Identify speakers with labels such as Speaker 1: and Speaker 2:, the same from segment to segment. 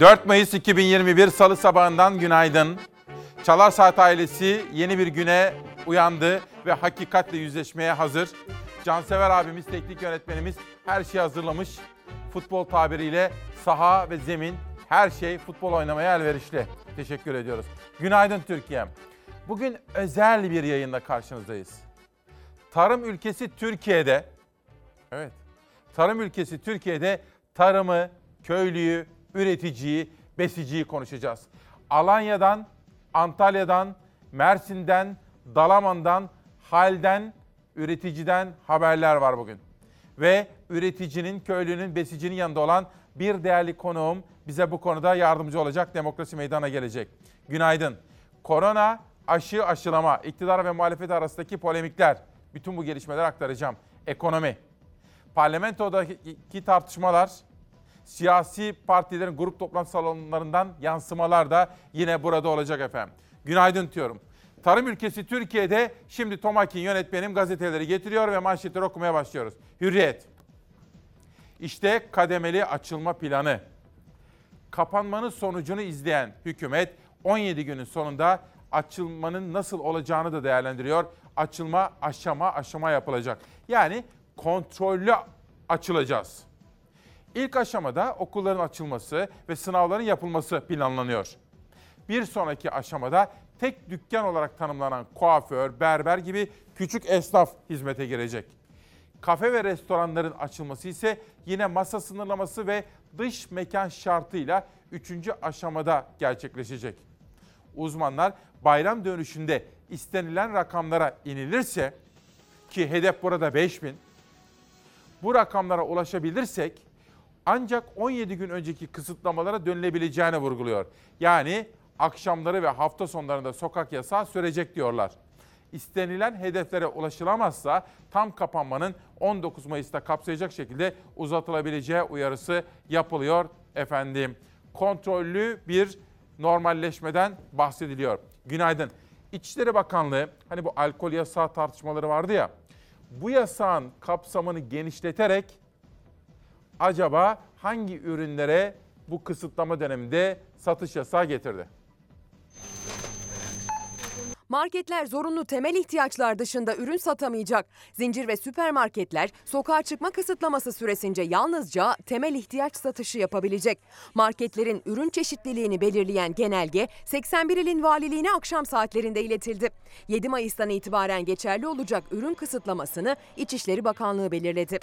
Speaker 1: 4 Mayıs 2021 Salı sabahından günaydın. Çalar Saat ailesi yeni bir güne uyandı ve hakikatle yüzleşmeye hazır. Cansever abimiz, teknik yönetmenimiz her şeyi hazırlamış. Futbol tabiriyle saha ve zemin her şey futbol oynamaya elverişli. Teşekkür ediyoruz. Günaydın Türkiye. Bugün özel bir yayında karşınızdayız. Tarım ülkesi Türkiye'de, evet, tarım ülkesi Türkiye'de tarımı, köylüyü, üreticiyi, besiciyi konuşacağız. Alanya'dan, Antalya'dan, Mersin'den, Dalaman'dan, Hal'den, üreticiden haberler var bugün. Ve üreticinin, köylünün, besicinin yanında olan bir değerli konuğum bize bu konuda yardımcı olacak. Demokrasi meydana gelecek. Günaydın. Korona, aşı, aşılama, iktidar ve muhalefet arasındaki polemikler. Bütün bu gelişmeleri aktaracağım. Ekonomi. Parlamentodaki tartışmalar, siyasi partilerin grup toplantı salonlarından yansımalar da yine burada olacak efendim. Günaydın diyorum. Tarım ülkesi Türkiye'de şimdi Tomakin yönetmenim gazeteleri getiriyor ve manşetleri okumaya başlıyoruz. Hürriyet. İşte kademeli açılma planı. Kapanmanın sonucunu izleyen hükümet 17 günün sonunda açılmanın nasıl olacağını da değerlendiriyor. Açılma aşama aşama yapılacak. Yani kontrollü açılacağız. İlk aşamada okulların açılması ve sınavların yapılması planlanıyor. Bir sonraki aşamada tek dükkan olarak tanımlanan kuaför, berber gibi küçük esnaf hizmete girecek. Kafe ve restoranların açılması ise yine masa sınırlaması ve dış mekan şartıyla üçüncü aşamada gerçekleşecek. Uzmanlar bayram dönüşünde istenilen rakamlara inilirse ki hedef burada 5000 bu rakamlara ulaşabilirsek ancak 17 gün önceki kısıtlamalara dönülebileceğini vurguluyor. Yani akşamları ve hafta sonlarında sokak yasağı sürecek diyorlar. İstenilen hedeflere ulaşılamazsa tam kapanmanın 19 Mayıs'ta kapsayacak şekilde uzatılabileceği uyarısı yapılıyor efendim. Kontrollü bir normalleşmeden bahsediliyor. Günaydın. İçişleri Bakanlığı hani bu alkol yasağı tartışmaları vardı ya. Bu yasağın kapsamını genişleterek acaba hangi ürünlere bu kısıtlama döneminde satış yasağı getirdi?
Speaker 2: Marketler zorunlu temel ihtiyaçlar dışında ürün satamayacak. Zincir ve süpermarketler sokağa çıkma kısıtlaması süresince yalnızca temel ihtiyaç satışı yapabilecek. Marketlerin ürün çeşitliliğini belirleyen genelge 81 ilin valiliğine akşam saatlerinde iletildi. 7 Mayıs'tan itibaren geçerli olacak ürün kısıtlamasını İçişleri Bakanlığı belirledi.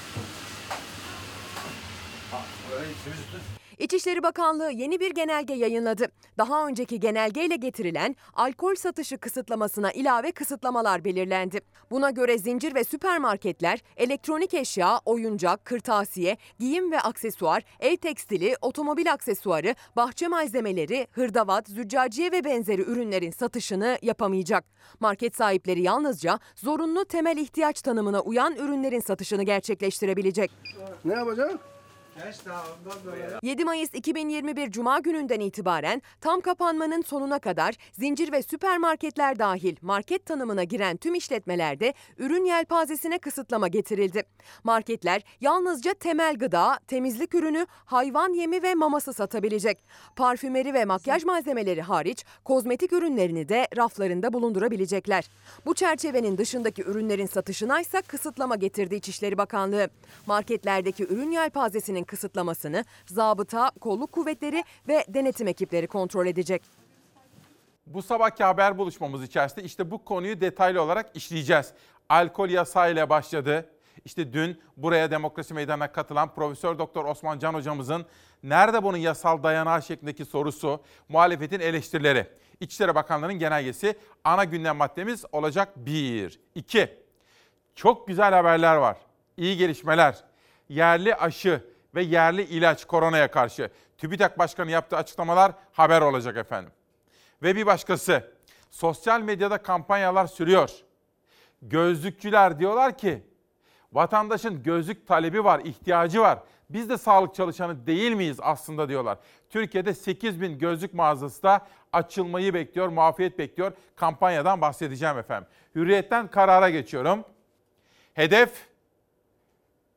Speaker 2: İçişleri Bakanlığı yeni bir genelge yayınladı. Daha önceki genelgeyle getirilen alkol satışı kısıtlamasına ilave kısıtlamalar belirlendi. Buna göre zincir ve süpermarketler elektronik eşya, oyuncak, kırtasiye, giyim ve aksesuar, ev tekstili, otomobil aksesuarı, bahçe malzemeleri, hırdavat, züccaciye ve benzeri ürünlerin satışını yapamayacak. Market sahipleri yalnızca zorunlu temel ihtiyaç tanımına uyan ürünlerin satışını gerçekleştirebilecek.
Speaker 3: Ne yapacak?
Speaker 2: 7 Mayıs 2021 Cuma gününden itibaren tam kapanmanın sonuna kadar zincir ve süpermarketler dahil market tanımına giren tüm işletmelerde ürün yelpazesine kısıtlama getirildi. Marketler yalnızca temel gıda, temizlik ürünü, hayvan yemi ve maması satabilecek. Parfümeri ve makyaj malzemeleri hariç kozmetik ürünlerini de raflarında bulundurabilecekler. Bu çerçevenin dışındaki ürünlerin satışına ise kısıtlama getirdi İçişleri Bakanlığı. Marketlerdeki ürün yelpazesinin kısıtlamasını zabıta, kolluk kuvvetleri ve denetim ekipleri kontrol edecek.
Speaker 1: Bu sabahki haber buluşmamız içerisinde işte bu konuyu detaylı olarak işleyeceğiz. Alkol yasağı ile başladı. İşte dün buraya demokrasi meydanına katılan Profesör Doktor Osman Can hocamızın nerede bunun yasal dayanağı şeklindeki sorusu, muhalefetin eleştirileri. İçişleri Bakanlığı'nın genelgesi ana gündem maddemiz olacak. Bir, iki. Çok güzel haberler var. İyi gelişmeler. Yerli aşı ve yerli ilaç koronaya karşı. TÜBİTAK Başkanı yaptığı açıklamalar haber olacak efendim. Ve bir başkası. Sosyal medyada kampanyalar sürüyor. Gözlükçüler diyorlar ki vatandaşın gözlük talebi var, ihtiyacı var. Biz de sağlık çalışanı değil miyiz aslında diyorlar. Türkiye'de 8 bin gözlük mağazası da açılmayı bekliyor, muafiyet bekliyor. Kampanyadan bahsedeceğim efendim. Hürriyetten karara geçiyorum. Hedef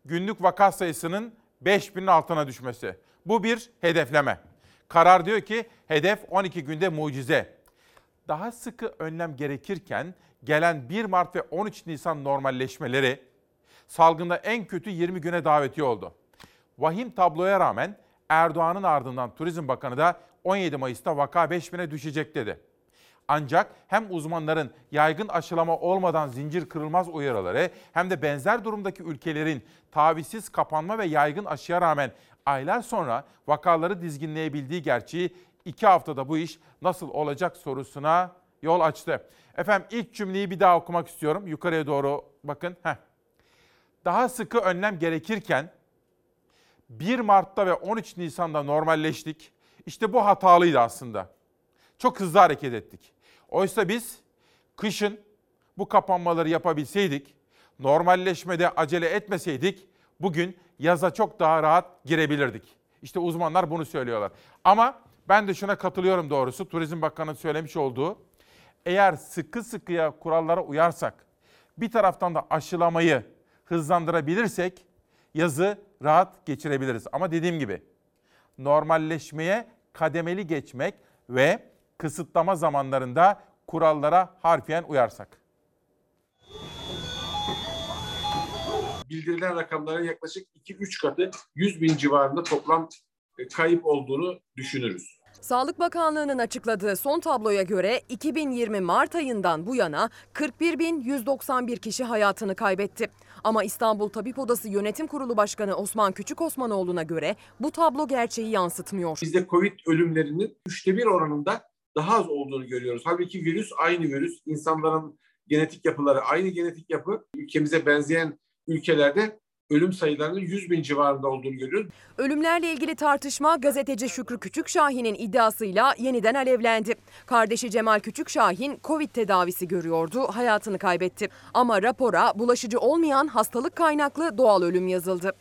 Speaker 1: günlük vaka sayısının 5000'in altına düşmesi. Bu bir hedefleme. Karar diyor ki hedef 12 günde mucize. Daha sıkı önlem gerekirken gelen 1 Mart ve 13 Nisan normalleşmeleri salgında en kötü 20 güne daveti oldu. Vahim tabloya rağmen Erdoğan'ın ardından Turizm Bakanı da 17 Mayıs'ta vaka 5000'e düşecek dedi. Ancak hem uzmanların yaygın aşılama olmadan zincir kırılmaz uyarıları hem de benzer durumdaki ülkelerin tavizsiz kapanma ve yaygın aşıya rağmen aylar sonra vakaları dizginleyebildiği gerçeği iki haftada bu iş nasıl olacak sorusuna yol açtı. Efendim ilk cümleyi bir daha okumak istiyorum. Yukarıya doğru bakın. Heh. Daha sıkı önlem gerekirken 1 Mart'ta ve 13 Nisan'da normalleştik. İşte bu hatalıydı aslında. Çok hızlı hareket ettik. Oysa biz kışın bu kapanmaları yapabilseydik, normalleşmede acele etmeseydik bugün yaza çok daha rahat girebilirdik. İşte uzmanlar bunu söylüyorlar. Ama ben de şuna katılıyorum doğrusu. Turizm Bakanı'nın söylemiş olduğu eğer sıkı sıkıya kurallara uyarsak, bir taraftan da aşılamayı hızlandırabilirsek yazı rahat geçirebiliriz. Ama dediğim gibi normalleşmeye kademeli geçmek ve kısıtlama zamanlarında kurallara harfiyen uyarsak.
Speaker 3: bildirilen rakamların yaklaşık 2-3 katı 100 bin civarında toplam e, kayıp olduğunu düşünürüz.
Speaker 2: Sağlık Bakanlığı'nın açıkladığı son tabloya göre 2020 Mart ayından bu yana 41.191 kişi hayatını kaybetti. Ama İstanbul Tabip Odası Yönetim Kurulu Başkanı Osman Küçük Osmanoğlu'na göre bu tablo gerçeği yansıtmıyor.
Speaker 3: Bizde COVID ölümlerinin üçte bir oranında daha az olduğunu görüyoruz. Halbuki virüs aynı virüs. İnsanların genetik yapıları aynı genetik yapı. Ülkemize benzeyen ülkelerde ölüm sayılarının 100 bin civarında olduğunu görüyoruz.
Speaker 2: Ölümlerle ilgili tartışma gazeteci Şükrü Küçükşahin'in iddiasıyla yeniden alevlendi. Kardeşi Cemal Küçükşahin Covid tedavisi görüyordu, hayatını kaybetti. Ama rapora bulaşıcı olmayan hastalık kaynaklı doğal ölüm yazıldı.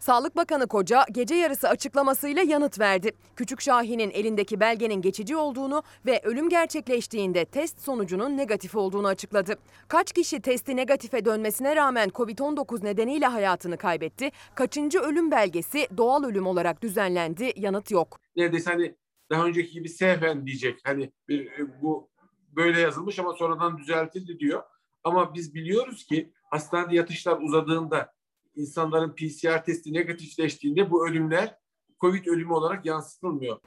Speaker 2: Sağlık Bakanı Koca gece yarısı açıklamasıyla yanıt verdi. Küçük Şahin'in elindeki belgenin geçici olduğunu ve ölüm gerçekleştiğinde test sonucunun negatif olduğunu açıkladı. Kaç kişi testi negatife dönmesine rağmen COVID-19 nedeniyle hayatını kaybetti? Kaçıncı ölüm belgesi doğal ölüm olarak düzenlendi? Yanıt yok.
Speaker 3: Neredeyse hani daha önceki gibi sehven diyecek. Hani bir, e, bu böyle yazılmış ama sonradan düzeltildi diyor. Ama biz biliyoruz ki hastanede yatışlar uzadığında insanların PCR testi negatifleştiğinde bu ölümler COVID ölümü olarak yansıtılmıyor.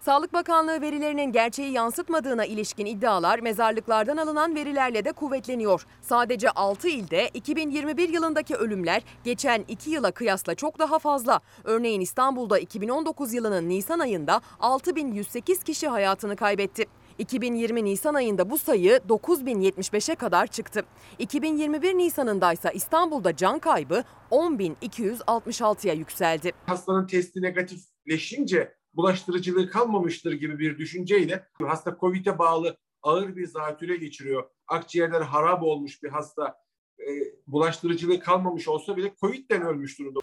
Speaker 2: Sağlık Bakanlığı verilerinin gerçeği yansıtmadığına ilişkin iddialar mezarlıklardan alınan verilerle de kuvvetleniyor. Sadece 6 ilde 2021 yılındaki ölümler geçen 2 yıla kıyasla çok daha fazla. Örneğin İstanbul'da 2019 yılının Nisan ayında 6108 kişi hayatını kaybetti. 2020 Nisan ayında bu sayı 9075'e kadar çıktı. 2021 Nisan'ında ise İstanbul'da can kaybı 10266'ya yükseldi.
Speaker 3: Hastanın testi negatifleşince bulaştırıcılığı kalmamıştır gibi bir düşünceyle hasta COVID'e bağlı ağır bir zatüre geçiriyor. Akciğerler harap olmuş bir hasta e, bulaştırıcılığı kalmamış olsa bile COVID'den ölmüş durumda.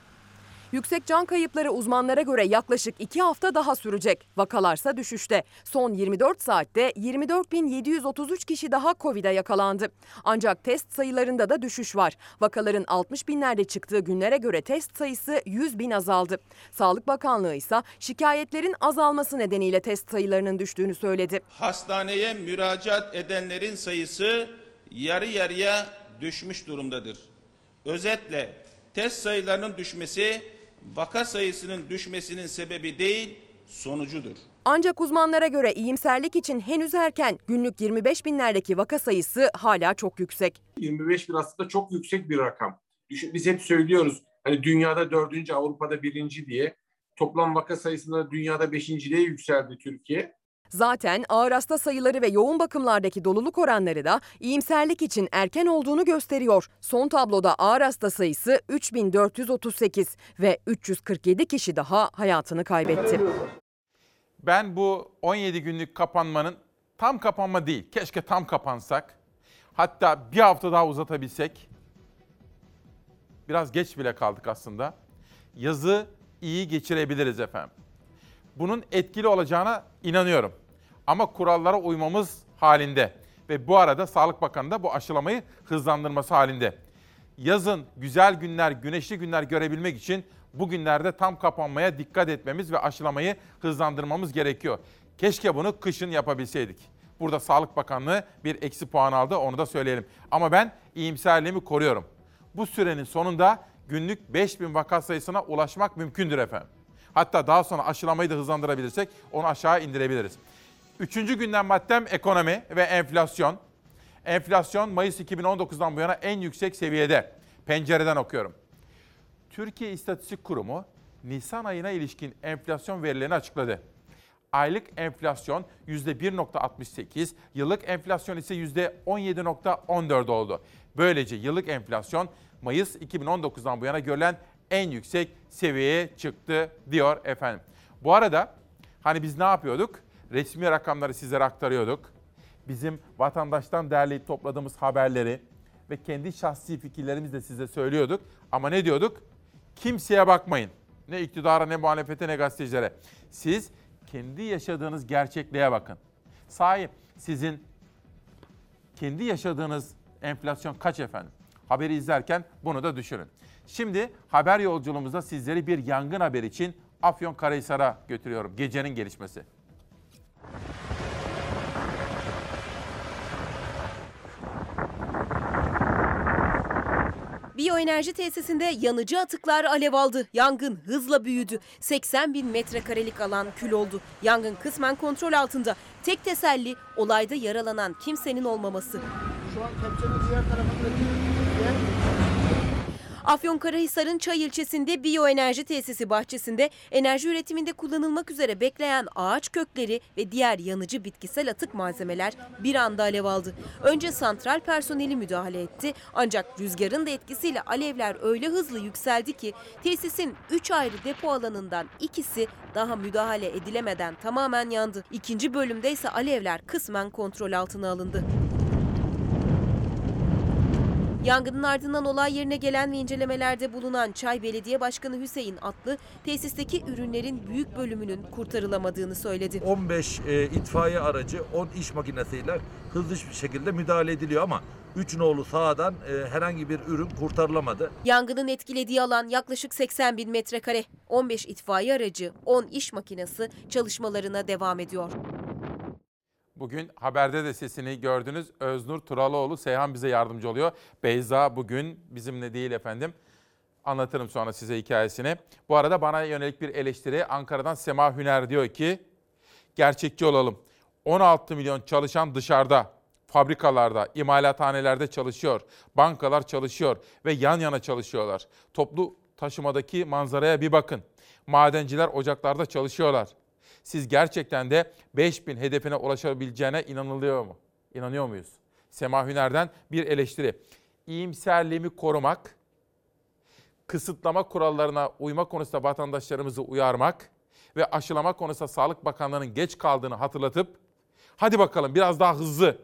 Speaker 2: Yüksek can kayıpları uzmanlara göre yaklaşık 2 hafta daha sürecek. Vakalarsa düşüşte. Son 24 saatte 24.733 kişi daha Covid'e yakalandı. Ancak test sayılarında da düşüş var. Vakaların 60 binlerde çıktığı günlere göre test sayısı 100 bin azaldı. Sağlık Bakanlığı ise şikayetlerin azalması nedeniyle test sayılarının düştüğünü söyledi.
Speaker 4: Hastaneye müracaat edenlerin sayısı yarı yarıya düşmüş durumdadır. Özetle test sayılarının düşmesi vaka sayısının düşmesinin sebebi değil, sonucudur.
Speaker 2: Ancak uzmanlara göre iyimserlik için henüz erken. Günlük 25 binlerdeki vaka sayısı hala çok yüksek.
Speaker 3: 25 bin aslında çok yüksek bir rakam. Düşün, biz hep söylüyoruz hani dünyada dördüncü, Avrupa'da birinci diye. Toplam vaka sayısında dünyada beşinciliğe yükseldi Türkiye.
Speaker 2: Zaten ağır hasta sayıları ve yoğun bakımlardaki doluluk oranları da iyimserlik için erken olduğunu gösteriyor. Son tabloda ağır hasta sayısı 3438 ve 347 kişi daha hayatını kaybetti.
Speaker 1: Ben bu 17 günlük kapanmanın tam kapanma değil, keşke tam kapansak. Hatta bir hafta daha uzatabilsek. Biraz geç bile kaldık aslında. Yazı iyi geçirebiliriz efendim. Bunun etkili olacağına inanıyorum. Ama kurallara uymamız halinde ve bu arada Sağlık Bakanı da bu aşılamayı hızlandırması halinde. yazın güzel günler, güneşli günler görebilmek için bugünlerde tam kapanmaya dikkat etmemiz ve aşılamayı hızlandırmamız gerekiyor. Keşke bunu kışın yapabilseydik. Burada Sağlık Bakanlığı bir eksi puan aldı onu da söyleyelim. Ama ben iyimserliğimi koruyorum. Bu sürenin sonunda günlük 5000 vaka sayısına ulaşmak mümkündür efendim. Hatta daha sonra aşılamayı da hızlandırabilirsek onu aşağı indirebiliriz. Üçüncü gündem maddem ekonomi ve enflasyon. Enflasyon Mayıs 2019'dan bu yana en yüksek seviyede. Pencereden okuyorum. Türkiye İstatistik Kurumu Nisan ayına ilişkin enflasyon verilerini açıkladı. Aylık enflasyon %1.68, yıllık enflasyon ise %17.14 oldu. Böylece yıllık enflasyon Mayıs 2019'dan bu yana görülen en yüksek seviyeye çıktı diyor efendim. Bu arada hani biz ne yapıyorduk? Resmi rakamları sizlere aktarıyorduk. Bizim vatandaştan derleyip topladığımız haberleri ve kendi şahsi fikirlerimizi de size söylüyorduk. Ama ne diyorduk? Kimseye bakmayın. Ne iktidara ne muhalefete ne gazetecilere. Siz kendi yaşadığınız gerçekliğe bakın. Sahi sizin kendi yaşadığınız enflasyon kaç efendim? Haberi izlerken bunu da düşünün. Şimdi haber yolculuğumuzda sizleri bir yangın haberi için Afyonkarahisar'a götürüyorum. Gecenin gelişmesi.
Speaker 5: Biyoenerji tesisinde yanıcı atıklar alev aldı. Yangın hızla büyüdü. 80 bin metrekarelik alan kül oldu. Yangın kısmen kontrol altında. Tek teselli olayda yaralanan kimsenin olmaması.
Speaker 6: Şu an kepçenin diğer tarafındaki yer
Speaker 5: Afyonkarahisar'ın Çay ilçesinde biyoenerji tesisi bahçesinde enerji üretiminde kullanılmak üzere bekleyen ağaç kökleri ve diğer yanıcı bitkisel atık malzemeler bir anda alev aldı. Önce santral personeli müdahale etti ancak rüzgarın da etkisiyle alevler öyle hızlı yükseldi ki tesisin 3 ayrı depo alanından ikisi daha müdahale edilemeden tamamen yandı. İkinci bölümde ise alevler kısmen kontrol altına alındı. Yangının ardından olay yerine gelen ve incelemelerde bulunan Çay Belediye Başkanı Hüseyin Atlı, tesisteki ürünlerin büyük bölümünün kurtarılamadığını söyledi.
Speaker 7: 15 e, itfaiye aracı 10 iş makinesiyle hızlı bir şekilde müdahale ediliyor ama 3 nolu sahadan e, herhangi bir ürün kurtarılamadı.
Speaker 5: Yangının etkilediği alan yaklaşık 80 bin metrekare. 15 itfaiye aracı, 10 iş makinesi çalışmalarına devam ediyor.
Speaker 1: Bugün haberde de sesini gördünüz. Öznur Turaloğlu Seyhan bize yardımcı oluyor. Beyza bugün bizimle değil efendim. Anlatırım sonra size hikayesini. Bu arada bana yönelik bir eleştiri Ankara'dan Sema Hüner diyor ki gerçekçi olalım. 16 milyon çalışan dışarıda, fabrikalarda, imalathanelerde çalışıyor. Bankalar çalışıyor ve yan yana çalışıyorlar. Toplu taşımadaki manzaraya bir bakın. Madenciler ocaklarda çalışıyorlar. Siz gerçekten de 5000 hedefine ulaşabileceğine inanılıyor mu? İnanıyor muyuz? Sema Hüner'den bir eleştiri. İyimserliğimi korumak, kısıtlama kurallarına uyma konusunda vatandaşlarımızı uyarmak ve aşılama konusunda Sağlık Bakanlığı'nın geç kaldığını hatırlatıp hadi bakalım biraz daha hızlı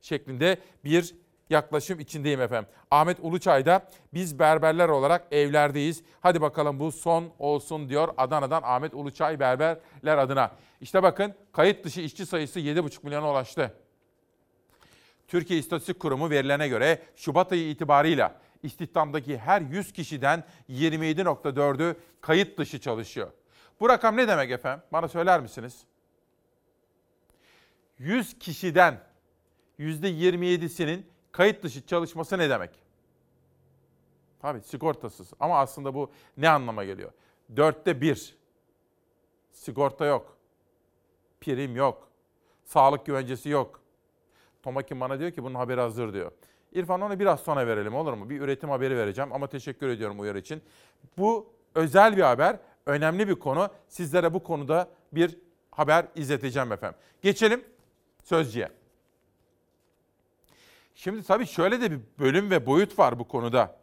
Speaker 1: şeklinde bir yaklaşım içindeyim efendim. Ahmet Uluçay da biz berberler olarak evlerdeyiz. Hadi bakalım bu son olsun diyor Adana'dan Ahmet Uluçay berberler adına. İşte bakın kayıt dışı işçi sayısı 7,5 milyona ulaştı. Türkiye İstatistik Kurumu verilerine göre Şubat ayı itibarıyla istihdamdaki her 100 kişiden 27.4'ü kayıt dışı çalışıyor. Bu rakam ne demek efendim? Bana söyler misiniz? 100 kişiden %27'sinin kayıt dışı çalışması ne demek? Tabii sigortasız ama aslında bu ne anlama geliyor? Dörtte bir. Sigorta yok. Prim yok. Sağlık güvencesi yok. Tomakin bana diyor ki bunun haberi hazır diyor. İrfan onu biraz sonra verelim olur mu? Bir üretim haberi vereceğim ama teşekkür ediyorum uyarı için. Bu özel bir haber, önemli bir konu. Sizlere bu konuda bir haber izleteceğim efendim. Geçelim Sözcü'ye. Şimdi tabii şöyle de bir bölüm ve boyut var bu konuda.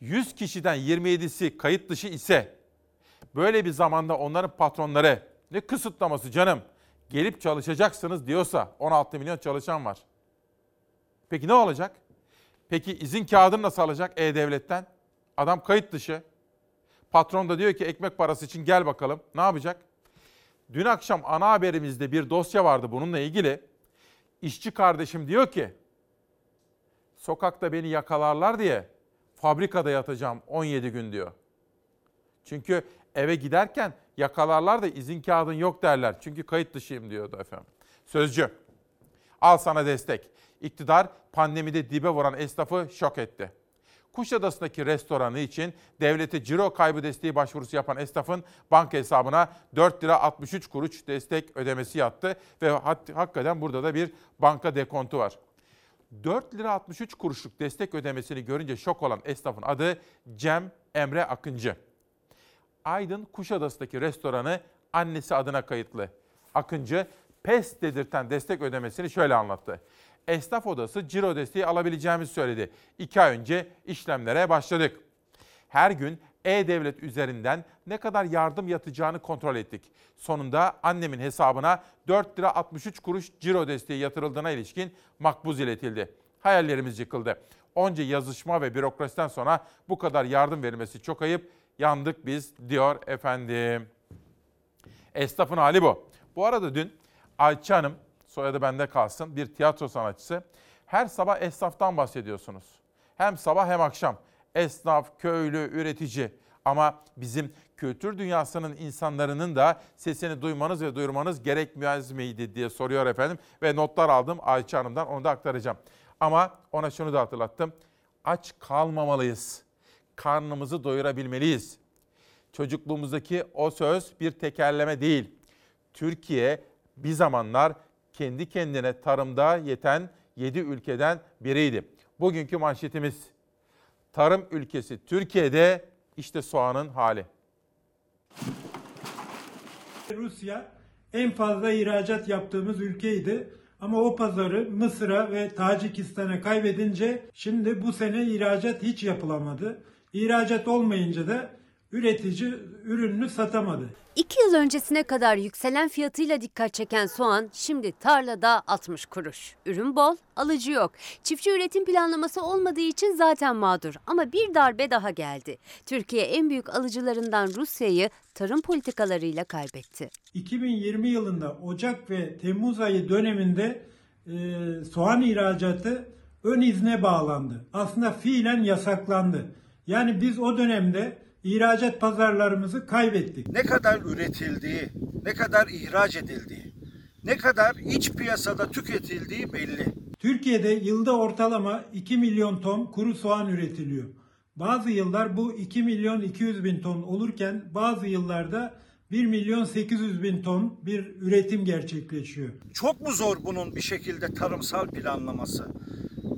Speaker 1: 100 kişiden 27'si kayıt dışı ise böyle bir zamanda onların patronları ne kısıtlaması canım gelip çalışacaksınız diyorsa 16 milyon çalışan var. Peki ne olacak? Peki izin kağıdını nasıl alacak E-Devlet'ten? Adam kayıt dışı. Patron da diyor ki ekmek parası için gel bakalım. Ne yapacak? Dün akşam ana haberimizde bir dosya vardı bununla ilgili. İşçi kardeşim diyor ki sokakta beni yakalarlar diye fabrikada yatacağım 17 gün diyor. Çünkü eve giderken yakalarlar da izin kağıdın yok derler. Çünkü kayıt dışıyım diyordu efendim. Sözcü. Al sana destek. İktidar pandemide dibe vuran esnafı şok etti. Kuşadası'ndaki restoranı için devlete ciro kaybı desteği başvurusu yapan esnafın banka hesabına 4 lira 63 kuruş destek ödemesi yattı ve hakikaten burada da bir banka dekontu var. 4 lira 63 kuruşluk destek ödemesini görünce şok olan esnafın adı Cem Emre Akıncı. Aydın Kuşadası'ndaki restoranı annesi adına kayıtlı. Akıncı pes dedirten destek ödemesini şöyle anlattı. Esnaf odası ciro desteği alabileceğimizi söyledi. İki ay önce işlemlere başladık. Her gün e-devlet üzerinden ne kadar yardım yatacağını kontrol ettik. Sonunda annemin hesabına 4 lira 63 kuruş ciro desteği yatırıldığına ilişkin makbuz iletildi. Hayallerimiz yıkıldı. Onca yazışma ve bürokrasiden sonra bu kadar yardım verilmesi çok ayıp. Yandık biz diyor efendim. Esnafın hali bu. Bu arada dün Ayça Hanım, soyadı bende kalsın, bir tiyatro sanatçısı. Her sabah esnaftan bahsediyorsunuz. Hem sabah hem akşam. Esnaf, köylü, üretici. Ama bizim kültür dünyasının insanların da sesini duymanız ve duyurmanız gerekmez miydi diye soruyor efendim. Ve notlar aldım Ayça Hanım'dan onu da aktaracağım. Ama ona şunu da hatırlattım. Aç kalmamalıyız. Karnımızı doyurabilmeliyiz. Çocukluğumuzdaki o söz bir tekerleme değil. Türkiye bir zamanlar kendi kendine tarımda yeten 7 ülkeden biriydi. Bugünkü manşetimiz tarım ülkesi Türkiye'de işte soğanın hali.
Speaker 8: Rusya en fazla ihracat yaptığımız ülkeydi. Ama o pazarı Mısır'a ve Tacikistan'a kaybedince şimdi bu sene ihracat hiç yapılamadı. İhracat olmayınca da üretici ürününü satamadı.
Speaker 9: İki yıl öncesine kadar yükselen fiyatıyla dikkat çeken soğan şimdi tarlada 60 kuruş. Ürün bol, alıcı yok. Çiftçi üretim planlaması olmadığı için zaten mağdur. Ama bir darbe daha geldi. Türkiye en büyük alıcılarından Rusya'yı tarım politikalarıyla kaybetti.
Speaker 8: 2020 yılında Ocak ve Temmuz ayı döneminde e, soğan ihracatı ön izne bağlandı. Aslında fiilen yasaklandı. Yani biz o dönemde ihracat pazarlarımızı kaybettik.
Speaker 10: ne kadar üretildiği, ne kadar ihraç edildiği, ne kadar iç piyasada tüketildiği belli.
Speaker 8: Türkiye'de yılda ortalama 2 milyon ton kuru soğan üretiliyor. Bazı yıllar bu 2 milyon 200 bin ton olurken bazı yıllarda 1 milyon 800 bin ton bir üretim gerçekleşiyor.
Speaker 10: Çok mu zor bunun bir şekilde tarımsal planlaması?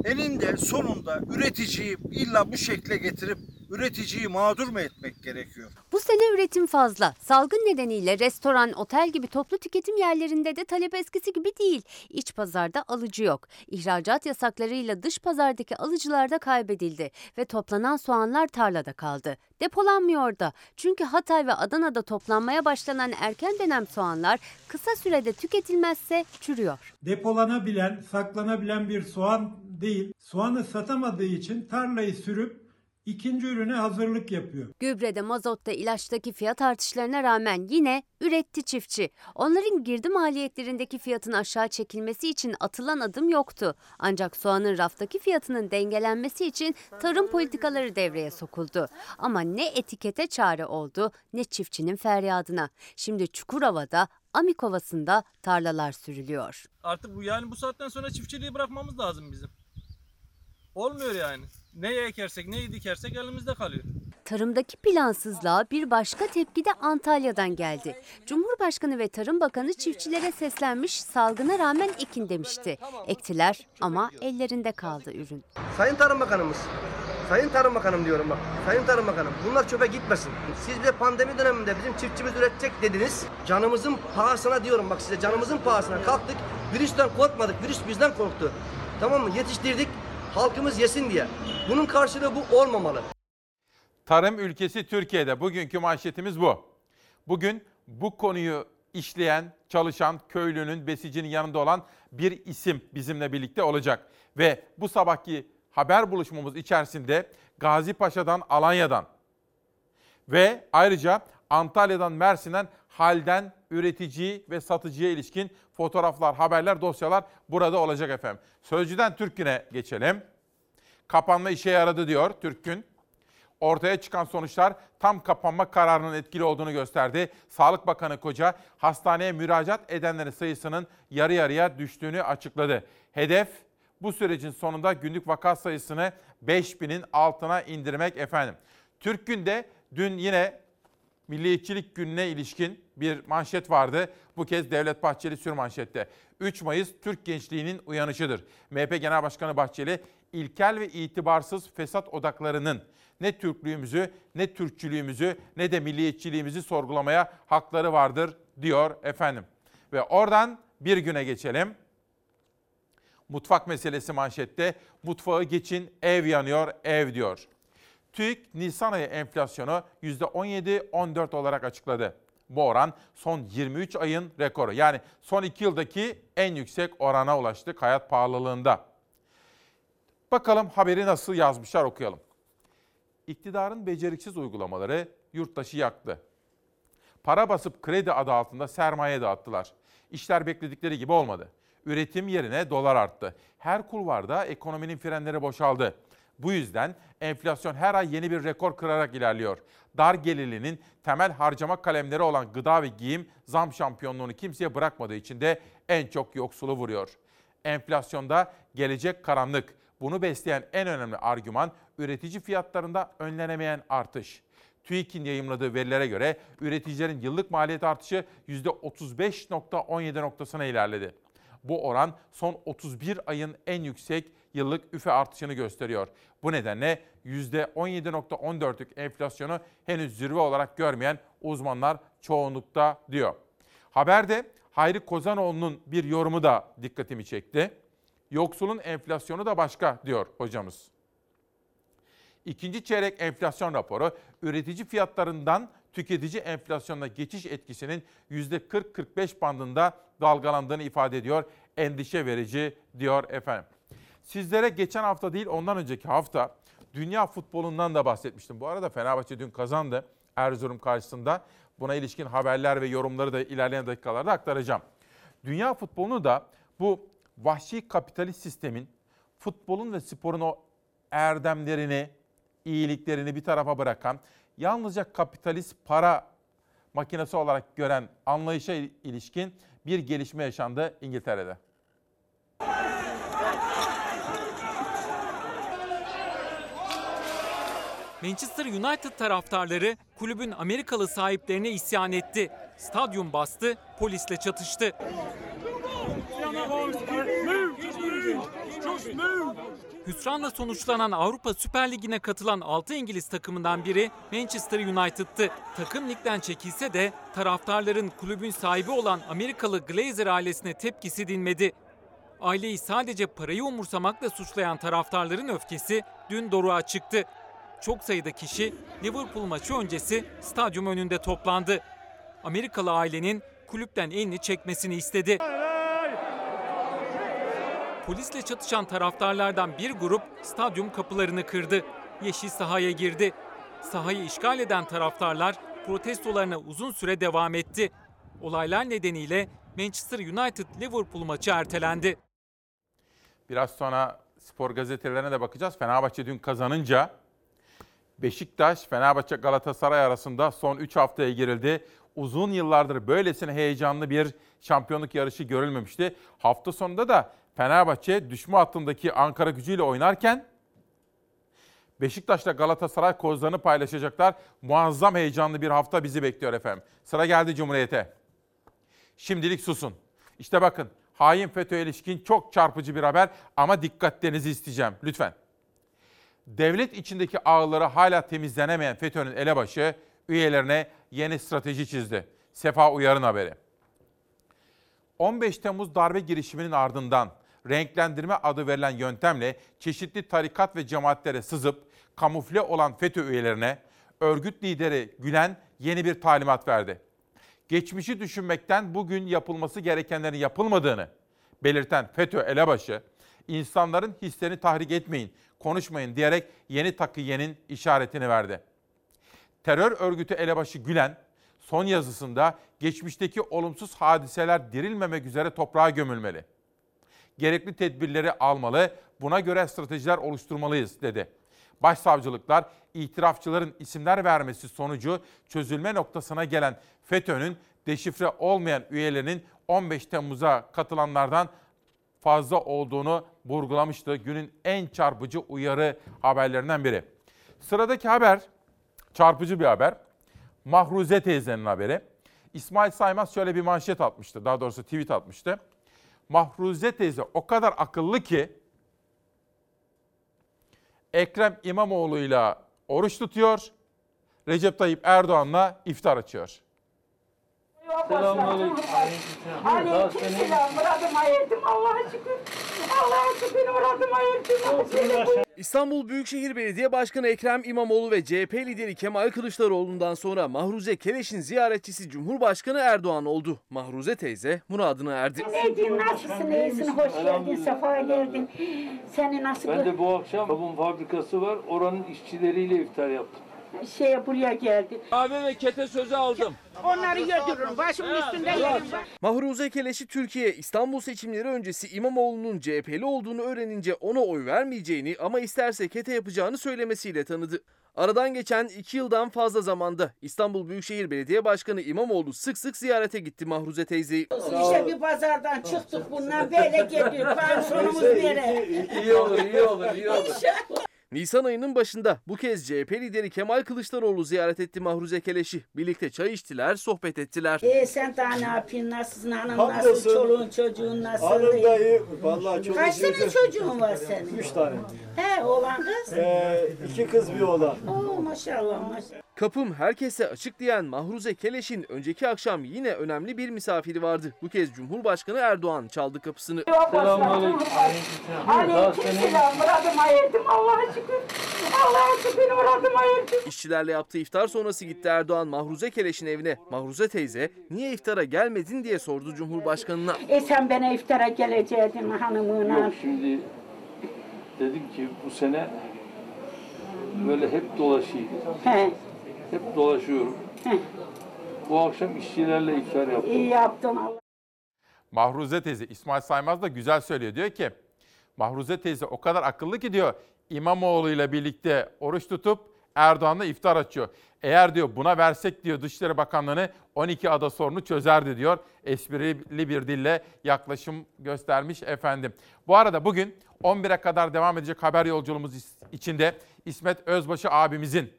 Speaker 10: Eninde sonunda üreticiyi illa bu şekle getirip üreticiyi mağdur mu etmek gerekiyor?
Speaker 9: Bu sene üretim fazla. Salgın nedeniyle restoran, otel gibi toplu tüketim yerlerinde de talep eskisi gibi değil. İç pazarda alıcı yok. İhracat yasaklarıyla dış pazardaki alıcılar da kaybedildi ve toplanan soğanlar tarlada kaldı. Depolanmıyor da. Çünkü Hatay ve Adana'da toplanmaya başlanan erken dönem soğanlar kısa sürede tüketilmezse çürüyor.
Speaker 8: Depolanabilen, saklanabilen bir soğan değil. Soğanı satamadığı için tarlayı sürüp ikinci ürüne hazırlık yapıyor.
Speaker 9: Gübrede, mazotta, ilaçtaki fiyat artışlarına rağmen yine üretti çiftçi. Onların girdi maliyetlerindeki fiyatın aşağı çekilmesi için atılan adım yoktu. Ancak soğanın raftaki fiyatının dengelenmesi için tarım politikaları devreye sokuldu. Ama ne etikete çare oldu ne çiftçinin feryadına. Şimdi Çukurova'da Amik Ovası'nda tarlalar sürülüyor.
Speaker 11: Artık bu yani bu saatten sonra çiftçiliği bırakmamız lazım bizim. Olmuyor yani. Ne ekersek, neyi dikersek elimizde kalıyor.
Speaker 9: Tarımdaki plansızlığa bir başka tepki de Antalya'dan geldi. Cumhurbaşkanı ve Tarım Bakanı çiftçilere seslenmiş, salgına rağmen ekin demişti. Ektiler ama ellerinde kaldı ürün.
Speaker 12: Sayın Tarım Bakanımız, Sayın Tarım Bakanım diyorum bak, Sayın Tarım Bakanım bunlar çöpe gitmesin. Siz de pandemi döneminde bizim çiftçimiz üretecek dediniz. Canımızın pahasına diyorum bak size canımızın pahasına kalktık. Virüsten korkmadık, virüs bizden korktu. Tamam mı? Yetiştirdik, halkımız yesin diye. Bunun karşılığı bu olmamalı.
Speaker 1: Tarım ülkesi Türkiye'de. Bugünkü manşetimiz bu. Bugün bu konuyu işleyen, çalışan köylünün, besicinin yanında olan bir isim bizimle birlikte olacak. Ve bu sabahki haber buluşmamız içerisinde Gazi Paşa'dan, Alanya'dan ve ayrıca Antalya'dan, Mersin'den halden üretici ve satıcıya ilişkin fotoğraflar, haberler, dosyalar burada olacak efendim. Sözcüden Türk Gün'e geçelim. Kapanma işe yaradı diyor Türk Gün. Ortaya çıkan sonuçlar tam kapanma kararının etkili olduğunu gösterdi. Sağlık Bakanı Koca hastaneye müracaat edenlerin sayısının yarı yarıya düştüğünü açıkladı. Hedef bu sürecin sonunda günlük vaka sayısını 5000'in altına indirmek efendim. Türk Gün'de dün yine Milliyetçilik Günü'ne ilişkin bir manşet vardı. Bu kez Devlet Bahçeli sür manşette. 3 Mayıs Türk gençliğinin uyanışıdır. MHP Genel Başkanı Bahçeli, ilkel ve itibarsız fesat odaklarının ne Türklüğümüzü, ne Türkçülüğümüzü, ne de milliyetçiliğimizi sorgulamaya hakları vardır diyor efendim. Ve oradan bir güne geçelim. Mutfak meselesi manşette. Mutfağı geçin, ev yanıyor, ev diyor. TÜİK Nisan ayı enflasyonu %17-14 olarak açıkladı. Bu oran son 23 ayın rekoru. Yani son 2 yıldaki en yüksek orana ulaştık hayat pahalılığında. Bakalım haberi nasıl yazmışlar okuyalım. İktidarın beceriksiz uygulamaları yurttaşı yaktı. Para basıp kredi adı altında sermaye dağıttılar. İşler bekledikleri gibi olmadı. Üretim yerine dolar arttı. Her kulvarda ekonominin frenleri boşaldı. Bu yüzden enflasyon her ay yeni bir rekor kırarak ilerliyor. Dar gelirlinin temel harcama kalemleri olan gıda ve giyim zam şampiyonluğunu kimseye bırakmadığı için de en çok yoksulu vuruyor. Enflasyonda gelecek karanlık. Bunu besleyen en önemli argüman üretici fiyatlarında önlenemeyen artış. TÜİK'in yayımladığı verilere göre üreticilerin yıllık maliyet artışı %35.17 noktasına ilerledi. Bu oran son 31 ayın en yüksek yıllık üfe artışını gösteriyor. Bu nedenle %17.14'lük enflasyonu henüz zirve olarak görmeyen uzmanlar çoğunlukta diyor. Haberde Hayri Kozanoğlu'nun bir yorumu da dikkatimi çekti. Yoksulun enflasyonu da başka diyor hocamız. İkinci çeyrek enflasyon raporu üretici fiyatlarından tüketici enflasyonuna geçiş etkisinin %40-45 bandında dalgalandığını ifade ediyor. Endişe verici diyor efendim. Sizlere geçen hafta değil ondan önceki hafta dünya futbolundan da bahsetmiştim. Bu arada Fenerbahçe dün kazandı Erzurum karşısında. Buna ilişkin haberler ve yorumları da ilerleyen dakikalarda aktaracağım. Dünya futbolunu da bu vahşi kapitalist sistemin futbolun ve sporun o erdemlerini, iyiliklerini bir tarafa bırakan, yalnızca kapitalist para makinesi olarak gören anlayışa ilişkin bir gelişme yaşandı İngiltere'de.
Speaker 13: Manchester United taraftarları kulübün Amerikalı sahiplerine isyan etti. Stadyum bastı, polisle çatıştı. Hüsranla sonuçlanan Avrupa Süper Ligi'ne katılan 6 İngiliz takımından biri Manchester United'tı. Takım ligden çekilse de taraftarların kulübün sahibi olan Amerikalı Glazer ailesine tepkisi dinmedi. Aileyi sadece parayı umursamakla suçlayan taraftarların öfkesi dün doruğa çıktı. Çok sayıda kişi Liverpool maçı öncesi stadyum önünde toplandı. Amerikalı ailenin kulüpten elini çekmesini istedi. Polisle çatışan taraftarlardan bir grup stadyum kapılarını kırdı. Yeşil sahaya girdi. Sahayı işgal eden taraftarlar protestolarına uzun süre devam etti. Olaylar nedeniyle Manchester United Liverpool maçı ertelendi.
Speaker 1: Biraz sonra spor gazetelerine de bakacağız. Fenerbahçe dün kazanınca Beşiktaş, Fenerbahçe, Galatasaray arasında son 3 haftaya girildi. Uzun yıllardır böylesine heyecanlı bir şampiyonluk yarışı görülmemişti. Hafta sonunda da Fenerbahçe düşme hattındaki Ankara gücüyle oynarken Beşiktaş'la Galatasaray kozlarını paylaşacaklar. Muazzam heyecanlı bir hafta bizi bekliyor efendim. Sıra geldi Cumhuriyet'e. Şimdilik susun. İşte bakın hain FETÖ'ye ilişkin çok çarpıcı bir haber ama dikkatlerinizi isteyeceğim lütfen. Devlet içindeki ağları hala temizlenemeyen FETÖ'nün elebaşı üyelerine yeni strateji çizdi. Sefa Uyar'ın haberi. 15 Temmuz darbe girişiminin ardından renklendirme adı verilen yöntemle çeşitli tarikat ve cemaatlere sızıp kamufle olan FETÖ üyelerine örgüt lideri Gülen yeni bir talimat verdi. Geçmişi düşünmekten bugün yapılması gerekenlerin yapılmadığını belirten FETÖ elebaşı, insanların hislerini tahrik etmeyin, konuşmayın diyerek yeni takıyenin işaretini verdi. Terör örgütü elebaşı Gülen, son yazısında geçmişteki olumsuz hadiseler dirilmemek üzere toprağa gömülmeli. Gerekli tedbirleri almalı, buna göre stratejiler oluşturmalıyız dedi. Başsavcılıklar itirafçıların isimler vermesi sonucu çözülme noktasına gelen FETÖ'nün deşifre olmayan üyelerinin 15 Temmuz'a katılanlardan fazla olduğunu vurgulamıştı. Günün en çarpıcı uyarı haberlerinden biri. Sıradaki haber çarpıcı bir haber. Mahruze teyzenin haberi. İsmail Saymaz şöyle bir manşet atmıştı. Daha doğrusu tweet atmıştı. Mahruze teyze o kadar akıllı ki Ekrem İmamoğlu'yla oruç tutuyor. Recep Tayyip Erdoğan'la iftar açıyor.
Speaker 14: Selamünaleyküm. Aleykümselam. Muradıma erdim Allah'a şükür. Allah'a şükür muradıma erdim.
Speaker 15: İstanbul Büyükşehir Belediye Başkanı Ekrem İmamoğlu ve CHP lideri Kemal Kılıçdaroğlu'ndan sonra Mahruze Keleş'in ziyaretçisi Cumhurbaşkanı Erdoğan oldu. Mahruze teyze muradına erdi.
Speaker 14: Neydiğin nasılsın, iyisin, hoş geldin, sefa geldin. Seni nasıl
Speaker 16: Ben de bu akşam sabun fabrikası var. Oranın işçileriyle iftar yaptım.
Speaker 14: Şeye buraya geldi.
Speaker 16: Kahve ve kete sözü aldım.
Speaker 14: Onları götürün, başımın üstünde yerim var.
Speaker 15: Mahruze Keleş'i Türkiye İstanbul seçimleri öncesi İmamoğlu'nun CHP'li olduğunu öğrenince ona oy vermeyeceğini ama isterse kete yapacağını söylemesiyle tanıdı. Aradan geçen iki yıldan fazla zamanda İstanbul Büyükşehir Belediye Başkanı İmamoğlu sık sık ziyarete gitti Mahruze teyzeyi.
Speaker 14: İşte bir pazardan çıktık bundan böyle geliyor. Pansiyonumuz nere?
Speaker 16: İyi olur, iyi olur, iyi olur.
Speaker 15: Nisan ayının başında bu kez CHP lideri Kemal Kılıçdaroğlu ziyaret etti Mahruze Keleş'i. Birlikte çay içtiler, sohbet ettiler.
Speaker 14: E sen daha ne yapıyorsun? Nasılsın? Hanım
Speaker 17: Hamdolsun.
Speaker 14: nasıl? Çoluğun çocuğun nasıl?
Speaker 17: Hanım da iyi. Vallahi çok
Speaker 14: Kaç tane çocuğun var senin?
Speaker 17: Üç tane.
Speaker 14: He oğlan kız?
Speaker 17: Ee, iki kız bir oğlan.
Speaker 14: Oo maşallah maşallah.
Speaker 15: Kapım herkese açık diyen Mahruze Keleş'in önceki akşam yine önemli bir misafiri vardı. Bu kez Cumhurbaşkanı Erdoğan çaldı kapısını.
Speaker 16: Selamünaleyküm.
Speaker 14: Aleykümselam. Muradıma erdim Allah'a şükür. Allah'a şükür muradıma erdim.
Speaker 15: İşçilerle yaptığı iftar sonrası gitti Erdoğan Mahruze Keleş'in evine. Mahruze teyze niye iftara gelmedin diye sordu Cumhurbaşkanına.
Speaker 14: E sen bana iftara geleceydin hanımına.
Speaker 16: Yok şimdi dedim ki bu sene böyle hep dolaşayım.
Speaker 14: He.
Speaker 16: Hep dolaşıyorum. Bu akşam işçilerle iftar yaptım.
Speaker 14: İyi yaptın Allah.
Speaker 1: Mahruze teyze İsmail Saymaz da güzel söylüyor. Diyor ki Mahruze teyze o kadar akıllı ki diyor İmamoğlu ile birlikte oruç tutup Erdoğan'la iftar açıyor. Eğer diyor buna versek diyor Dışişleri Bakanlığı'nı 12 ada sorunu çözerdi diyor. Esprili bir dille yaklaşım göstermiş efendim. Bu arada bugün 11'e kadar devam edecek haber yolculuğumuz içinde İsmet Özbaşı abimizin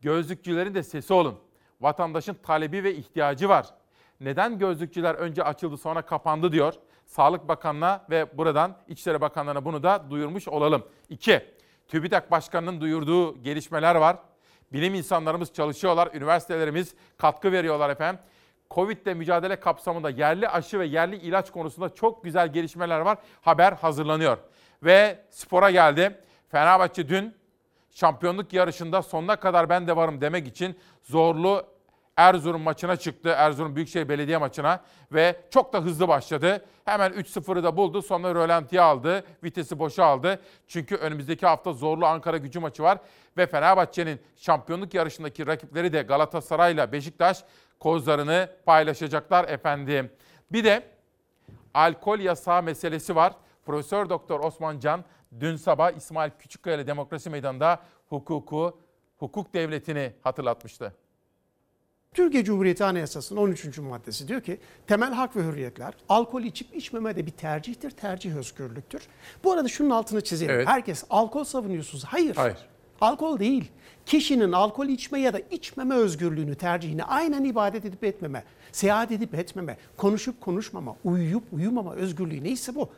Speaker 1: Gözlükçülerin de sesi olun. Vatandaşın talebi ve ihtiyacı var. Neden gözlükçüler önce açıldı sonra kapandı diyor. Sağlık Bakanı'na ve buradan İçişleri Bakanlığı'na bunu da duyurmuş olalım. 2. TÜBİTAK Başkanı'nın duyurduğu gelişmeler var. Bilim insanlarımız çalışıyorlar, üniversitelerimiz katkı veriyorlar efendim. Covid'le mücadele kapsamında yerli aşı ve yerli ilaç konusunda çok güzel gelişmeler var. Haber hazırlanıyor. Ve spora geldi. Fenerbahçe dün şampiyonluk yarışında sonuna kadar ben de varım demek için zorlu Erzurum maçına çıktı. Erzurum Büyükşehir Belediye maçına ve çok da hızlı başladı. Hemen 3-0'ı da buldu. Sonra rölantiye aldı. Vitesi boşa aldı. Çünkü önümüzdeki hafta zorlu Ankara gücü maçı var. Ve Fenerbahçe'nin şampiyonluk yarışındaki rakipleri de Galatasaray'la Beşiktaş kozlarını paylaşacaklar efendim. Bir de alkol yasağı meselesi var. Profesör Doktor Osman Can dün sabah İsmail Küçükkaya ile Demokrasi Meydanı'nda hukuku, hukuk devletini hatırlatmıştı.
Speaker 18: Türkiye Cumhuriyeti Anayasası'nın 13. maddesi diyor ki temel hak ve hürriyetler alkol içip içmeme de bir tercihtir, tercih özgürlüktür. Bu arada şunun altını çizelim.
Speaker 1: Evet.
Speaker 18: Herkes alkol savunuyorsunuz. Hayır.
Speaker 1: Hayır.
Speaker 18: Alkol değil. Kişinin alkol içme ya da içmeme özgürlüğünü, tercihini aynen ibadet edip etmeme, seyahat edip etmeme, konuşup konuşmama, uyuyup uyumama özgürlüğü neyse bu.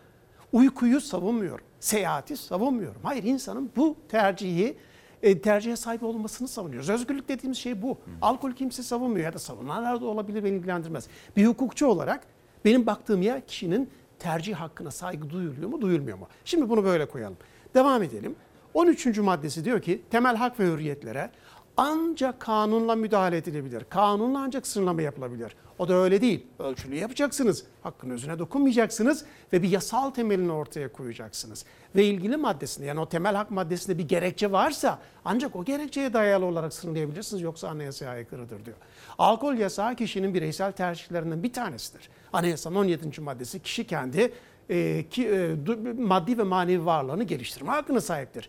Speaker 18: Uykuyu savunmuyorum, seyahati savunmuyorum. Hayır insanın bu tercihi e, tercihe sahip olmasını savunuyoruz. Özgürlük dediğimiz şey bu. Alkol kimse savunmuyor ya da savunanlar da olabilir beni ilgilendirmez. Bir hukukçu olarak benim baktığım yer kişinin tercih hakkına saygı duyuluyor mu duyulmuyor mu? Şimdi bunu böyle koyalım. Devam edelim. 13. maddesi diyor ki temel hak ve hürriyetlere ancak kanunla müdahale edilebilir. Kanunla ancak sınırlama yapılabilir. O da öyle değil. Ölçülü yapacaksınız. Hakkın özüne dokunmayacaksınız ve bir yasal temelini ortaya koyacaksınız. Ve ilgili maddesinde yani o temel hak maddesinde bir gerekçe varsa ancak o gerekçeye dayalı olarak sınırlayabilirsiniz yoksa anayasaya aykırıdır diyor. Alkol yasağı kişinin bireysel tercihlerinden bir tanesidir. Anayasanın 17. maddesi kişi kendi e, ki, e, maddi ve manevi varlığını geliştirme hakkına sahiptir.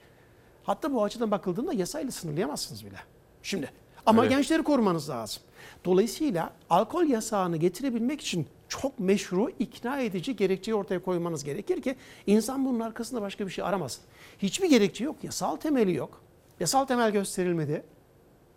Speaker 18: Hatta bu açıdan bakıldığında yasayla sınırlayamazsınız bile. Şimdi ama
Speaker 1: Evet.
Speaker 18: gençleri korumanız lazım. Dolayısıyla alkol yasağını getirebilmek için çok meşru, ikna edici gerekçeyi ortaya koymanız gerekir ki insan bunun arkasında başka bir şey aramasın. Hiçbir gerekçe yok, yasal temeli yok. Yasal temel gösterilmedi.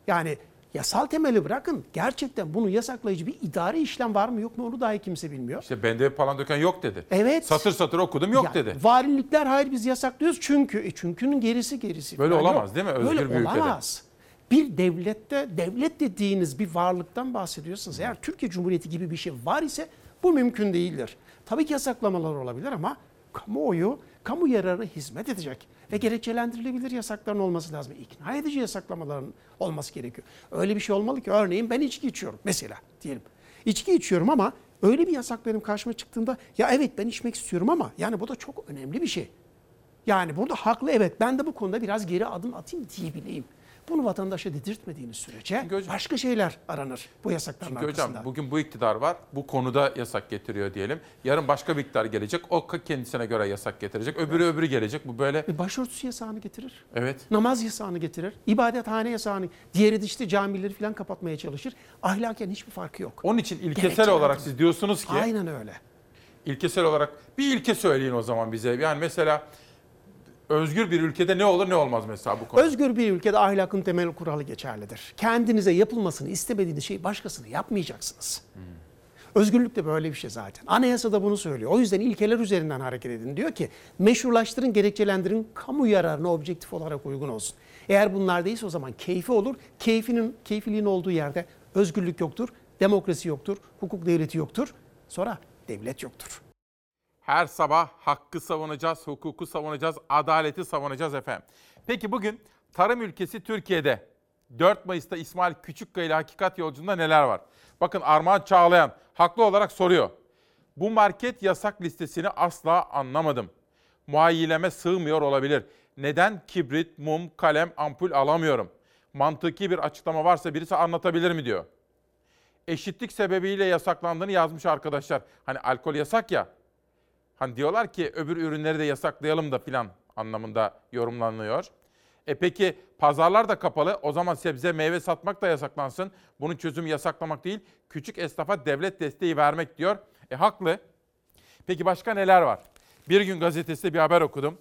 Speaker 18: Yani yasal temeli bırakın gerçekten bunu yasaklayıcı bir idari işlem var mı yok mu onu dahi kimse bilmiyor.
Speaker 1: İşte bende falan döken yok dedi.
Speaker 18: Evet.
Speaker 1: Satır satır okudum yok
Speaker 18: Ya,
Speaker 1: dedi.
Speaker 18: Valilikler hayır biz yasaklıyoruz çünkü e, çünkünün gerisi gerisi.
Speaker 1: Böyle
Speaker 18: falan
Speaker 1: olamaz
Speaker 18: yok.
Speaker 1: değil mi özgür
Speaker 18: Böyle
Speaker 1: bir ülkede?
Speaker 18: Bir devlette devlet dediğiniz bir varlıktan bahsediyorsunuz. Eğer Türkiye Cumhuriyeti gibi bir şey var ise bu mümkün değildir. Tabii ki yasaklamalar olabilir ama kamuoyu kamu yararı hizmet edecek ve gerekçelendirilebilir yasakların olması lazım. İkna edici yasaklamaların olması gerekiyor. Öyle bir şey olmalı ki örneğin ben içki içiyorum mesela diyelim. İçki içiyorum ama öyle bir yasak benim karşıma çıktığında ya evet ben içmek istiyorum ama yani bu da çok önemli bir şey. Yani burada haklı evet ben de bu konuda biraz geri adım atayım diyebileyim. Bunu vatandaşa dedirtmediğiniz sürece başka şeyler aranır bu yasakların
Speaker 1: Çünkü
Speaker 18: arkasında.
Speaker 1: hocam bugün bu iktidar var. Bu konuda yasak getiriyor diyelim. Yarın başka bir iktidar gelecek. O kendisine göre yasak getirecek. Öbürü öbürü gelecek. Bu böyle
Speaker 18: E, Başörtüsü yasağını getirir.
Speaker 1: evet.
Speaker 18: Namaz yasağını getirir. ibadethane yasağını. Diğeri de işte camileri falan kapatmaya çalışır. Ahlaken hiçbir farkı yok.
Speaker 1: Onun için ilkesel
Speaker 18: Gerekçeler
Speaker 1: olarak
Speaker 18: de-
Speaker 1: siz diyorsunuz ki
Speaker 18: Aynen öyle.
Speaker 1: ilkesel olarak bir ilke söyleyin o zaman bize. Yani mesela özgür bir ülkede ne olur ne olmaz mesela bu konu.
Speaker 18: Özgür bir ülkede ahlakın temel kuralı geçerlidir. Kendinize yapılmasını istemediğiniz şeyi başkasına yapmayacaksınız. Özgürlük de böyle bir şey zaten. Anayasa da bunu söylüyor. O yüzden ilkeler üzerinden hareket edin. Diyor ki meşrulaştırın, gerekçelendirin, kamu yararına objektif olarak uygun olsun. Eğer bunlar değilse o zaman keyfi olur. Keyfinin, keyfiliğin olduğu yerde özgürlük yoktur, demokrasi yoktur, hukuk devleti yoktur. Sonra devlet yoktur.
Speaker 1: Her sabah hakkı savunacağız, hukuku savunacağız, adaleti savunacağız efendim. Peki bugün tarım ülkesi Türkiye'de 4 Mayıs'ta İsmail Küçükkaya ile Hakikat Yolculuğu'nda neler var? Bakın Armağan Çağlayan haklı olarak soruyor. Bu market yasak listesini asla anlamadım. Muayyileme sığmıyor olabilir. Neden kibrit, mum, kalem, ampul alamıyorum? Mantıki bir açıklama varsa birisi anlatabilir mi diyor. Eşitlik sebebiyle yasaklandığını yazmış arkadaşlar. Hani alkol yasak ya. Hani diyorlar ki öbür ürünleri de yasaklayalım da filan anlamında yorumlanıyor. E peki pazarlar da kapalı. O zaman sebze meyve satmak da yasaklansın. Bunun çözümü yasaklamak değil, küçük esnafa devlet desteği vermek diyor. E haklı. Peki başka neler var? Bir gün gazetesinde bir haber okudum.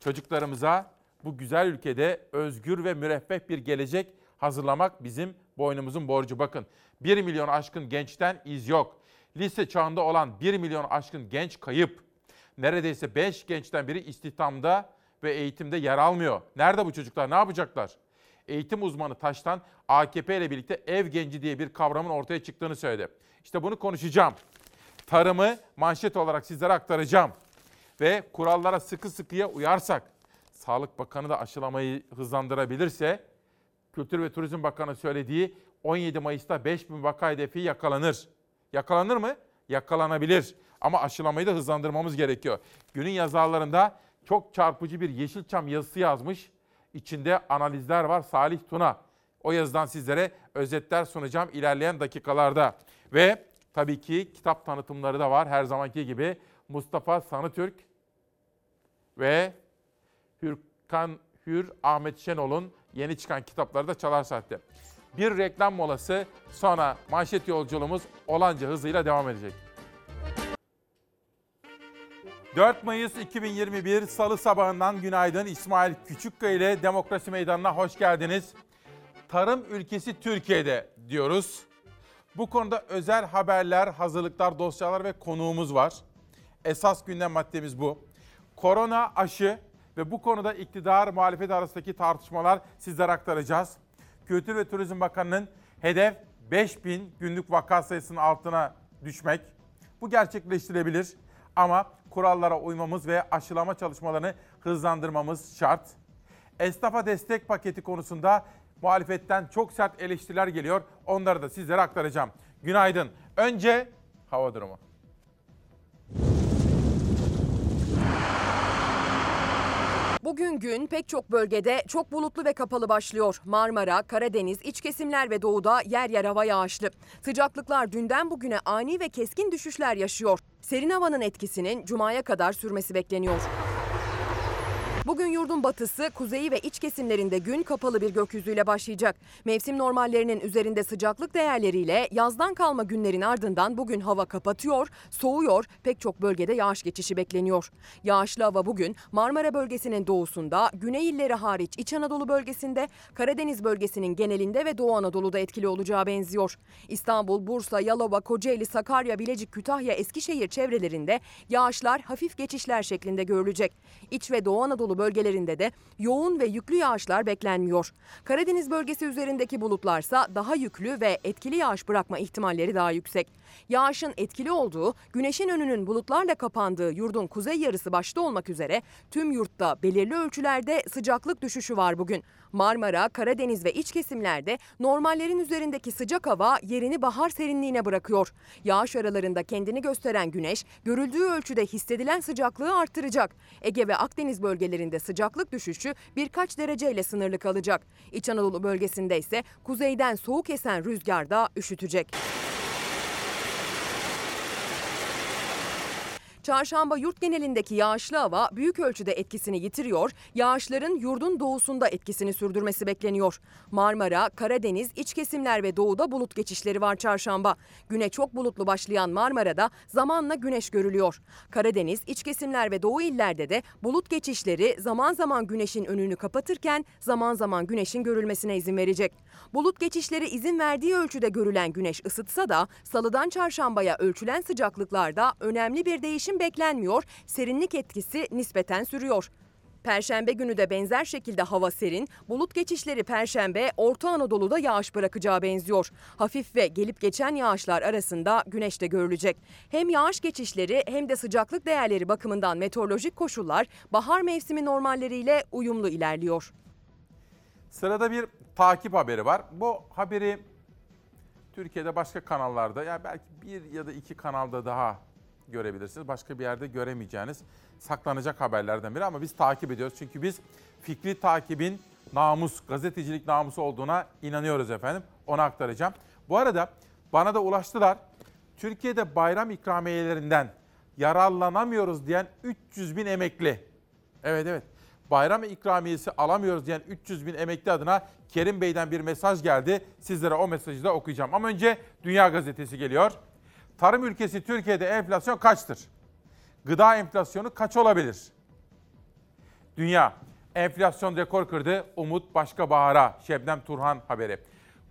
Speaker 1: Çocuklarımıza bu güzel ülkede özgür ve müreffeh bir gelecek hazırlamak bizim boynumuzun borcu. Bakın 1 milyon aşkın gençten iz yok. Lise çağında olan 1 milyon aşkın genç kayıp. Neredeyse 5 gençten biri istihdamda ve eğitimde yer almıyor. Nerede bu çocuklar? Ne yapacaklar? Eğitim uzmanı Taş'tan AKP ile birlikte ev genci diye bir kavramın ortaya çıktığını söyledi. İşte bunu konuşacağım. Tarımı manşet olarak sizlere aktaracağım. Ve kurallara sıkı sıkıya uyarsak, Sağlık Bakanı da aşılamayı hızlandırabilirse, Kültür ve Turizm Bakanı söylediği 17 Mayıs'ta 5000 vaka hedefi yakalanır. Yakalanır mı? Yakalanabilir. Ama aşılamayı da hızlandırmamız gerekiyor. Günün yazarlarında çok çarpıcı bir Yeşilçam yazısı yazmış. İçinde analizler var Salih Tuna. O yazıdan sizlere özetler sunacağım ilerleyen dakikalarda. Ve tabii ki kitap tanıtımları da var her zamanki gibi. Mustafa Sanıtürk ve Hürkan Hür Ahmet Şenol'un yeni çıkan kitapları da Çalar Saat'te. Bir reklam molası sonra manşet yolculuğumuz olanca hızıyla devam edecek. 4 Mayıs 2021 Salı sabahından günaydın. İsmail Küçükkaya ile Demokrasi Meydanı'na hoş geldiniz. Tarım ülkesi Türkiye'de diyoruz. Bu konuda özel haberler, hazırlıklar, dosyalar ve konuğumuz var. Esas gündem maddemiz bu. Korona aşı ve bu konuda iktidar muhalefet arasındaki tartışmalar sizlere aktaracağız. Kültür ve Turizm Bakanı'nın hedef 5000 günlük vaka sayısının altına düşmek. Bu gerçekleştirebilir ama kurallara uymamız ve aşılama çalışmalarını hızlandırmamız şart. Esnafa destek paketi konusunda muhalefetten çok sert eleştiriler geliyor. Onları da sizlere aktaracağım. Günaydın. Önce hava durumu.
Speaker 2: Bugün gün pek çok bölgede çok bulutlu ve kapalı başlıyor. Marmara, Karadeniz, iç kesimler ve doğuda yer yer hava yağışlı. Sıcaklıklar dünden bugüne ani ve keskin düşüşler yaşıyor. Serin havanın etkisinin cumaya kadar sürmesi bekleniyor. Bugün yurdun batısı, kuzeyi ve iç kesimlerinde gün kapalı bir gökyüzüyle başlayacak. Mevsim normallerinin üzerinde sıcaklık değerleriyle yazdan kalma günlerin ardından bugün hava kapatıyor, soğuyor, pek çok bölgede yağış geçişi bekleniyor. Yağışlı hava bugün Marmara bölgesinin doğusunda, güney illeri hariç İç Anadolu bölgesinde, Karadeniz bölgesinin genelinde ve Doğu Anadolu'da etkili olacağı benziyor. İstanbul, Bursa, Yalova, Kocaeli, Sakarya, Bilecik, Kütahya, Eskişehir çevrelerinde yağışlar hafif geçişler şeklinde görülecek. İç ve Doğu Anadolu bölgelerinde de yoğun ve yüklü yağışlar beklenmiyor. Karadeniz bölgesi üzerindeki bulutlarsa daha yüklü ve etkili yağış bırakma ihtimalleri daha yüksek. Yağışın etkili olduğu, güneşin önünün bulutlarla kapandığı yurdun kuzey yarısı başta olmak üzere tüm yurtta belirli ölçülerde sıcaklık düşüşü var bugün. Marmara, Karadeniz ve iç kesimlerde normallerin üzerindeki sıcak hava yerini bahar serinliğine bırakıyor. Yağış aralarında kendini gösteren güneş görüldüğü ölçüde hissedilen sıcaklığı artıracak. Ege ve Akdeniz bölgelerinde sıcaklık düşüşü birkaç dereceyle sınırlı kalacak. İç Anadolu bölgesinde ise kuzeyden soğuk esen rüzgar da üşütecek. Çarşamba yurt genelindeki yağışlı hava büyük ölçüde etkisini yitiriyor. Yağışların yurdun doğusunda etkisini sürdürmesi bekleniyor. Marmara, Karadeniz, iç kesimler ve doğuda bulut geçişleri var çarşamba. Güne çok bulutlu başlayan Marmara'da zamanla güneş görülüyor. Karadeniz, iç kesimler ve doğu illerde de bulut geçişleri zaman zaman güneşin önünü kapatırken zaman zaman güneşin görülmesine izin verecek. Bulut geçişleri izin verdiği ölçüde görülen güneş ısıtsa da salıdan çarşambaya ölçülen sıcaklıklarda önemli bir değişim beklenmiyor. Serinlik etkisi nispeten sürüyor. Perşembe günü de benzer şekilde hava serin. Bulut geçişleri Perşembe Orta Anadolu'da yağış bırakacağı benziyor. Hafif ve gelip geçen yağışlar arasında güneş de görülecek. Hem yağış geçişleri hem de sıcaklık değerleri bakımından meteorolojik koşullar bahar mevsimi normalleriyle uyumlu ilerliyor.
Speaker 1: Sırada bir takip haberi var. Bu haberi Türkiye'de başka kanallarda yani belki bir ya da iki kanalda daha görebilirsiniz. Başka bir yerde göremeyeceğiniz saklanacak haberlerden biri ama biz takip ediyoruz. Çünkü biz fikri takibin namus, gazetecilik namusu olduğuna inanıyoruz efendim. Onu aktaracağım. Bu arada bana da ulaştılar. Türkiye'de bayram ikramiyelerinden yararlanamıyoruz diyen 300 bin emekli. Evet evet. Bayram ikramiyesi alamıyoruz diyen 300 bin emekli adına Kerim Bey'den bir mesaj geldi. Sizlere o mesajı da okuyacağım. Ama önce Dünya Gazetesi geliyor. Tarım ülkesi Türkiye'de enflasyon kaçtır? Gıda enflasyonu kaç olabilir? Dünya enflasyon rekor kırdı. Umut başka bahara. Şebnem Turhan haberi.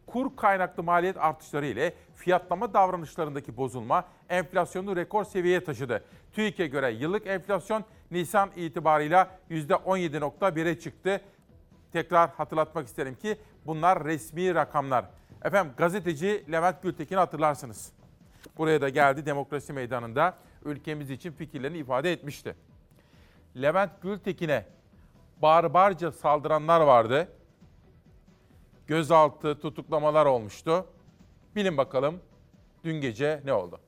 Speaker 1: Kur kaynaklı maliyet artışları ile fiyatlama davranışlarındaki bozulma enflasyonu rekor seviyeye taşıdı. TÜİK'e göre yıllık enflasyon Nisan itibarıyla %17.1'e çıktı. Tekrar hatırlatmak isterim ki bunlar resmi rakamlar. Efendim gazeteci Levent Gültekin'i hatırlarsınız. Buraya da geldi demokrasi meydanında ülkemiz için fikirlerini ifade etmişti. Levent Gültekin'e barbarca saldıranlar vardı. Gözaltı, tutuklamalar olmuştu. Bilin bakalım dün gece ne oldu?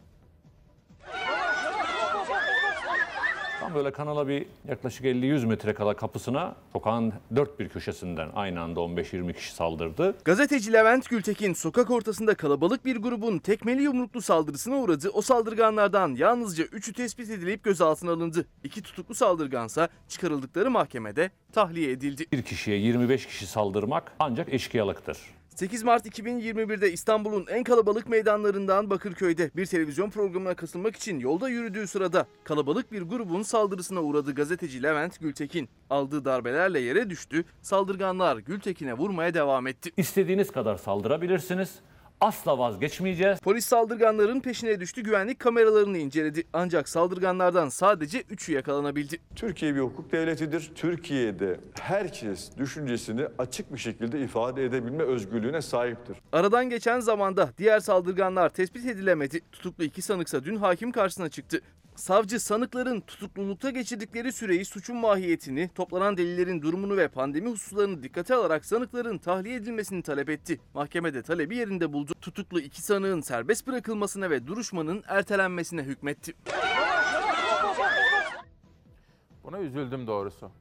Speaker 19: Tam böyle kanala bir yaklaşık 50-100 metre kala kapısına sokağın dört bir köşesinden aynı anda 15-20 kişi saldırdı.
Speaker 15: Gazeteci Levent Gültekin sokak ortasında kalabalık bir grubun tekmeli yumruklu saldırısına uğradı. O saldırganlardan yalnızca 3'ü tespit edilip gözaltına alındı. İki tutuklu saldırgansa çıkarıldıkları mahkemede tahliye edildi.
Speaker 19: Bir kişiye 25 kişi saldırmak ancak eşkıyalıktır.
Speaker 15: 8 Mart 2021'de İstanbul'un en kalabalık meydanlarından Bakırköy'de bir televizyon programına katılmak için yolda yürüdüğü sırada kalabalık bir grubun saldırısına uğradı gazeteci Levent Gültekin. Aldığı darbelerle yere düştü. Saldırganlar Gültekin'e vurmaya devam etti.
Speaker 19: İstediğiniz kadar saldırabilirsiniz. Asla vazgeçmeyeceğiz.
Speaker 15: Polis saldırganların peşine düştü, güvenlik kameralarını inceledi. Ancak saldırganlardan sadece 3'ü yakalanabildi.
Speaker 20: Türkiye bir hukuk devletidir. Türkiye'de herkes düşüncesini açık bir şekilde ifade edebilme özgürlüğüne sahiptir.
Speaker 15: Aradan geçen zamanda diğer saldırganlar tespit edilemedi. Tutuklu iki sanıksa dün hakim karşısına çıktı. Savcı sanıkların tutuklulukta geçirdikleri süreyi, suçun mahiyetini, toplanan delillerin durumunu ve pandemi hususlarını dikkate alarak sanıkların tahliye edilmesini talep etti. Mahkemede talebi yerinde buldu. Tutuklu iki sanığın serbest bırakılmasına ve duruşmanın ertelenmesine hükmetti.
Speaker 1: Buna üzüldüm doğrusu.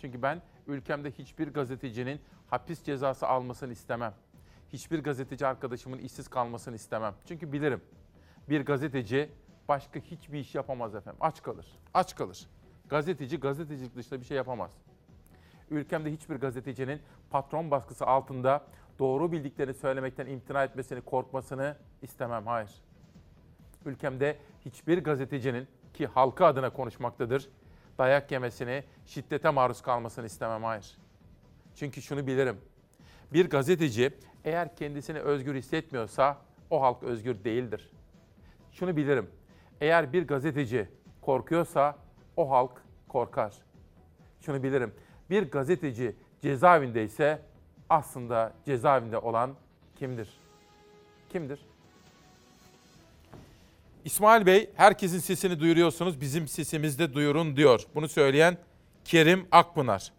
Speaker 1: Çünkü ben ülkemde hiçbir gazetecinin hapis cezası almasını istemem. Hiçbir gazeteci arkadaşımın işsiz kalmasını istemem. Çünkü bilirim bir gazeteci başka hiçbir iş yapamaz efendim. Aç kalır. Aç kalır. Gazeteci gazetecilik dışında bir şey yapamaz. Ülkemde hiçbir gazetecinin patron baskısı altında doğru bildiklerini söylemekten imtina etmesini, korkmasını istemem. Hayır. Ülkemde hiçbir gazetecinin ki halkı adına konuşmaktadır, dayak yemesini, şiddete maruz kalmasını istemem. Hayır. Çünkü şunu bilirim. Bir gazeteci eğer kendisini özgür hissetmiyorsa o halk özgür değildir. Şunu bilirim. Eğer bir gazeteci korkuyorsa o halk korkar. Şunu bilirim. Bir gazeteci cezaevindeyse aslında cezaevinde olan kimdir? Kimdir? İsmail Bey, herkesin sesini duyuruyorsunuz, bizim sesimizi de duyurun diyor. Bunu söyleyen Kerim Akpınar.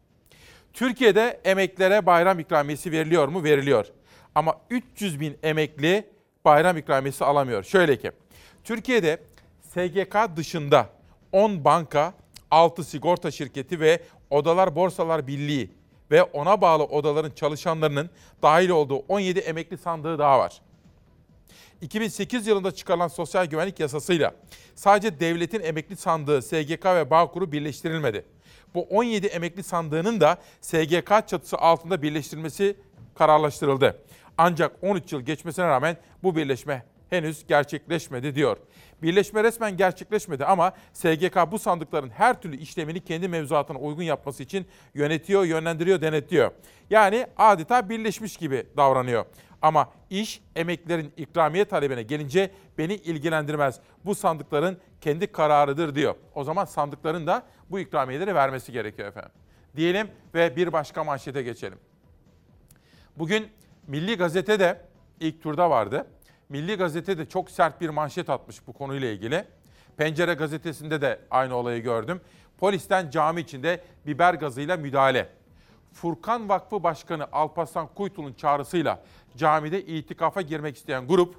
Speaker 1: Türkiye'de emeklilere bayram ikramiyesi veriliyor mu? Veriliyor. Ama 300 bin emekli bayram ikramiyesi alamıyor. Şöyle ki, Türkiye'de SGK dışında 10 banka, 6 sigorta şirketi ve Odalar Borsalar Birliği ve ona bağlı odaların çalışanlarının dahil olduğu 17 emekli sandığı daha var. 2008 yılında çıkarılan sosyal güvenlik yasasıyla sadece devletin emekli sandığı SGK ve Bağkur'u birleştirilmedi. Bu 17 emekli sandığının da SGK çatısı altında birleştirilmesi kararlaştırıldı. Ancak 13 yıl geçmesine rağmen bu birleşme henüz gerçekleşmedi diyor. Birleşme resmen gerçekleşmedi ama SGK bu sandıkların her türlü işlemini kendi mevzuatına uygun yapması için yönetiyor, yönlendiriyor, denetliyor. Yani adeta birleşmiş gibi davranıyor. Ama iş emeklilerin ikramiye talebine gelince beni ilgilendirmez. Bu sandıkların kendi kararıdır diyor. O zaman sandıkların da bu ikramiyeleri vermesi gerekiyor efendim. Diyelim ve bir başka manşete geçelim. Bugün Milli Gazete'de ilk turda vardı. Milli Gazete'de çok sert bir manşet atmış bu konuyla ilgili. Pencere gazetesinde de aynı olayı gördüm. Polisten cami içinde biber gazıyla müdahale. Furkan Vakfı Başkanı Alparslan Kuytul'un çağrısıyla camide itikafa girmek isteyen grup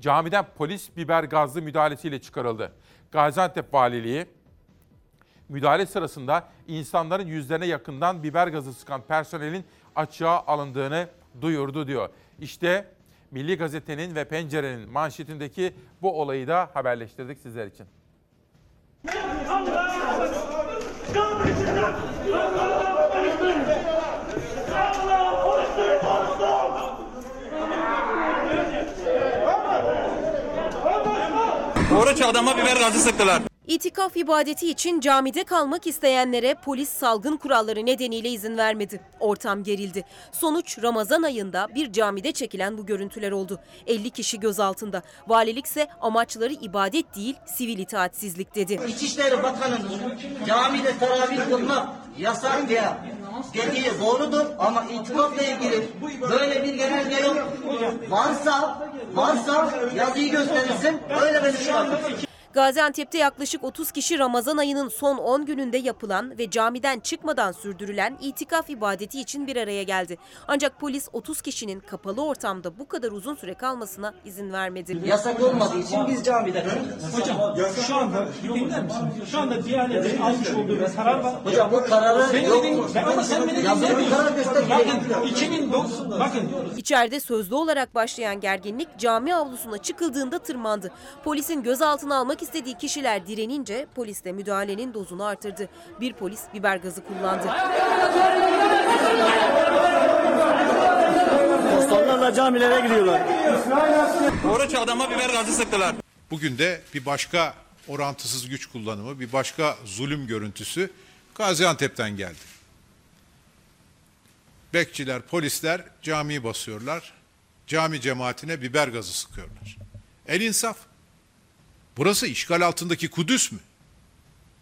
Speaker 1: camiden polis biber gazlı müdahalesiyle çıkarıldı. Gaziantep Valiliği müdahale sırasında insanların yüzlerine yakından biber gazı sıkan personelin açığa alındığını duyurdu diyor. İşte Milli Gazete'nin ve Pencere'nin manşetindeki bu olayı da haberleştirdik sizler için.
Speaker 4: Oruç adama biber gazı sıktılar.
Speaker 5: İtikaf ibadeti için camide kalmak isteyenlere polis salgın kuralları nedeniyle izin vermedi. Ortam gerildi. Sonuç Ramazan ayında bir camide çekilen bu görüntüler oldu. 50 kişi gözaltında. Valilik ise amaçları ibadet değil sivil itaatsizlik dedi.
Speaker 21: İçişleri Bakanı'nın camide teravih kılmak yasak diye dediği doğrudur ama itikafla ilgili böyle bir genelge yok. Varsa, varsa yazıyı gösterilsin, öyle beni çıkartın.
Speaker 5: Gaziantep'te yaklaşık 30 kişi Ramazan ayının son 10 gününde yapılan ve camiden çıkmadan sürdürülen itikaf ibadeti için bir araya geldi. Ancak polis 30 kişinin kapalı ortamda bu kadar uzun süre kalmasına izin vermedi.
Speaker 21: Yasak olmadığı için biz camide kalıyoruz.
Speaker 22: Hocam şu anda dinler misin? Şu anda Diyanet'in almış olduğu bir karar var.
Speaker 21: Hocam bu kararı
Speaker 22: Senin
Speaker 21: yok.
Speaker 22: dediğin- Ben ama sen beni dinlemiyorsun. Bakın 2009 bakın
Speaker 5: İçeride sözlü olarak başlayan gerginlik cami avlusuna çıkıldığında tırmandı. Polisin gözaltına almak istediği kişiler direnince polis de müdahalenin dozunu artırdı. Bir polis biber gazı kullandı.
Speaker 17: Postanlarla camilere gidiyorlar.
Speaker 4: Oruç adama biber gazı sıktılar.
Speaker 23: Bugün de bir başka orantısız güç kullanımı, bir başka zulüm görüntüsü Gaziantep'ten geldi. Bekçiler, polisler camiyi basıyorlar. Cami cemaatine biber gazı sıkıyorlar. El insaf. Burası işgal altındaki Kudüs mü?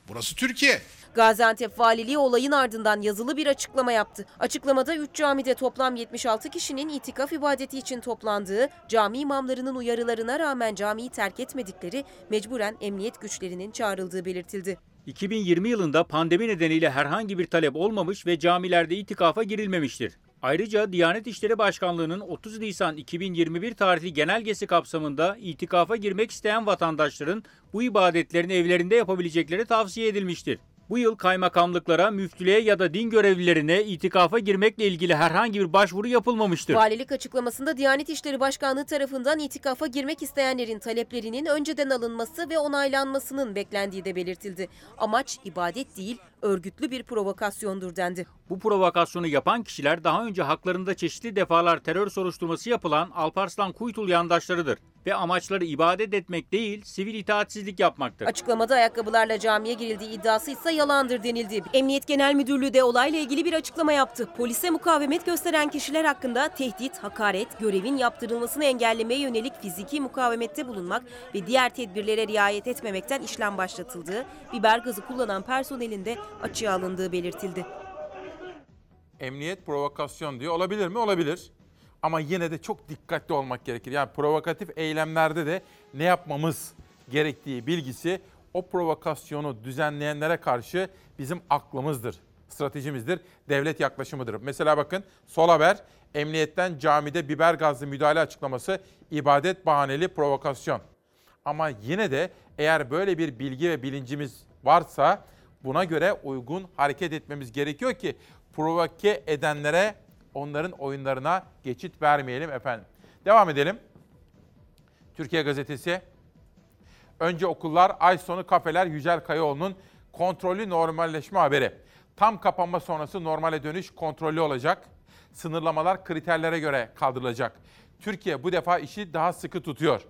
Speaker 23: Burası Türkiye.
Speaker 5: Gaziantep Valiliği olayın ardından yazılı bir açıklama yaptı. Açıklamada 3 camide toplam 76 kişinin itikaf ibadeti için toplandığı, cami imamlarının uyarılarına rağmen camiyi terk etmedikleri, mecburen emniyet güçlerinin çağrıldığı belirtildi.
Speaker 24: 2020 yılında pandemi nedeniyle herhangi bir talep olmamış ve camilerde itikafa girilmemiştir. Ayrıca Diyanet İşleri Başkanlığı'nın 30 Nisan 2021 tarihli genelgesi kapsamında itikafa girmek isteyen vatandaşların bu ibadetlerini evlerinde yapabilecekleri tavsiye edilmiştir. Bu yıl kaymakamlıklara, müftülüğe ya da din görevlilerine itikafa girmekle ilgili herhangi bir başvuru yapılmamıştır.
Speaker 5: Valilik açıklamasında Diyanet İşleri Başkanlığı tarafından itikafa girmek isteyenlerin taleplerinin önceden alınması ve onaylanmasının beklendiği de belirtildi. Amaç ibadet değil, örgütlü bir provokasyondur dendi.
Speaker 24: Bu provokasyonu yapan kişiler daha önce haklarında çeşitli defalar terör soruşturması yapılan Alparslan Kuytul yandaşlarıdır ve amaçları ibadet etmek değil, sivil itaatsizlik yapmaktır.
Speaker 5: Açıklamada ayakkabılarla camiye girildiği iddiası ise yalandır denildi. Emniyet Genel Müdürlüğü de olayla ilgili bir açıklama yaptı. Polise mukavemet gösteren kişiler hakkında tehdit, hakaret, görevin yaptırılmasını engellemeye yönelik fiziki mukavemette bulunmak ve diğer tedbirlere riayet etmemekten işlem başlatıldığı, biber gazı kullanan personelin de açığa alındığı belirtildi.
Speaker 1: Emniyet provokasyon diyor. Olabilir mi? Olabilir. Ama yine de çok dikkatli olmak gerekir. Yani provokatif eylemlerde de ne yapmamız gerektiği bilgisi o provokasyonu düzenleyenlere karşı bizim aklımızdır, stratejimizdir, devlet yaklaşımıdır. Mesela bakın Sol Haber, emniyetten camide biber gazlı müdahale açıklaması ibadet bahaneli provokasyon. Ama yine de eğer böyle bir bilgi ve bilincimiz varsa buna göre uygun hareket etmemiz gerekiyor ki provoke edenlere onların oyunlarına geçit vermeyelim efendim. Devam edelim. Türkiye Gazetesi. Önce okullar, ay sonu kafeler Yücel Kayaoğlu'nun kontrollü normalleşme haberi. Tam kapanma sonrası normale dönüş kontrollü olacak. Sınırlamalar kriterlere göre kaldırılacak. Türkiye bu defa işi daha sıkı tutuyor.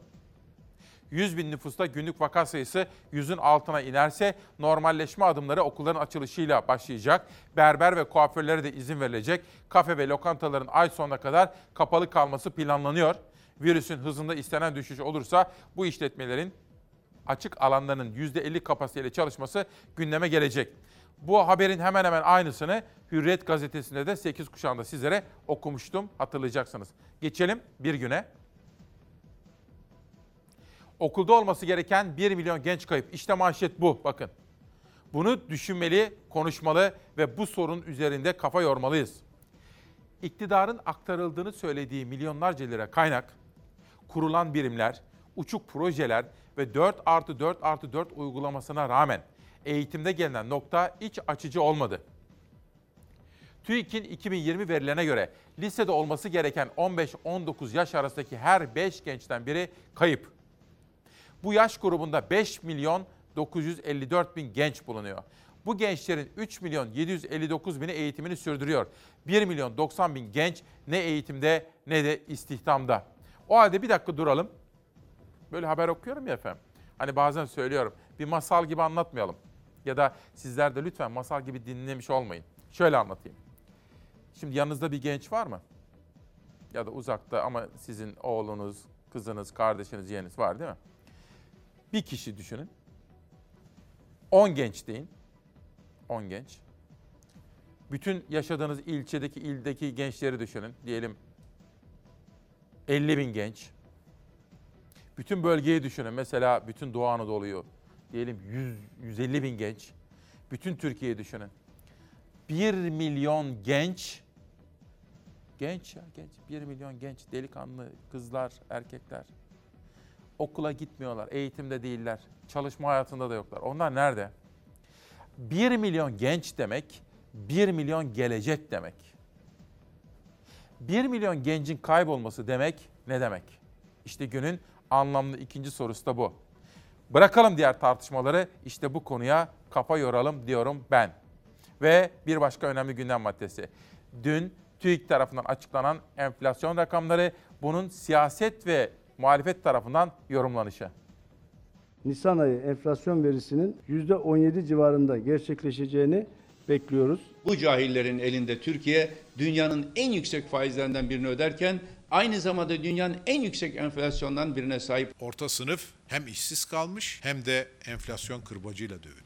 Speaker 1: 100 bin nüfusta günlük vaka sayısı 100'ün altına inerse normalleşme adımları okulların açılışıyla başlayacak. Berber ve kuaförlere de izin verilecek. Kafe ve lokantaların ay sonuna kadar kapalı kalması planlanıyor. Virüsün hızında istenen düşüş olursa bu işletmelerin açık alanlarının %50 kapasiteyle çalışması gündeme gelecek. Bu haberin hemen hemen aynısını Hürriyet gazetesinde de 8 kuşağında sizlere okumuştum hatırlayacaksınız. Geçelim bir güne. Okulda olması gereken 1 milyon genç kayıp. İşte manşet bu bakın. Bunu düşünmeli, konuşmalı ve bu sorun üzerinde kafa yormalıyız. İktidarın aktarıldığını söylediği milyonlarca lira kaynak, kurulan birimler, uçuk projeler ve 4 artı 4 artı 4 uygulamasına rağmen eğitimde gelinen nokta iç açıcı olmadı. TÜİK'in 2020 verilerine göre lisede olması gereken 15-19 yaş arasındaki her 5 gençten biri kayıp. Bu yaş grubunda 5 milyon 954 bin genç bulunuyor. Bu gençlerin 3 milyon 759 bini eğitimini sürdürüyor. 1 milyon 90 bin genç ne eğitimde ne de istihdamda. O halde bir dakika duralım. Böyle haber okuyorum ya efendim. Hani bazen söylüyorum bir masal gibi anlatmayalım. Ya da sizler de lütfen masal gibi dinlemiş olmayın. Şöyle anlatayım. Şimdi yanınızda bir genç var mı? Ya da uzakta ama sizin oğlunuz, kızınız, kardeşiniz, yeğeniniz var değil mi? Bir kişi düşünün. 10 genç deyin. 10 genç. Bütün yaşadığınız ilçedeki, ildeki gençleri düşünün. Diyelim 50 bin genç. Bütün bölgeyi düşünün. Mesela bütün Doğu Anadolu'yu. Diyelim 100, 150 bin genç. Bütün Türkiye'yi düşünün. 1 milyon genç. Genç ya genç. 1 milyon genç. Delikanlı kızlar, erkekler. Okula gitmiyorlar. Eğitimde değiller. Çalışma hayatında da yoklar. Onlar nerede? 1 milyon genç demek 1 milyon gelecek demek. 1 milyon gencin kaybolması demek ne demek? İşte günün anlamlı ikinci sorusu da bu. Bırakalım diğer tartışmaları işte bu konuya kafa yoralım diyorum ben. Ve bir başka önemli gündem maddesi. Dün TÜİK tarafından açıklanan enflasyon rakamları bunun siyaset ve muhalefet tarafından yorumlanışı.
Speaker 25: Nisan ayı enflasyon verisinin %17 civarında gerçekleşeceğini bekliyoruz.
Speaker 26: Bu cahillerin elinde Türkiye dünyanın en yüksek faizlerinden birini öderken aynı zamanda dünyanın en yüksek enflasyondan birine sahip.
Speaker 23: Orta sınıf hem işsiz kalmış hem de enflasyon kırbacıyla dövülmüş.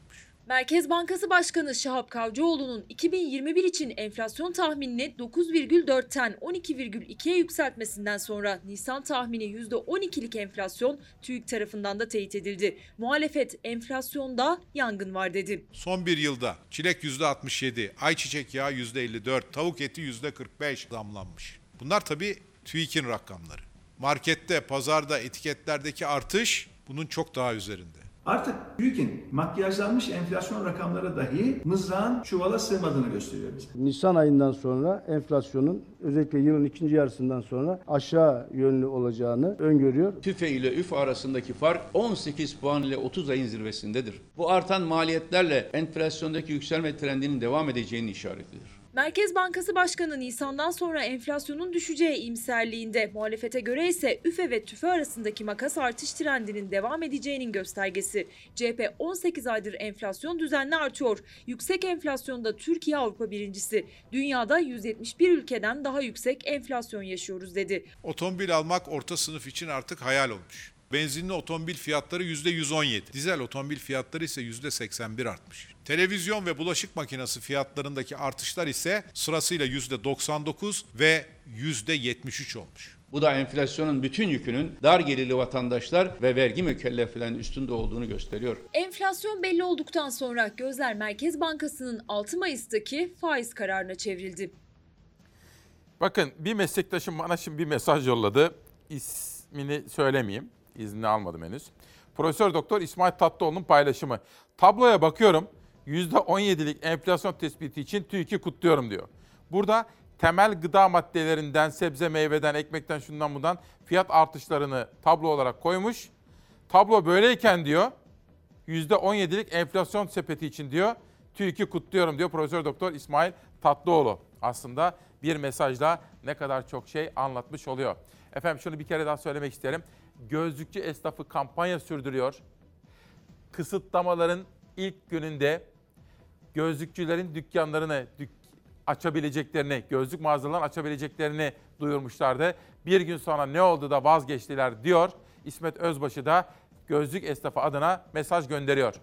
Speaker 27: Merkez Bankası Başkanı Şahap Kavcıoğlu'nun 2021 için enflasyon tahminini 9,4'ten 12,2'ye yükseltmesinden sonra Nisan tahmini %12'lik enflasyon TÜİK tarafından da teyit edildi. Muhalefet enflasyonda yangın var dedi.
Speaker 23: Son bir yılda çilek %67, ayçiçek yağı %54, tavuk eti %45 zamlanmış. Bunlar tabii TÜİK'in rakamları. Markette, pazarda, etiketlerdeki artış bunun çok daha üzerinde.
Speaker 28: Artık TÜİK'in makyajlanmış enflasyon rakamları dahi mızrağın çuvala sığmadığını gösteriyor bize.
Speaker 25: Nisan ayından sonra enflasyonun özellikle yılın ikinci yarısından sonra aşağı yönlü olacağını öngörüyor.
Speaker 26: TÜFE ile üf arasındaki fark 18 puan ile 30 ayın zirvesindedir. Bu artan maliyetlerle enflasyondaki yükselme trendinin devam edeceğini işaretlidir.
Speaker 27: Merkez Bankası Başkanı Nisan'dan sonra enflasyonun düşeceği imserliğinde. Muhalefete göre ise üfe ve tüfe arasındaki makas artış trendinin devam edeceğinin göstergesi. CHP 18 aydır enflasyon düzenli artıyor. Yüksek enflasyonda Türkiye Avrupa birincisi. Dünyada 171 ülkeden daha yüksek enflasyon yaşıyoruz dedi.
Speaker 23: Otomobil almak orta sınıf için artık hayal olmuş. Benzinli otomobil fiyatları %117, dizel otomobil fiyatları ise %81 artmış. Televizyon ve bulaşık makinesi fiyatlarındaki artışlar ise sırasıyla %99 ve %73 olmuş.
Speaker 26: Bu da enflasyonun bütün yükünün dar gelirli vatandaşlar ve vergi mükelleflerinin üstünde olduğunu gösteriyor.
Speaker 27: Enflasyon belli olduktan sonra gözler Merkez Bankası'nın 6 Mayıs'taki faiz kararına çevrildi.
Speaker 1: Bakın bir meslektaşım bana şimdi bir mesaj yolladı. İsmini söylemeyeyim. İznini almadım henüz. Profesör Doktor İsmail Tatlıoğlu'nun paylaşımı. Tabloya bakıyorum. %17'lik enflasyon tespiti için TÜİK'i kutluyorum diyor. Burada temel gıda maddelerinden, sebze meyveden, ekmekten, şundan bundan fiyat artışlarını tablo olarak koymuş. Tablo böyleyken diyor %17'lik enflasyon sepeti için diyor TÜİK'i kutluyorum diyor Profesör Doktor İsmail Tatlıoğlu. Aslında bir mesajla ne kadar çok şey anlatmış oluyor. Efendim şunu bir kere daha söylemek isterim. Gözlükçü esnafı kampanya sürdürüyor. Kısıtlamaların ilk gününde gözlükçülerin dükkanlarını dük- açabileceklerini, gözlük mağazalarını açabileceklerini duyurmuşlardı. Bir gün sonra ne oldu da vazgeçtiler diyor. İsmet Özbaşı da gözlük esnafı adına mesaj gönderiyor.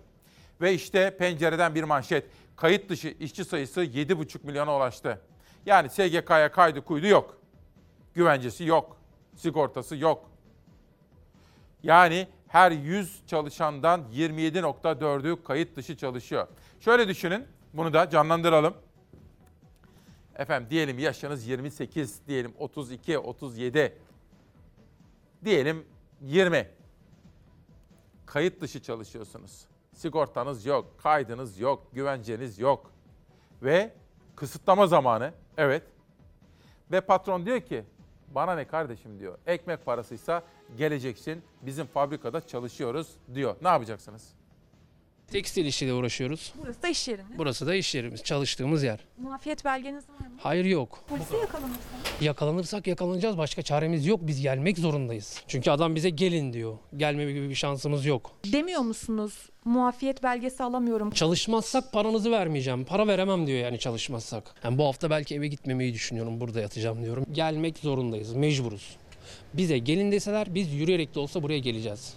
Speaker 1: Ve işte pencereden bir manşet. Kayıt dışı işçi sayısı 7,5 milyona ulaştı. Yani SGK'ya kaydı kuydu yok. Güvencesi yok. Sigortası yok. Yani her 100 çalışandan 27.4'ü kayıt dışı çalışıyor. Şöyle düşünün, bunu da canlandıralım. Efendim diyelim yaşınız 28, diyelim 32, 37, diyelim 20. Kayıt dışı çalışıyorsunuz. Sigortanız yok, kaydınız yok, güvenceniz yok. Ve kısıtlama zamanı, evet. Ve patron diyor ki, bana ne kardeşim diyor. Ekmek parasıysa geleceksin, bizim fabrikada çalışıyoruz diyor. Ne yapacaksınız?
Speaker 29: Tekstil işiyle uğraşıyoruz.
Speaker 30: Burası da iş yeriniz.
Speaker 29: Burası da iş yerimiz, çalıştığımız yer.
Speaker 30: Muafiyet belgeniz var mı?
Speaker 29: Hayır yok.
Speaker 30: Polise yakalanırsanız.
Speaker 29: Yakalanırsak yakalanacağız. Başka çaremiz yok. Biz gelmek zorundayız. Çünkü adam bize gelin diyor. Gelme gibi bir şansımız yok.
Speaker 30: Demiyor musunuz? Muafiyet belgesi alamıyorum.
Speaker 29: Çalışmazsak paranızı vermeyeceğim. Para veremem diyor yani çalışmazsak. Yani bu hafta belki eve gitmemeyi düşünüyorum. Burada yatacağım diyorum. Gelmek zorundayız. Mecburuz. Bize gelin deseler biz yürüyerek de olsa buraya geleceğiz.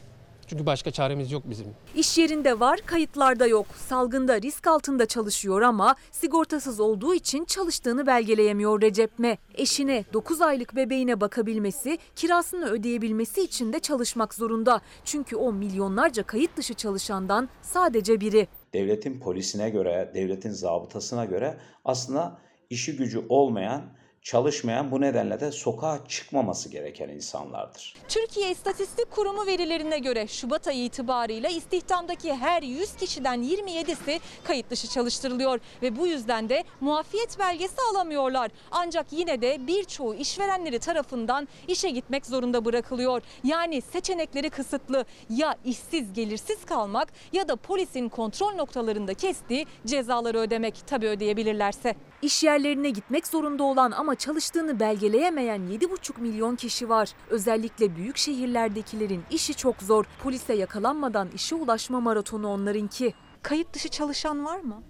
Speaker 29: Çünkü başka çaremiz yok bizim.
Speaker 30: İş yerinde var, kayıtlarda yok. Salgında risk altında çalışıyor ama sigortasız olduğu için çalıştığını belgeleyemiyor Recep M. Eşine 9 aylık bebeğine bakabilmesi, kirasını ödeyebilmesi için de çalışmak zorunda. Çünkü o milyonlarca kayıt dışı çalışandan sadece biri.
Speaker 31: devletin polisine göre, devletin zabıtasına göre aslında işi gücü olmayan, çalışmayan bu nedenle de sokağa çıkmaması gereken insanlardır.
Speaker 30: Türkiye İstatistik Kurumu verilerine göre Şubat ayı itibarıyla istihdamdaki her 100 kişiden 27'si kayıt dışı çalıştırılıyor ve bu yüzden de muafiyet belgesi alamıyorlar. Ancak yine de birçoğu işverenleri tarafından işe gitmek zorunda bırakılıyor. Yani seçenekleri kısıtlı. Ya işsiz gelirsiz kalmak ya da polisin kontrol noktalarında kestiği cezaları ödemek tabii ödeyebilirlerse. İş yerlerine gitmek zorunda olan ama çalıştığını belgeleyemeyen 7,5 milyon kişi var. Özellikle büyük şehirlerdekilerin işi çok zor. Polise yakalanmadan işe ulaşma maratonu onlarınki. Kayıt dışı çalışan var mı?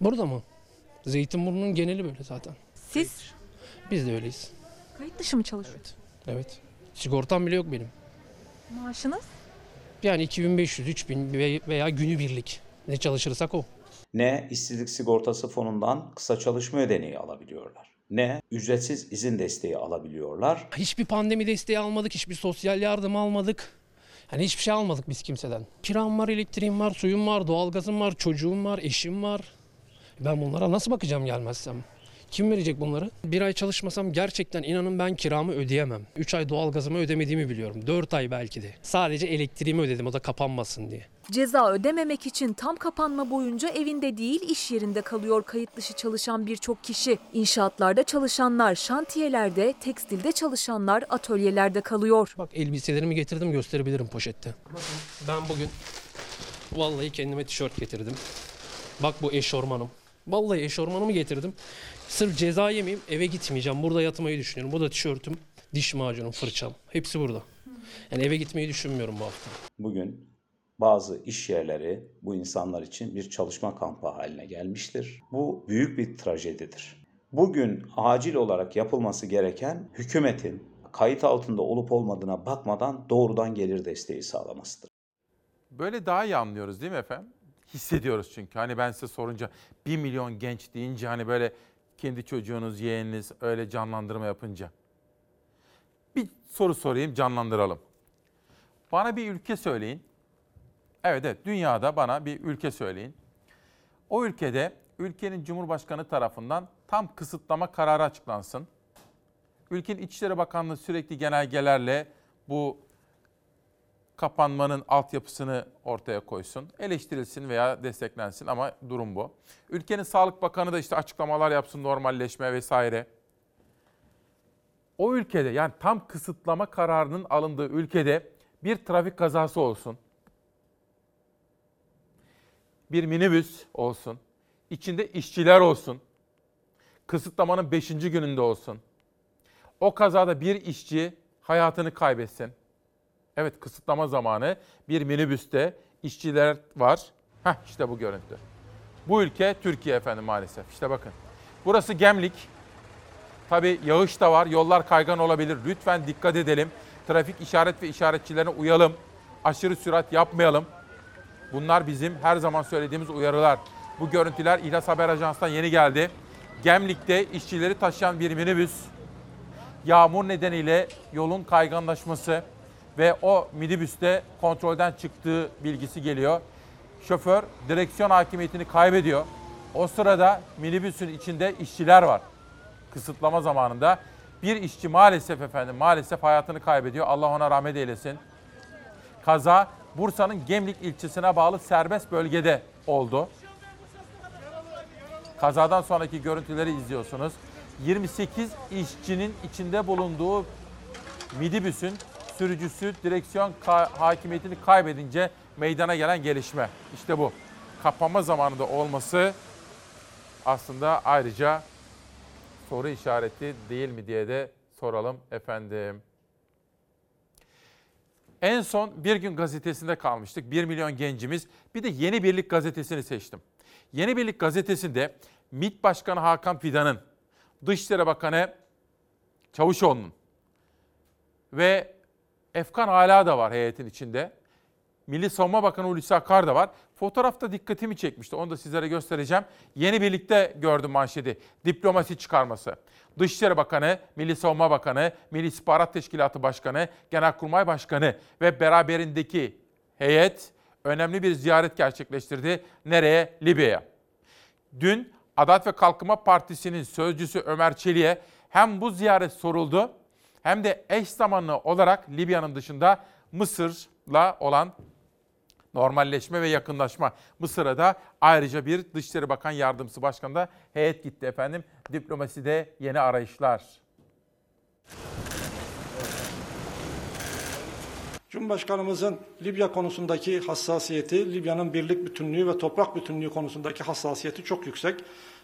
Speaker 29: Burada mı? Zeytinburnu'nun geneli böyle zaten.
Speaker 30: Siz
Speaker 29: Biz de öyleyiz.
Speaker 30: kayıt dışı mı çalışıyorsunuz?
Speaker 29: Evet. Sigortam bile yok benim.
Speaker 30: Maaşınız?
Speaker 29: Yani 2500, 3000 ve- veya günübirlik. Ne çalışırsak o.
Speaker 31: Ne işsizlik sigortası fonundan kısa çalışma ödeneği alabiliyorlar. Ne ücretsiz izin desteği alabiliyorlar.
Speaker 29: Hiçbir pandemi desteği almadık, hiçbir sosyal yardım almadık. Hani hiçbir şey almadık biz kimseden. Kiram var, elektriğim var, suyum var, doğalgazım var, çocuğum var, eşim var. Ben bunlara nasıl bakacağım gelmezsem? Kim verecek bunları? Bir ay çalışmasam gerçekten inanın ben kiramı ödeyemem. 3 ay doğalgazımı ödemediğimi biliyorum. 4 ay belki de. Sadece elektriğimi ödedim o da kapanmasın diye.
Speaker 30: Ceza ödememek için tam kapanma boyunca evinde değil iş yerinde kalıyor kayıt dışı çalışan birçok kişi. İnşaatlarda çalışanlar, şantiyelerde, tekstilde çalışanlar atölyelerde kalıyor.
Speaker 29: Bak elbiselerimi getirdim gösterebilirim poşette. Ben bugün vallahi kendime tişört getirdim. Bak bu eşormanım. Vallahi eşormanımı getirdim. Sırf ceza yemeyeyim eve gitmeyeceğim. Burada yatmayı düşünüyorum. Bu da tişörtüm, diş macunum, fırçam. Hepsi burada. Yani eve gitmeyi düşünmüyorum bu hafta.
Speaker 31: Bugün bazı iş yerleri bu insanlar için bir çalışma kampı haline gelmiştir. Bu büyük bir trajedidir. Bugün acil olarak yapılması gereken hükümetin kayıt altında olup olmadığına bakmadan doğrudan gelir desteği sağlamasıdır.
Speaker 1: Böyle daha iyi anlıyoruz değil mi efendim? Hissediyoruz çünkü. Hani ben size sorunca 1 milyon genç deyince hani böyle kendi çocuğunuz, yeğeniniz öyle canlandırma yapınca. Bir soru sorayım, canlandıralım. Bana bir ülke söyleyin. Evet evet dünyada bana bir ülke söyleyin. O ülkede ülkenin Cumhurbaşkanı tarafından tam kısıtlama kararı açıklansın. Ülkenin İçişleri Bakanlığı sürekli genelgelerle bu kapanmanın altyapısını ortaya koysun. Eleştirilsin veya desteklensin ama durum bu. Ülkenin Sağlık Bakanı da işte açıklamalar yapsın, normalleşme vesaire. O ülkede yani tam kısıtlama kararının alındığı ülkede bir trafik kazası olsun. Bir minibüs olsun. içinde işçiler olsun. Kısıtlamanın 5. gününde olsun. O kazada bir işçi hayatını kaybetsin. Evet kısıtlama zamanı bir minibüste işçiler var. Heh işte bu görüntü. Bu ülke Türkiye efendim maalesef. İşte bakın. Burası Gemlik. Tabi yağış da var. Yollar kaygan olabilir. Lütfen dikkat edelim. Trafik işaret ve işaretçilerine uyalım. Aşırı sürat yapmayalım. Bunlar bizim her zaman söylediğimiz uyarılar. Bu görüntüler İhlas Haber Ajansı'ndan yeni geldi. Gemlik'te işçileri taşıyan bir minibüs yağmur nedeniyle yolun kayganlaşması ve o minibüste kontrolden çıktığı bilgisi geliyor. Şoför direksiyon hakimiyetini kaybediyor. O sırada minibüsün içinde işçiler var. Kısıtlama zamanında bir işçi maalesef efendim maalesef hayatını kaybediyor. Allah ona rahmet eylesin. Kaza Bursa'nın Gemlik ilçesine bağlı serbest bölgede oldu. Kazadan sonraki görüntüleri izliyorsunuz. 28 işçinin içinde bulunduğu minibüsün sürücüsü direksiyon ka- hakimiyetini kaybedince meydana gelen gelişme. İşte bu. Kapanma zamanında olması aslında ayrıca soru işareti değil mi diye de soralım efendim. En son Bir Gün Gazetesi'nde kalmıştık. 1 milyon gencimiz. Bir de Yeni Birlik Gazetesi'ni seçtim. Yeni Birlik Gazetesi'nde MİT Başkanı Hakan Fidan'ın, Dışişleri Bakanı Çavuşoğlu'nun ve Efkan Ala da var heyetin içinde. Milli Savunma Bakanı Hulusi Akar da var. Fotoğrafta dikkatimi çekmişti. Onu da sizlere göstereceğim. Yeni birlikte gördüm manşeti. Diplomasi çıkarması. Dışişleri Bakanı, Milli Savunma Bakanı, Milli İstihbarat Teşkilatı Başkanı, Genelkurmay Başkanı ve beraberindeki heyet önemli bir ziyaret gerçekleştirdi. Nereye? Libya'ya. Dün Adalet ve Kalkınma Partisi'nin sözcüsü Ömer Çelik'e hem bu ziyaret soruldu hem de eş zamanlı olarak Libya'nın dışında Mısır'la olan normalleşme ve yakınlaşma. Mısır'a da ayrıca bir Dışişleri Bakan Yardımcısı Başkanı da heyet gitti efendim. Diplomaside yeni arayışlar.
Speaker 32: Cumhurbaşkanımızın Libya konusundaki hassasiyeti, Libya'nın birlik bütünlüğü ve toprak bütünlüğü konusundaki hassasiyeti çok yüksek.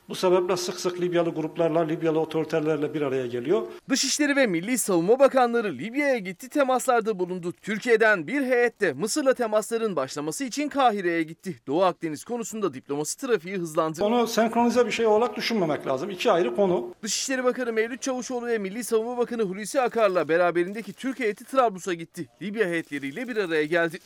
Speaker 32: Bu sebeple sık sık Libyalı gruplarla, Libyalı otoriterlerle bir araya geliyor.
Speaker 15: Dışişleri ve Milli Savunma Bakanları Libya'ya gitti temaslarda bulundu. Türkiye'den bir heyet de Mısır'la temasların başlaması için Kahire'ye gitti. Doğu Akdeniz konusunda diplomasi trafiği hızlandı.
Speaker 32: Onu senkronize bir şey olarak düşünmemek lazım. İki ayrı konu.
Speaker 15: Dışişleri Bakanı Mevlüt Çavuşoğlu ve Milli Savunma Bakanı Hulusi Akar'la beraberindeki Türk heyeti Trablus'a gitti. Libya heyetleriyle bir araya geldi.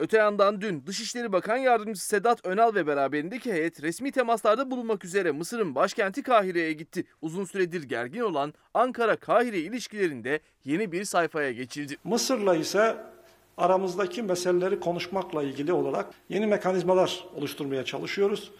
Speaker 15: Öte yandan dün Dışişleri Bakan Yardımcısı Sedat Önal ve beraberindeki heyet resmi temaslarda bulunmak üzere Mısır'ın başkenti Kahire'ye gitti. Uzun süredir gergin olan Ankara-Kahire ilişkilerinde yeni bir sayfaya geçildi.
Speaker 32: Mısır'la ise aramızdaki meseleleri konuşmakla ilgili olarak yeni mekanizmalar oluşturmaya çalışıyoruz.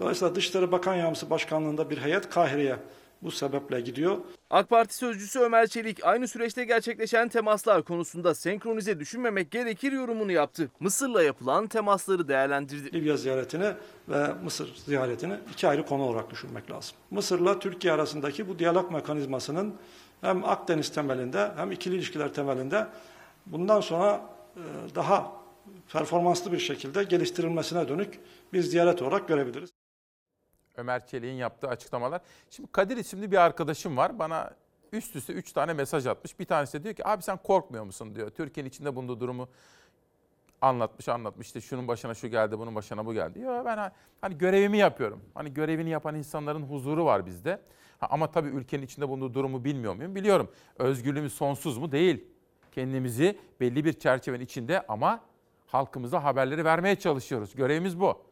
Speaker 32: Dolayısıyla Dışişleri Bakan Yardımcısı Başkanlığında bir heyet Kahire'ye bu sebeple gidiyor.
Speaker 15: AK Parti sözcüsü Ömer Çelik aynı süreçte gerçekleşen temaslar konusunda senkronize düşünmemek gerekir yorumunu yaptı. Mısır'la yapılan temasları değerlendirdi.
Speaker 32: Libya ziyaretini ve Mısır ziyaretini iki ayrı konu olarak düşünmek lazım. Mısır'la Türkiye arasındaki bu diyalog mekanizmasının hem Akdeniz temelinde hem ikili ilişkiler temelinde bundan sonra e, daha performanslı bir şekilde geliştirilmesine dönük bir ziyaret olarak görebiliriz.
Speaker 1: Ömer Çelik'in yaptığı açıklamalar. Şimdi Kadir isimli bir arkadaşım var. Bana üst üste 3 tane mesaj atmış. Bir tanesi de diyor ki abi sen korkmuyor musun diyor. Türkiye'nin içinde bulunduğu durumu anlatmış anlatmış. İşte şunun başına şu geldi, bunun başına bu geldi. Yo ben ha- hani görevimi yapıyorum. Hani görevini yapan insanların huzuru var bizde. Ha, ama tabii ülkenin içinde bulunduğu durumu bilmiyor muyum? Biliyorum. Özgürlüğümüz sonsuz mu? Değil. Kendimizi belli bir çerçevenin içinde ama halkımıza haberleri vermeye çalışıyoruz. Görevimiz bu.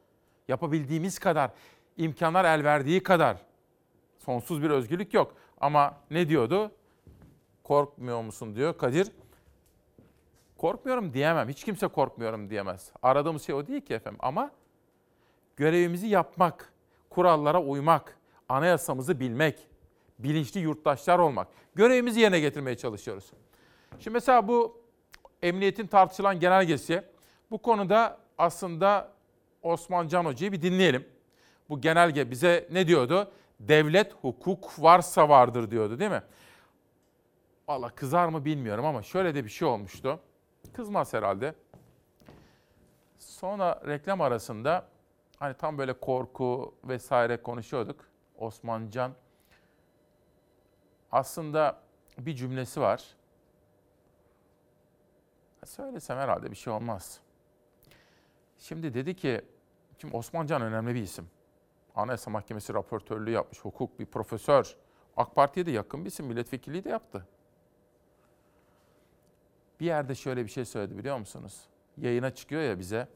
Speaker 1: Yapabildiğimiz kadar, imkanlar el verdiği kadar. Sonsuz bir özgürlük yok. Ama ne diyordu? Korkmuyor musun diyor Kadir. Korkmuyorum diyemem. Hiç kimse korkmuyorum diyemez. Aradığımız şey o değil ki efendim. Ama görevimizi yapmak, kurallara uymak, anayasamızı bilmek, bilinçli yurttaşlar olmak. Görevimizi yerine getirmeye çalışıyoruz. Şimdi mesela bu emniyetin tartışılan genelgesi. Bu konuda aslında Osman Can Hoca'yı bir dinleyelim. Bu genelge bize ne diyordu? Devlet hukuk varsa vardır diyordu değil mi? Valla kızar mı bilmiyorum ama şöyle de bir şey olmuştu. Kızmaz herhalde. Sonra reklam arasında hani tam böyle korku vesaire konuşuyorduk. Osman Can aslında bir cümlesi var. Söylesem herhalde bir şey olmaz. Şimdi dedi ki, şimdi Osman Can önemli bir isim. Anayasa Mahkemesi raportörlüğü yapmış, hukuk bir profesör. AK Parti'ye de yakın bir isim, milletvekilliği de yaptı. Bir yerde şöyle bir şey söyledi biliyor musunuz? Yayına çıkıyor ya bize.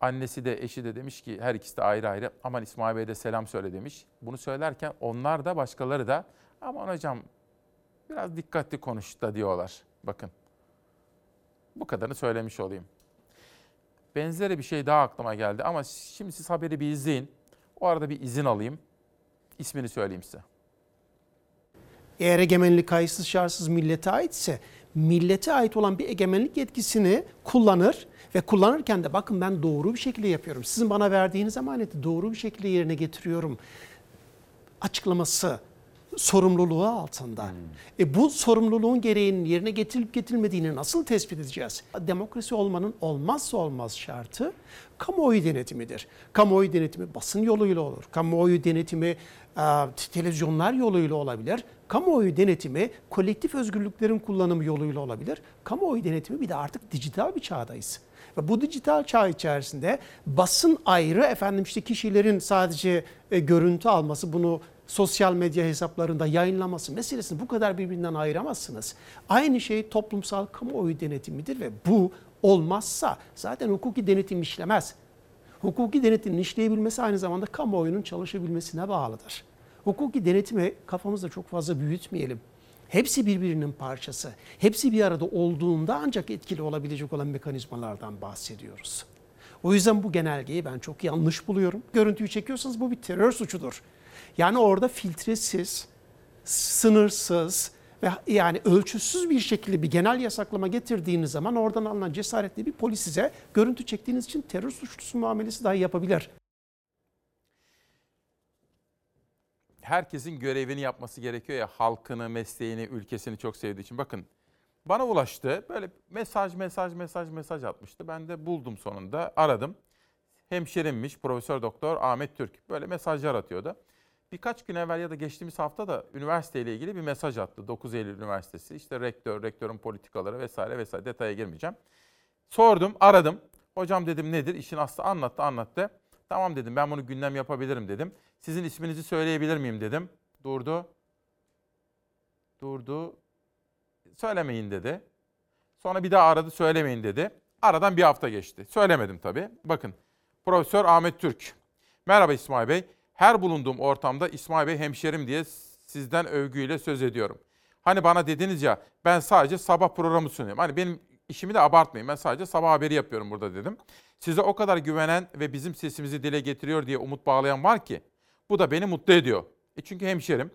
Speaker 1: Annesi de eşi de demiş ki her ikisi de ayrı ayrı aman İsmail Bey de selam söyle demiş. Bunu söylerken onlar da başkaları da aman hocam biraz dikkatli konuş da diyorlar. Bakın bu kadarını söylemiş olayım. Benzeri bir şey daha aklıma geldi ama şimdi siz haberi bir izleyin. O arada bir izin alayım. İsmini söyleyeyim size.
Speaker 18: Eğer egemenlik kayıtsız şartsız millete aitse millete ait olan bir egemenlik yetkisini kullanır ve kullanırken de bakın ben doğru bir şekilde yapıyorum. Sizin bana verdiğiniz emaneti doğru bir şekilde yerine getiriyorum. Açıklaması sorumluluğu altında. E bu sorumluluğun gereğinin yerine getirilip getirilmediğini nasıl tespit edeceğiz? Demokrasi olmanın olmazsa olmaz şartı kamuoyu denetimidir. Kamuoyu denetimi basın yoluyla olur. Kamuoyu denetimi e, televizyonlar yoluyla olabilir. Kamuoyu denetimi kolektif özgürlüklerin kullanımı yoluyla olabilir. Kamuoyu denetimi bir de artık dijital bir çağdayız. Ve bu dijital çağ içerisinde basın ayrı efendim işte kişilerin sadece e, görüntü alması bunu sosyal medya hesaplarında yayınlaması meselesini bu kadar birbirinden ayıramazsınız. Aynı şey toplumsal kamuoyu denetimidir ve bu olmazsa zaten hukuki denetim işlemez. Hukuki denetimin işleyebilmesi aynı zamanda kamuoyunun çalışabilmesine bağlıdır. Hukuki denetimi kafamızda çok fazla büyütmeyelim. Hepsi birbirinin parçası. Hepsi bir arada olduğunda ancak etkili olabilecek olan mekanizmalardan bahsediyoruz. O yüzden bu genelgeyi ben çok yanlış buluyorum. Görüntüyü çekiyorsanız bu bir terör suçudur. Yani orada filtresiz, sınırsız ve yani ölçüsüz bir şekilde bir genel yasaklama getirdiğiniz zaman oradan alınan cesaretli bir polis size görüntü çektiğiniz için terör suçlusu muamelesi dahi yapabilir.
Speaker 1: herkesin görevini yapması gerekiyor ya halkını, mesleğini, ülkesini çok sevdiği için. Bakın bana ulaştı. Böyle mesaj, mesaj, mesaj, mesaj atmıştı. Ben de buldum sonunda. Aradım. Hemşerimmiş Profesör Doktor Ahmet Türk. Böyle mesajlar atıyordu. Birkaç gün evvel ya da geçtiğimiz hafta da üniversiteyle ilgili bir mesaj attı. 9 Eylül Üniversitesi. İşte rektör, rektörün politikaları vesaire vesaire detaya girmeyeceğim. Sordum, aradım. Hocam dedim nedir? İşin aslı anlattı, anlattı. Tamam dedim ben bunu gündem yapabilirim dedim. Sizin isminizi söyleyebilir miyim dedim. Durdu. Durdu. Söylemeyin dedi. Sonra bir daha aradı söylemeyin dedi. Aradan bir hafta geçti. Söylemedim tabii. Bakın Profesör Ahmet Türk. Merhaba İsmail Bey. Her bulunduğum ortamda İsmail Bey hemşerim diye sizden övgüyle söz ediyorum. Hani bana dediniz ya ben sadece sabah programı sunuyorum. Hani benim işimi de abartmayın. Ben sadece sabah haberi yapıyorum burada dedim. Size o kadar güvenen ve bizim sesimizi dile getiriyor diye umut bağlayan var ki bu da beni mutlu ediyor. E çünkü hemşerim.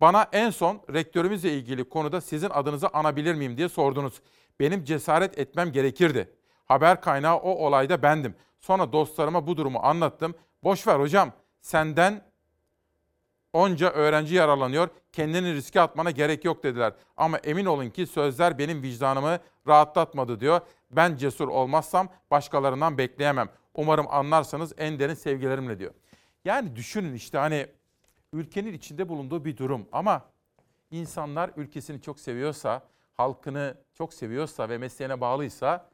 Speaker 1: Bana en son rektörümüzle ilgili konuda sizin adınızı anabilir miyim diye sordunuz. Benim cesaret etmem gerekirdi. Haber kaynağı o olayda bendim. Sonra dostlarıma bu durumu anlattım. Boş ver hocam. Senden onca öğrenci yararlanıyor. Kendini riske atmana gerek yok dediler. Ama emin olun ki sözler benim vicdanımı rahatlatmadı diyor. Ben cesur olmazsam başkalarından bekleyemem. Umarım anlarsanız en derin sevgilerimle diyor. Yani düşünün işte hani ülkenin içinde bulunduğu bir durum ama insanlar ülkesini çok seviyorsa, halkını çok seviyorsa ve mesleğine bağlıysa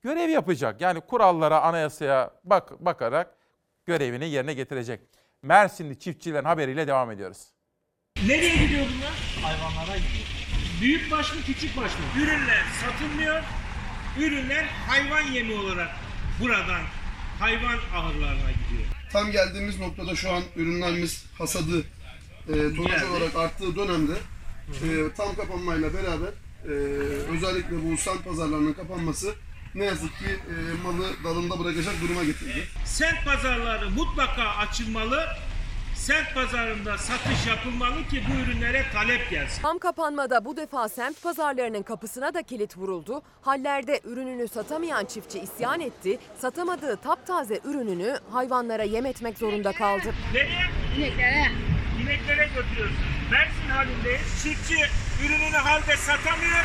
Speaker 1: görev yapacak. Yani kurallara, anayasaya bak bakarak görevini yerine getirecek. Mersinli çiftçilerin haberiyle devam ediyoruz.
Speaker 22: Nereye gidiyor bunlar? Hayvanlara gidiyor. Büyük baş mı küçük baş mı? Ürünler satılmıyor. Ürünler hayvan yemi olarak buradan hayvan ahırlarına gidiyor.
Speaker 33: Tam geldiğimiz noktada şu an ürünlerimiz hasadı e, tonaj olarak arttığı dönemde e, tam kapanmayla beraber e, özellikle bu sent pazarlarının kapanması ne yazık ki e, malı dalında bırakacak duruma getirdi.
Speaker 22: Sent pazarları mutlaka açılmalı. Sent pazarında satış yapılmalı ki bu ürünlere talep gelsin.
Speaker 2: Tam kapanmada bu defa semt pazarlarının kapısına da kilit vuruldu. Hallerde ürününü satamayan çiftçi isyan etti. Satamadığı taptaze ürününü hayvanlara yem etmek zorunda kaldı.
Speaker 22: Nereye? İneklere. İneklere götürüyoruz. Mersin halindeyiz. Çiftçi ürününü halde satamıyor.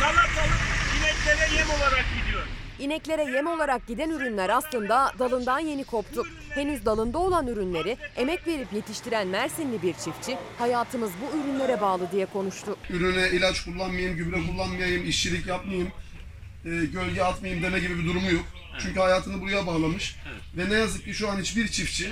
Speaker 22: Salatalık ineklere yem olarak gidiyor.
Speaker 2: İneklere yem olarak giden ürünler aslında dalından yeni koptu. Henüz dalında olan ürünleri emek verip yetiştiren Mersinli bir çiftçi hayatımız bu ürünlere bağlı diye konuştu.
Speaker 33: Ürüne ilaç kullanmayayım, gübre kullanmayayım, işçilik yapmayayım, e, gölge atmayayım deme gibi bir durumu yok. Çünkü hayatını buraya bağlamış. Ve ne yazık ki şu an hiçbir çiftçi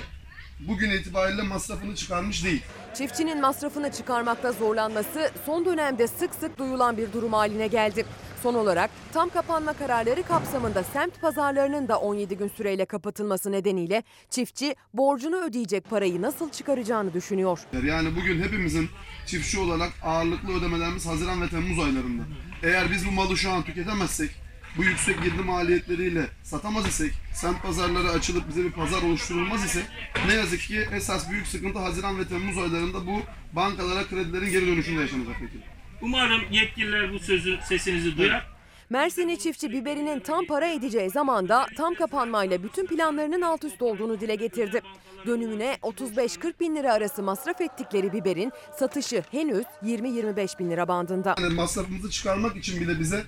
Speaker 33: bugün itibariyle masrafını çıkarmış değil.
Speaker 2: Çiftçinin masrafını çıkarmakta zorlanması son dönemde sık sık duyulan bir durum haline geldi. Son olarak tam kapanma kararları kapsamında semt pazarlarının da 17 gün süreyle kapatılması nedeniyle çiftçi borcunu ödeyecek parayı nasıl çıkaracağını düşünüyor.
Speaker 33: Yani bugün hepimizin çiftçi olarak ağırlıklı ödemelerimiz Haziran ve Temmuz aylarında. Eğer biz bu malı şu an tüketemezsek, bu yüksek girdi maliyetleriyle satamaz isek, semt pazarları açılıp bize bir pazar oluşturulmaz ise ne yazık ki esas büyük sıkıntı Haziran ve Temmuz aylarında bu bankalara kredilerin geri dönüşünde yaşanacak peki.
Speaker 22: Umarım yetkililer bu sözü sesinizi duyar.
Speaker 2: Mersinli çiftçi biberinin tam para edeceği zamanda tam kapanmayla bütün planlarının alt üst olduğunu dile getirdi. Dönümüne 35-40 bin lira arası masraf ettikleri biberin satışı henüz 20-25 bin lira bandında.
Speaker 33: Yani masrafımızı çıkarmak için bile bize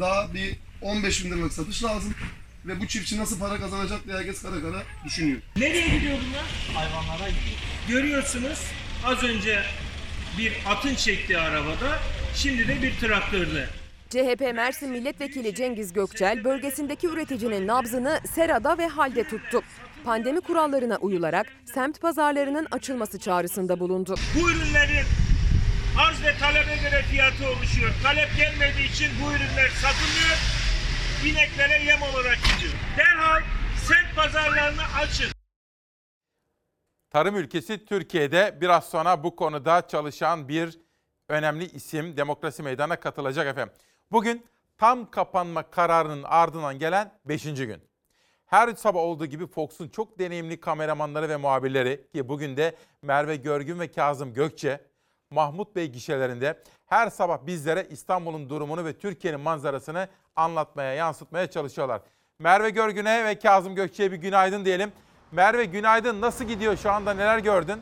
Speaker 33: daha bir 15 bin liralık satış lazım. Ve bu çiftçi nasıl para kazanacak diye herkes kara kara düşünüyor.
Speaker 22: Nereye gidiyor bunlar? Hayvanlara gidiyor. Görüyorsunuz az önce bir atın çektiği arabada, şimdi de bir traktörde.
Speaker 2: CHP Mersin Milletvekili Cengiz Gökçel bölgesindeki üreticinin nabzını serada ve halde tuttu. Pandemi kurallarına uyularak semt pazarlarının açılması çağrısında bulundu.
Speaker 22: Bu ürünlerin arz ve talebe göre fiyatı oluşuyor. Talep gelmediği için bu ürünler satılmıyor. İneklere yem olarak gidiyor. Derhal semt pazarlarını açın.
Speaker 1: Tarım ülkesi Türkiye'de biraz sonra bu konuda çalışan bir önemli isim Demokrasi Meydanı'na katılacak efendim. Bugün tam kapanma kararının ardından gelen 5. gün. Her sabah olduğu gibi Fox'un çok deneyimli kameramanları ve muhabirleri ki bugün de Merve Görgün ve Kazım Gökçe Mahmut Bey gişelerinde her sabah bizlere İstanbul'un durumunu ve Türkiye'nin manzarasını anlatmaya, yansıtmaya çalışıyorlar. Merve Görgün'e ve Kazım Gökçe'ye bir günaydın diyelim. Merve günaydın. Nasıl gidiyor şu anda? Neler gördün?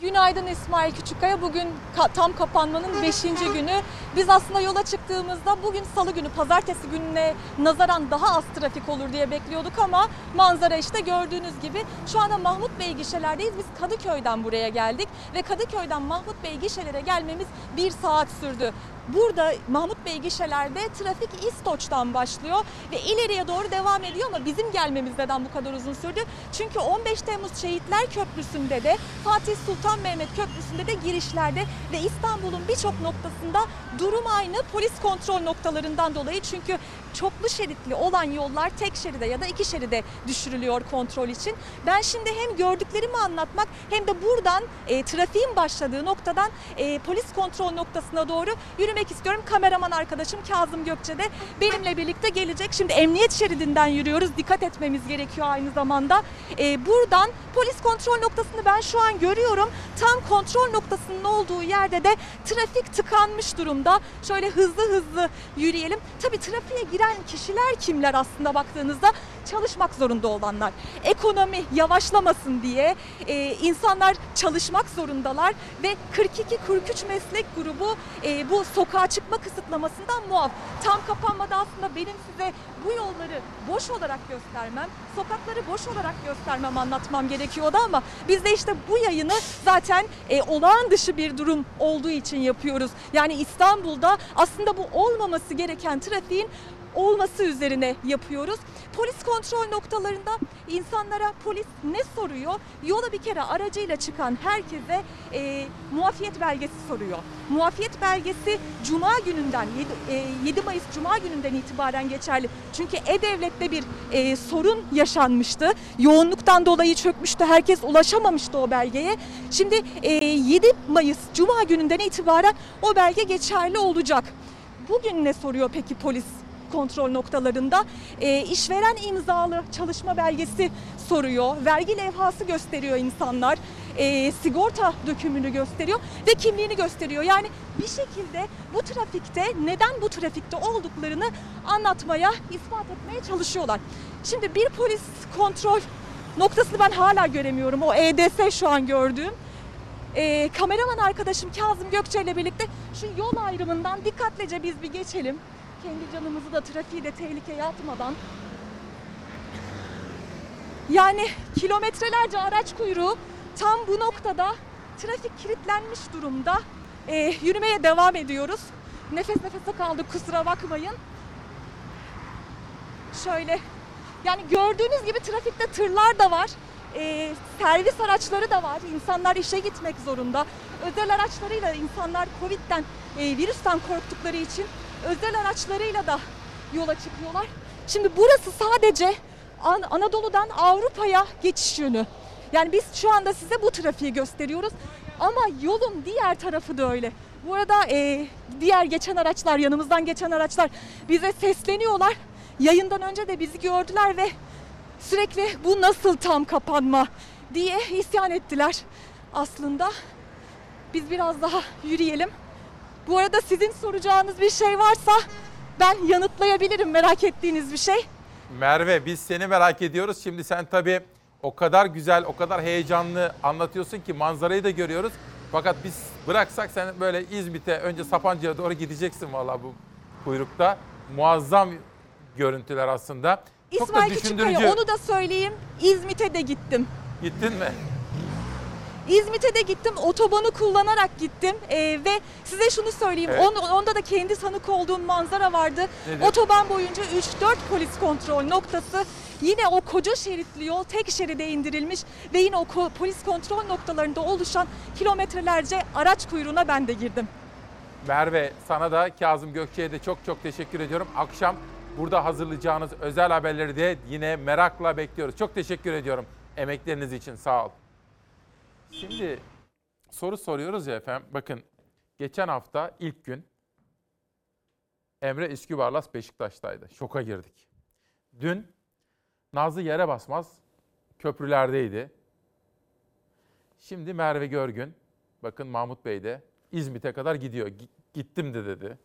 Speaker 30: Günaydın İsmail Küçükkaya. Bugün ka- tam kapanmanın 5. günü. Biz aslında yola çıktığımızda bugün salı günü, pazartesi gününe nazaran daha az trafik olur diye bekliyorduk ama manzara işte gördüğünüz gibi. Şu anda Mahmut Bey gişelerdeyiz. Biz Kadıköy'den buraya geldik ve Kadıköy'den Mahmut Bey gişelere gelmemiz bir saat sürdü. Burada Mahmut Bey gişelerde trafik İstoç'tan başlıyor ve ileriye doğru devam ediyor ama bizim gelmemiz neden bu kadar uzun sürdü? Çünkü 15 Temmuz Şehitler Köprüsü'nde de Fatih Sultan Mehmet Köprüsü'nde de girişlerde ve İstanbul'un birçok noktasında durum aynı polis kontrol noktalarından dolayı çünkü çoklu şeritli olan yollar tek şeride ya da iki şeride düşürülüyor kontrol için. Ben şimdi hem gördüklerimi anlatmak hem de buradan e, trafiğin başladığı noktadan e, polis kontrol noktasına doğru yürümek istiyorum. Kameraman arkadaşım Kazım Gökçe de benimle birlikte gelecek. Şimdi emniyet şeridinden yürüyoruz. Dikkat etmemiz gerekiyor aynı zamanda. E, buradan polis kontrol noktasını ben şu an görüyorum. Tam kontrol noktasının olduğu yerde de trafik tıkanmış durumda. Şöyle hızlı hızlı yürüyelim. Tabii trafiğe giren kişiler kimler aslında baktığınızda çalışmak zorunda olanlar. Ekonomi yavaşlamasın diye e, insanlar çalışmak zorundalar ve 42-43 meslek grubu e, bu sokağa çıkma kısıtlamasından muaf. Tam kapanmada aslında benim size bu yolları boş olarak göstermem, sokakları boş olarak göstermem anlatmam gerekiyordu ama biz de işte bu yayını zaten e, olağan dışı bir durum olduğu için yapıyoruz. Yani İstanbul'da aslında bu olmaması gereken trafiğin olması üzerine yapıyoruz. Polis kontrol noktalarında insanlara polis ne soruyor? Yola bir kere aracıyla çıkan herkese e, muafiyet belgesi soruyor. Muafiyet belgesi Cuma gününden 7, e, 7 Mayıs Cuma gününden itibaren geçerli. Çünkü E-Devlet'te bir e, sorun yaşanmıştı. Yoğunluktan dolayı çökmüştü. Herkes ulaşamamıştı o belgeye. Şimdi e, 7 Mayıs Cuma gününden itibaren o belge geçerli olacak. Bugün ne soruyor peki polis? Kontrol noktalarında e, işveren imzalı çalışma belgesi soruyor. Vergi levhası gösteriyor insanlar. E, sigorta dökümünü gösteriyor ve kimliğini gösteriyor. Yani bir şekilde bu trafikte neden bu trafikte olduklarını anlatmaya, ispat etmeye çalışıyorlar. Şimdi bir polis kontrol noktasını ben hala göremiyorum. O EDS şu an gördüğüm. E, kameraman arkadaşım Kazım Gökçe ile birlikte şu yol ayrımından dikkatlice biz bir geçelim kendi canımızı da trafiği de tehlikeye atmadan. Yani kilometrelerce araç kuyruğu tam bu noktada trafik kilitlenmiş durumda. Ee, yürümeye devam ediyoruz. Nefes nefese kaldık kusura bakmayın. Şöyle yani gördüğünüz gibi trafikte tırlar da var. Ee, servis araçları da var. İnsanlar işe gitmek zorunda. Özel araçlarıyla insanlar Covid'den, e, virüsten korktukları için özel araçlarıyla da yola çıkıyorlar. Şimdi burası sadece An- Anadolu'dan Avrupa'ya geçiş yönü. Yani biz şu anda size bu trafiği gösteriyoruz. Ama yolun diğer tarafı da öyle. Bu arada e, diğer geçen araçlar, yanımızdan geçen araçlar bize sesleniyorlar. Yayından önce de bizi gördüler ve sürekli bu nasıl tam kapanma diye isyan ettiler aslında. Biz biraz daha yürüyelim. Bu arada sizin soracağınız bir şey varsa ben yanıtlayabilirim merak ettiğiniz bir şey.
Speaker 1: Merve biz seni merak ediyoruz. Şimdi sen tabii o kadar güzel, o kadar heyecanlı anlatıyorsun ki manzarayı da görüyoruz. Fakat biz bıraksak sen böyle İzmit'e önce Sapanca'ya doğru gideceksin vallahi bu kuyrukta. Muazzam görüntüler aslında. Çok
Speaker 30: İsmail. Küçükkaya onu da söyleyeyim. İzmit'e de gittim.
Speaker 1: Gittin mi?
Speaker 30: İzmit'e de gittim. Otobanı kullanarak gittim. Ee, ve size şunu söyleyeyim.
Speaker 1: Evet.
Speaker 30: On- onda da kendi tanık olduğum manzara vardı.
Speaker 1: Nedir?
Speaker 30: Otoban boyunca 3-4 polis kontrol noktası. Yine o koca şeritli yol tek şeride indirilmiş ve yine o ko- polis kontrol noktalarında oluşan kilometrelerce araç kuyruğuna ben de girdim.
Speaker 1: Merve sana da Kazım Gökçe'ye de çok çok teşekkür ediyorum. Akşam burada hazırlayacağınız özel haberleri de yine merakla bekliyoruz. Çok teşekkür ediyorum emekleriniz için sağ ol. Şimdi soru soruyoruz ya efendim. Bakın geçen hafta ilk gün Emre Üskübarlas Beşiktaş'taydı. Şoka girdik. Dün Nazlı yere basmaz köprülerdeydi. Şimdi Merve Görgün, bakın Mahmut Bey de İzmit'e kadar gidiyor. Gi- Gittim de dedi.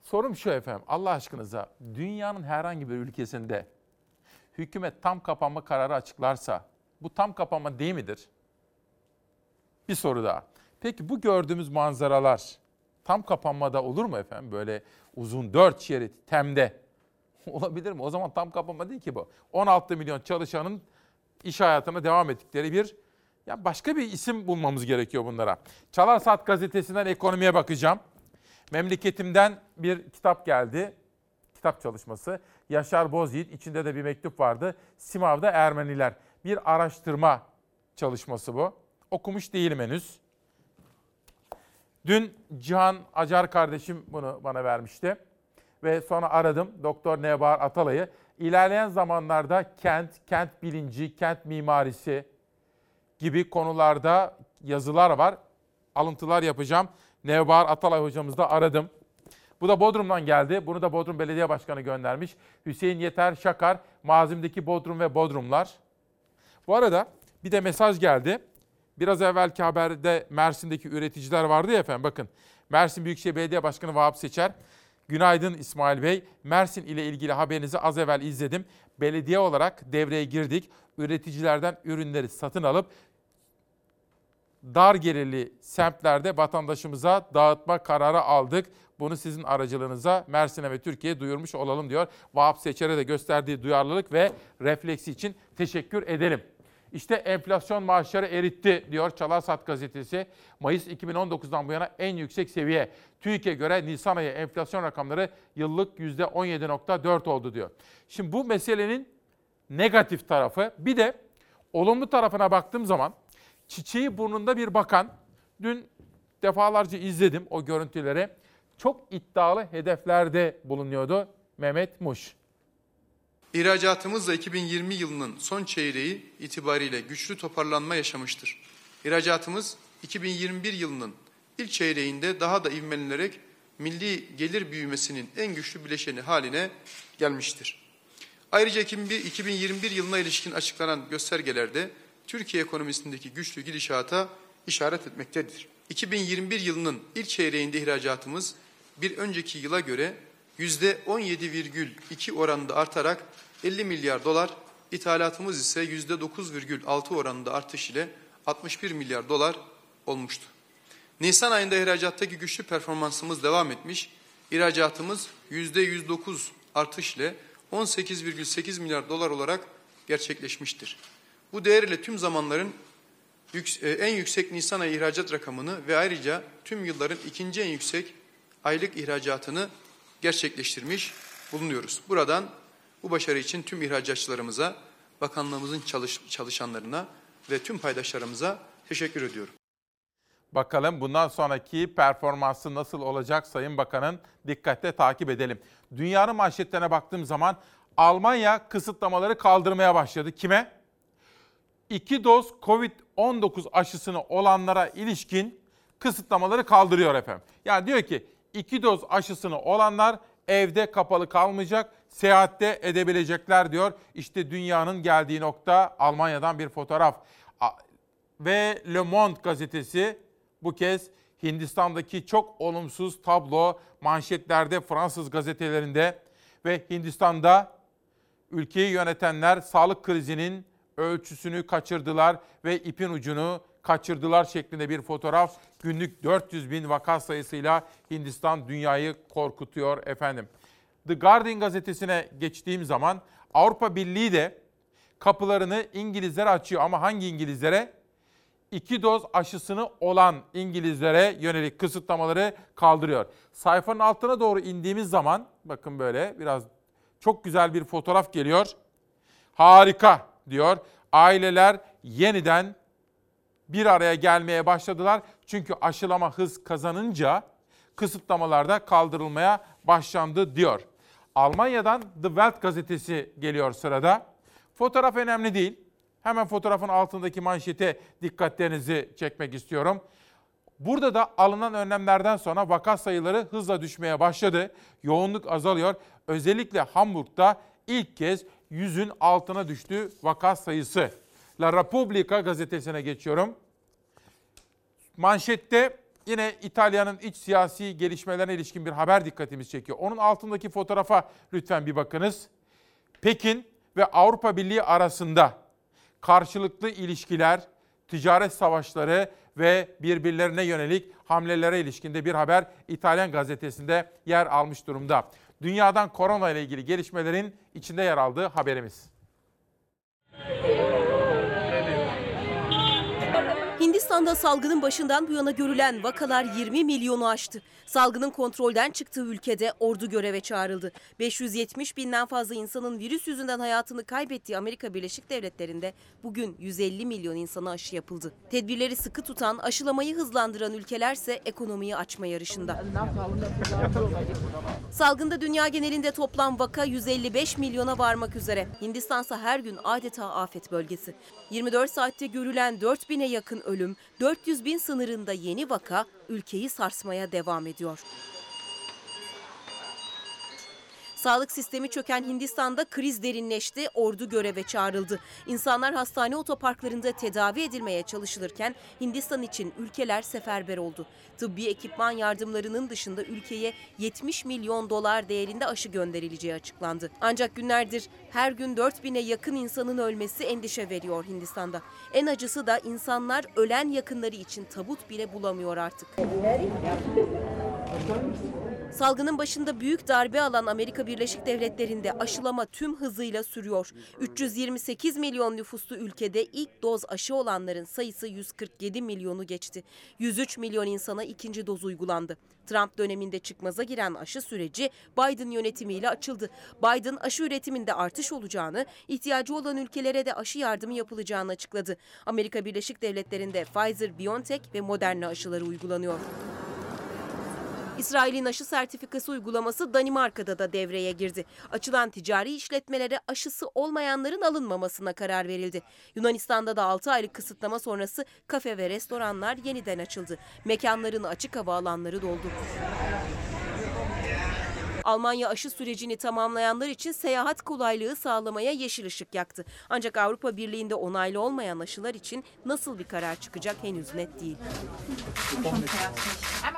Speaker 1: Sorum şu efendim, Allah aşkınıza dünyanın herhangi bir ülkesinde hükümet tam kapanma kararı açıklarsa bu tam kapanma değil midir? Bir soru daha. Peki bu gördüğümüz manzaralar tam kapanmada olur mu efendim? Böyle uzun dört şerit temde olabilir mi? O zaman tam kapanma değil ki bu. 16 milyon çalışanın iş hayatına devam ettikleri bir ya başka bir isim bulmamız gerekiyor bunlara. Çalar Saat gazetesinden ekonomiye bakacağım. Memleketimden bir kitap geldi. Kitap çalışması. Yaşar Bozyiğit içinde de bir mektup vardı. Simav'da Ermeniler. Bir araştırma çalışması bu. Okumuş değilim henüz. Dün Cihan Acar kardeşim bunu bana vermişti. Ve sonra aradım Doktor Nebar Atalay'ı. İlerleyen zamanlarda kent, kent bilinci, kent mimarisi gibi konularda yazılar var. Alıntılar yapacağım. Nebar Atalay hocamızı da aradım. Bu da Bodrum'dan geldi. Bunu da Bodrum Belediye Başkanı göndermiş. Hüseyin Yeter Şakar, Mazim'deki Bodrum ve Bodrumlar. Bu arada bir de mesaj geldi. Biraz evvelki haberde Mersin'deki üreticiler vardı ya efendim bakın. Mersin Büyükşehir Belediye Başkanı Vahap Seçer. Günaydın İsmail Bey. Mersin ile ilgili haberinizi az evvel izledim. Belediye olarak devreye girdik. Üreticilerden ürünleri satın alıp dar gelirli semtlerde vatandaşımıza dağıtma kararı aldık. Bunu sizin aracılığınıza Mersin'e ve Türkiye'ye duyurmuş olalım diyor. Vahap Seçer'e de gösterdiği duyarlılık ve refleksi için teşekkür edelim. İşte enflasyon maaşları eritti diyor Çalarsat gazetesi. Mayıs 2019'dan bu yana en yüksek seviye. TÜİK'e göre Nisan ayı enflasyon rakamları yıllık %17.4 oldu diyor. Şimdi bu meselenin negatif tarafı bir de olumlu tarafına baktığım zaman çiçeği burnunda bir bakan dün defalarca izledim o görüntüleri. Çok iddialı hedeflerde bulunuyordu Mehmet Muş.
Speaker 34: İhracatımız da 2020 yılının son çeyreği itibariyle güçlü toparlanma yaşamıştır. İhracatımız 2021 yılının ilk çeyreğinde daha da ivmelenerek milli gelir büyümesinin en güçlü bileşeni haline gelmiştir. Ayrıca 2021 yılına ilişkin açıklanan göstergelerde Türkiye ekonomisindeki güçlü gidişata işaret etmektedir. 2021 yılının ilk çeyreğinde ihracatımız bir önceki yıla göre %17,2 oranında artarak 50 milyar dolar, ithalatımız ise %9,6 oranında artış ile 61 milyar dolar olmuştu. Nisan ayında ihracattaki güçlü performansımız devam etmiş, ihracatımız %109 artış ile 18,8 milyar dolar olarak gerçekleşmiştir. Bu değer ile tüm zamanların en yüksek Nisan ayı ihracat rakamını ve ayrıca tüm yılların ikinci en yüksek aylık ihracatını gerçekleştirmiş bulunuyoruz. Buradan bu başarı için tüm ihracatçılarımıza, bakanlığımızın çalış, çalışanlarına ve tüm paydaşlarımıza teşekkür ediyorum.
Speaker 1: Bakalım bundan sonraki performansı nasıl olacak Sayın Bakan'ın dikkatle takip edelim. Dünyanın manşetlerine baktığım zaman Almanya kısıtlamaları kaldırmaya başladı. Kime? İki doz Covid-19 aşısını olanlara ilişkin kısıtlamaları kaldırıyor efendim. Yani diyor ki iki doz aşısını olanlar evde kapalı kalmayacak, seyahatte edebilecekler diyor. İşte dünyanın geldiği nokta Almanya'dan bir fotoğraf. Ve Le Monde gazetesi bu kez Hindistan'daki çok olumsuz tablo manşetlerde Fransız gazetelerinde ve Hindistan'da ülkeyi yönetenler sağlık krizinin ölçüsünü kaçırdılar ve ipin ucunu kaçırdılar şeklinde bir fotoğraf. Günlük 400 bin vaka sayısıyla Hindistan dünyayı korkutuyor efendim. The Guardian gazetesine geçtiğim zaman Avrupa Birliği de kapılarını İngilizlere açıyor ama hangi İngilizlere? İki doz aşısını olan İngilizlere yönelik kısıtlamaları kaldırıyor. Sayfanın altına doğru indiğimiz zaman bakın böyle biraz çok güzel bir fotoğraf geliyor. Harika diyor. Aileler yeniden bir araya gelmeye başladılar. Çünkü aşılama hız kazanınca kısıtlamalar da kaldırılmaya başlandı diyor. Almanya'dan The Welt gazetesi geliyor sırada. Fotoğraf önemli değil. Hemen fotoğrafın altındaki manşete dikkatlerinizi çekmek istiyorum. Burada da alınan önlemlerden sonra vaka sayıları hızla düşmeye başladı. Yoğunluk azalıyor. Özellikle Hamburg'da ilk kez yüzün altına düştü vaka sayısı. La Repubblica gazetesine geçiyorum. Manşette yine İtalya'nın iç siyasi gelişmelerine ilişkin bir haber dikkatimizi çekiyor. Onun altındaki fotoğrafa lütfen bir bakınız. Pekin ve Avrupa Birliği arasında karşılıklı ilişkiler, ticaret savaşları ve birbirlerine yönelik hamlelere ilişkinde bir haber İtalyan gazetesinde yer almış durumda. Dünyadan korona ile ilgili gelişmelerin içinde yer aldığı haberimiz.
Speaker 5: Hindistan Hindistan'da salgının başından bu yana görülen vakalar 20 milyonu aştı. Salgının kontrolden çıktığı ülkede ordu göreve çağrıldı. 570 binden fazla insanın virüs yüzünden hayatını kaybettiği Amerika Birleşik Devletleri'nde bugün 150 milyon insana aşı yapıldı. Tedbirleri sıkı tutan, aşılamayı hızlandıran ülkelerse ekonomiyi açma yarışında. Salgında dünya genelinde toplam vaka 155 milyona varmak üzere. Hindistansa her gün adeta afet bölgesi. 24 saatte görülen 4000'e yakın ölüm, 400 bin sınırında yeni vaka ülkeyi sarsmaya devam ediyor. Sağlık sistemi çöken Hindistan'da kriz derinleşti, ordu göreve çağrıldı. İnsanlar hastane otoparklarında tedavi edilmeye çalışılırken Hindistan için ülkeler seferber oldu. Tıbbi ekipman yardımlarının dışında ülkeye 70 milyon dolar değerinde aşı gönderileceği açıklandı. Ancak günlerdir her gün 4000'e yakın insanın ölmesi endişe veriyor Hindistan'da. En acısı da insanlar ölen yakınları için tabut bile bulamıyor artık. Salgının başında büyük darbe alan Amerika Birleşik Devletleri'nde aşılama tüm hızıyla sürüyor. 328 milyon nüfuslu ülkede ilk doz aşı olanların sayısı 147 milyonu geçti. 103 milyon insana ikinci doz uygulandı. Trump döneminde çıkmaza giren aşı süreci Biden yönetimiyle açıldı. Biden aşı üretiminde artış olacağını, ihtiyacı olan ülkelere de aşı yardımı yapılacağını açıkladı. Amerika Birleşik Devletleri'nde Pfizer, BioNTech ve Moderna aşıları uygulanıyor. İsrail'in aşı sertifikası uygulaması Danimarka'da da devreye girdi. Açılan ticari işletmelere aşısı olmayanların alınmamasına karar verildi. Yunanistan'da da 6 aylık kısıtlama sonrası kafe ve restoranlar yeniden açıldı. Mekanların açık hava alanları doldu. Almanya aşı sürecini tamamlayanlar için seyahat kolaylığı sağlamaya yeşil ışık yaktı. Ancak Avrupa Birliği'nde onaylı olmayan aşılar için nasıl bir karar çıkacak henüz net değil.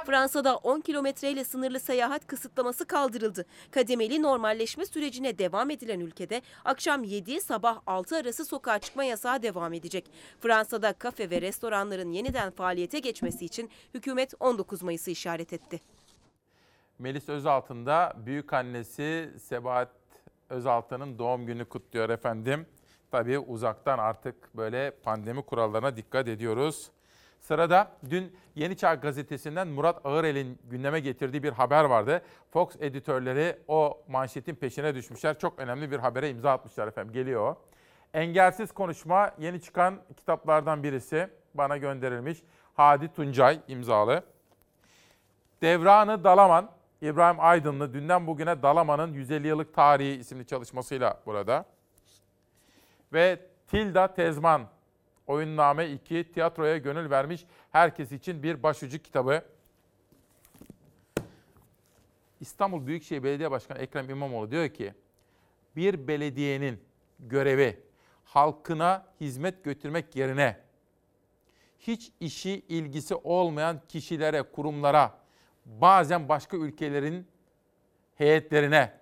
Speaker 5: Fransa'da 10 kilometreyle sınırlı seyahat kısıtlaması kaldırıldı. Kademeli normalleşme sürecine devam edilen ülkede akşam 7 sabah 6 arası sokağa çıkma yasağı devam edecek. Fransa'da kafe ve restoranların yeniden faaliyete geçmesi için hükümet 19 Mayıs'ı işaret etti.
Speaker 1: Melis Özaltın da büyük annesi Sebahat Özaltı'nın doğum günü kutluyor efendim. Tabii uzaktan artık böyle pandemi kurallarına dikkat ediyoruz. Sırada dün Yeni Çağ gazetesinden Murat Ağırel'in gündeme getirdiği bir haber vardı. Fox editörleri o manşetin peşine düşmüşler. Çok önemli bir habere imza atmışlar efendim. Geliyor. Engelsiz konuşma yeni çıkan kitaplardan birisi. Bana gönderilmiş. Hadi Tuncay imzalı. Devranı Dalaman, İbrahim Aydınlı dünden bugüne Dalaman'ın 150 yıllık tarihi isimli çalışmasıyla burada. Ve Tilda Tezman, Oyunname 2, tiyatroya gönül vermiş herkes için bir başucu kitabı. İstanbul Büyükşehir Belediye Başkanı Ekrem İmamoğlu diyor ki, bir belediyenin görevi halkına hizmet götürmek yerine hiç işi ilgisi olmayan kişilere, kurumlara, bazen başka ülkelerin heyetlerine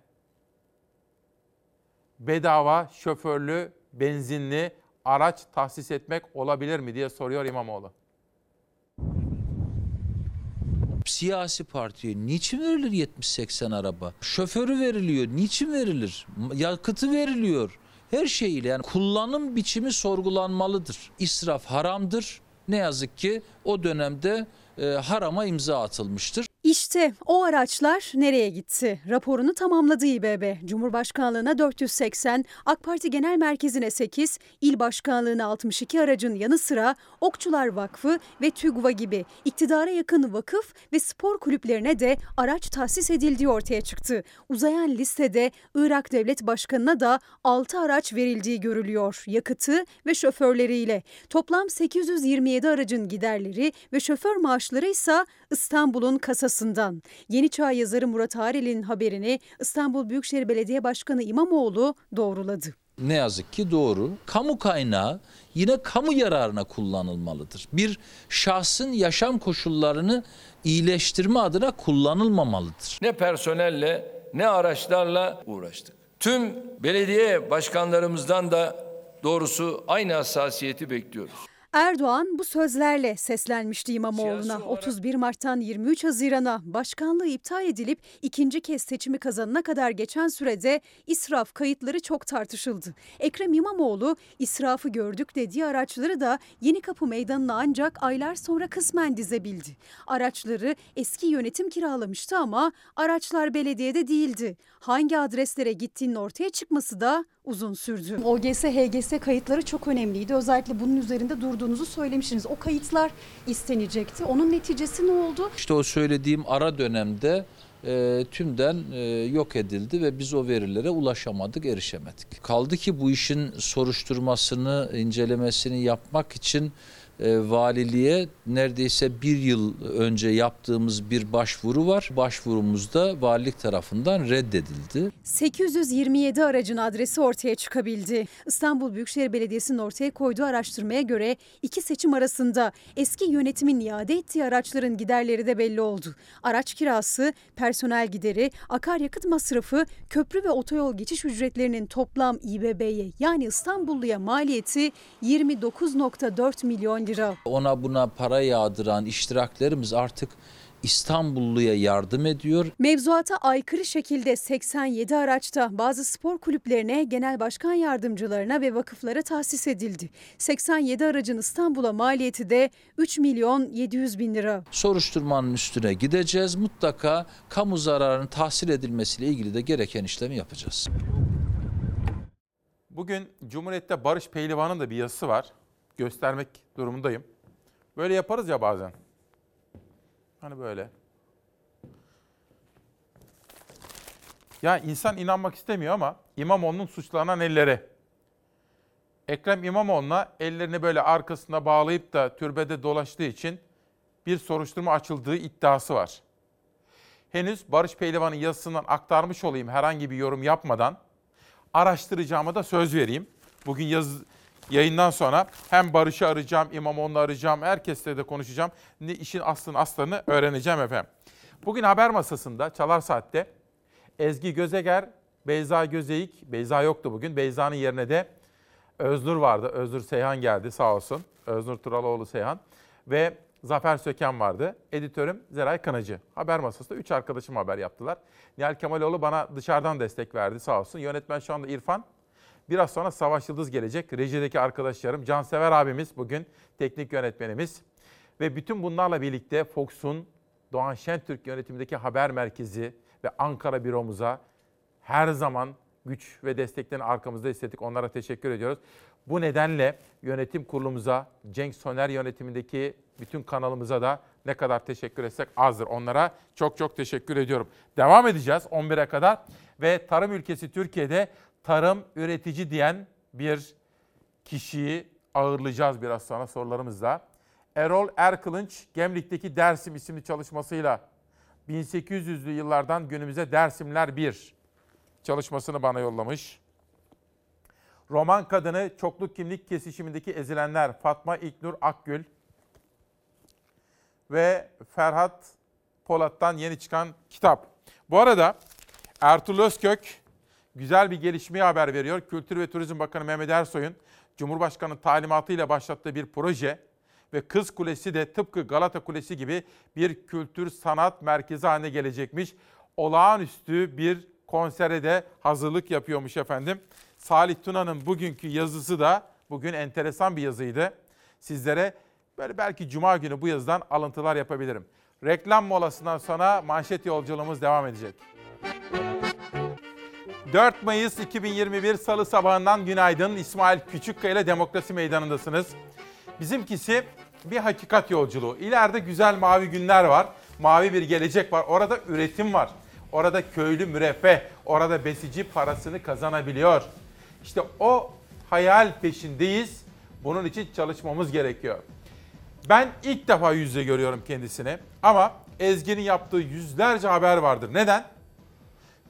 Speaker 1: bedava şoförlü, benzinli araç tahsis etmek olabilir mi diye soruyor İmamoğlu.
Speaker 35: Siyasi partiye niçin verilir 70-80 araba? Şoförü veriliyor. Niçin verilir? Yakıtı veriliyor. Her şeyiyle yani kullanım biçimi sorgulanmalıdır. İsraf haramdır. Ne yazık ki o dönemde e, harama imza atılmıştır.
Speaker 36: İşte o araçlar nereye gitti? Raporunu tamamladı İBB. Cumhurbaşkanlığına 480, AK Parti Genel Merkezi'ne 8, İl Başkanlığına 62 aracın yanı sıra Okçular Vakfı ve TÜGVA gibi iktidara yakın vakıf ve spor kulüplerine de araç tahsis edildiği ortaya çıktı. Uzayan listede Irak Devlet Başkanı'na da 6 araç verildiği görülüyor. Yakıtı ve şoförleriyle. Toplam 827 aracın giderleri ve şoför maaşları ise İstanbul'un kasasından. Yeni Çağ yazarı Murat Arel'in haberini İstanbul Büyükşehir Belediye Başkanı İmamoğlu doğruladı.
Speaker 35: Ne yazık ki doğru. Kamu kaynağı yine kamu yararına kullanılmalıdır. Bir şahsın yaşam koşullarını iyileştirme adına kullanılmamalıdır.
Speaker 37: Ne personelle ne araçlarla uğraştık. Tüm belediye başkanlarımızdan da doğrusu aynı hassasiyeti bekliyoruz.
Speaker 36: Erdoğan bu sözlerle seslenmişti İmamoğlu'na.
Speaker 37: Siyasi olarak-
Speaker 36: 31 Mart'tan 23 Haziran'a başkanlığı iptal edilip ikinci kez seçimi kazanana kadar geçen sürede israf kayıtları çok tartışıldı. Ekrem İmamoğlu israfı gördük dediği araçları da Yeni Kapı Meydanı'na ancak aylar sonra kısmen dizebildi. Araçları eski yönetim kiralamıştı ama araçlar belediyede değildi. Hangi adreslere gittiğinin ortaya çıkması da uzun sürdü. OGS, HGS kayıtları çok önemliydi. Özellikle bunun üzerinde durduğunuzu söylemiştiniz. O kayıtlar istenecekti. Onun neticesi ne oldu?
Speaker 35: İşte o söylediğim ara dönemde e, tümden e, yok edildi ve biz o verilere ulaşamadık, erişemedik. Kaldı ki bu işin soruşturmasını, incelemesini yapmak için e, valiliğe neredeyse bir yıl önce yaptığımız bir başvuru var. Başvurumuz da valilik tarafından reddedildi.
Speaker 36: 827 aracın adresi ortaya çıkabildi. İstanbul Büyükşehir Belediyesi'nin ortaya koyduğu araştırmaya göre iki seçim arasında eski yönetimin iade ettiği araçların giderleri de belli oldu. Araç kirası, personel gideri, akaryakıt masrafı, köprü ve otoyol geçiş ücretlerinin toplam İBB'ye yani İstanbulluya maliyeti 29.4 milyon lira.
Speaker 35: Ona buna para yağdıran iştiraklerimiz artık İstanbulluya yardım ediyor.
Speaker 36: Mevzuata aykırı şekilde 87 araçta bazı spor kulüplerine, genel başkan yardımcılarına ve vakıflara tahsis edildi. 87 aracın İstanbul'a maliyeti de 3 milyon 700 bin lira.
Speaker 35: Soruşturmanın üstüne gideceğiz. Mutlaka kamu zararının tahsil edilmesiyle ilgili de gereken işlemi yapacağız.
Speaker 1: Bugün Cumhuriyet'te Barış Pehlivan'ın da bir yazısı var. Göstermek durumundayım. Böyle yaparız ya bazen. Hani böyle. Ya insan inanmak istemiyor ama İmamoğlu'nun suçlanan elleri. Ekrem İmamoğlu'na ellerini böyle arkasına bağlayıp da türbede dolaştığı için bir soruşturma açıldığı iddiası var. Henüz Barış Pehlivan'ın yazısından aktarmış olayım herhangi bir yorum yapmadan araştıracağıma da söz vereyim. Bugün yaz, yayından sonra hem Barış'ı arayacağım, İmamoğlu'nu arayacağım, herkesle de konuşacağım. Ne işin aslını aslarını öğreneceğim efendim. Bugün haber masasında Çalar Saat'te Ezgi Gözeger, Beyza Gözeyik, Beyza yoktu bugün. Beyza'nın yerine de Öznur vardı. Öznur Seyhan geldi sağ olsun. Öznur Turaloğlu Seyhan. Ve Zafer Söken vardı. Editörüm Zeray Kanacı. Haber masasında 3 arkadaşım haber yaptılar. Nihal Kemaloğlu bana dışarıdan destek verdi sağ olsun. Yönetmen şu anda İrfan. Biraz sonra Savaş Yıldız gelecek. Rejideki arkadaşlarım. Cansever abimiz bugün teknik yönetmenimiz. Ve bütün bunlarla birlikte Fox'un Doğan Şentürk yönetimindeki haber merkezi ve Ankara büromuza her zaman güç ve desteklerini arkamızda hissettik. Onlara teşekkür ediyoruz. Bu nedenle yönetim kurulumuza, Cenk Soner yönetimindeki bütün kanalımıza da ne kadar teşekkür etsek azdır. Onlara çok çok teşekkür ediyorum. Devam edeceğiz 11'e kadar ve tarım ülkesi Türkiye'de tarım üretici diyen bir kişiyi ağırlayacağız biraz sonra sorularımızla. Erol Erkılınç Gemlik'teki Dersim isimli çalışmasıyla 1800'lü yıllardan günümüze Dersimler 1 çalışmasını bana yollamış. Roman kadını çokluk kimlik kesişimindeki ezilenler Fatma İlknur Akgül ve Ferhat Polat'tan yeni çıkan kitap. Bu arada Ertuğrul Özkök güzel bir gelişmeyi haber veriyor. Kültür ve Turizm Bakanı Mehmet Ersoy'un Cumhurbaşkanı talimatıyla başlattığı bir proje ve Kız Kulesi de tıpkı Galata Kulesi gibi bir kültür sanat merkezi haline gelecekmiş. Olağanüstü bir konsere de hazırlık yapıyormuş efendim. Salih Tuna'nın bugünkü yazısı da bugün enteresan bir yazıydı. Sizlere böyle belki cuma günü bu yazıdan alıntılar yapabilirim. Reklam molasından sonra manşet yolculuğumuz devam edecek. 4 Mayıs 2021 Salı sabahından günaydın. İsmail Küçükkaya ile Demokrasi Meydanı'ndasınız. Bizimkisi bir hakikat yolculuğu. İleride güzel mavi günler var. Mavi bir gelecek var. Orada üretim var. Orada köylü müreffeh, orada besici parasını kazanabiliyor. İşte o hayal peşindeyiz. Bunun için çalışmamız gerekiyor. Ben ilk defa yüz yüze görüyorum kendisini. Ama Ezgi'nin yaptığı yüzlerce haber vardır. Neden?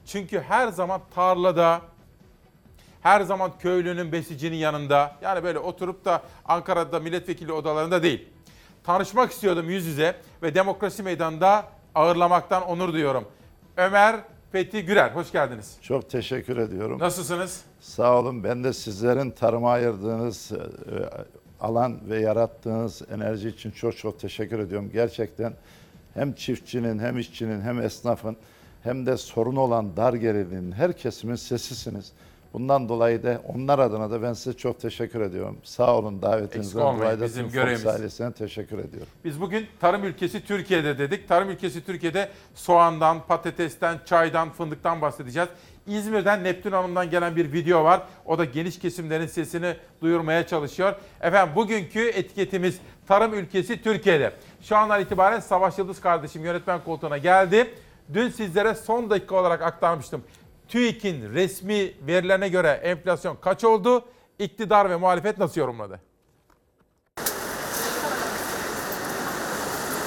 Speaker 1: Çünkü her zaman tarlada, her zaman köylünün, besicinin yanında. Yani böyle oturup da Ankara'da milletvekili odalarında değil. Tanışmak istiyordum yüz yüze ve demokrasi meydanında ağırlamaktan onur duyuyorum. Ömer Fethi Gürer, hoş geldiniz.
Speaker 38: Çok teşekkür ediyorum.
Speaker 1: Nasılsınız?
Speaker 38: Sağ olun. Ben de sizlerin tarıma ayırdığınız e, alan ve yarattığınız enerji için çok çok teşekkür ediyorum. Gerçekten hem çiftçinin hem işçinin hem esnafın hem de sorunu olan dar gelirliğin her kesimin sesisiniz. Bundan dolayı da onlar adına da ben size çok teşekkür ediyorum. Sağ olun davetinizden dolayı da
Speaker 1: bizim görevimiz.
Speaker 38: Ailesine teşekkür ediyorum.
Speaker 1: Biz bugün tarım ülkesi Türkiye'de dedik. Tarım ülkesi Türkiye'de soğandan, patatesten, çaydan, fındıktan bahsedeceğiz. İzmir'den Neptün Hanım'dan gelen bir video var. O da geniş kesimlerin sesini duyurmaya çalışıyor. Efendim bugünkü etiketimiz tarım ülkesi Türkiye'de. Şu andan itibaren Savaş Yıldız kardeşim yönetmen koltuğuna geldi. Dün sizlere son dakika olarak aktarmıştım. TÜİK'in resmi verilerine göre enflasyon kaç oldu? İktidar ve muhalefet nasıl yorumladı?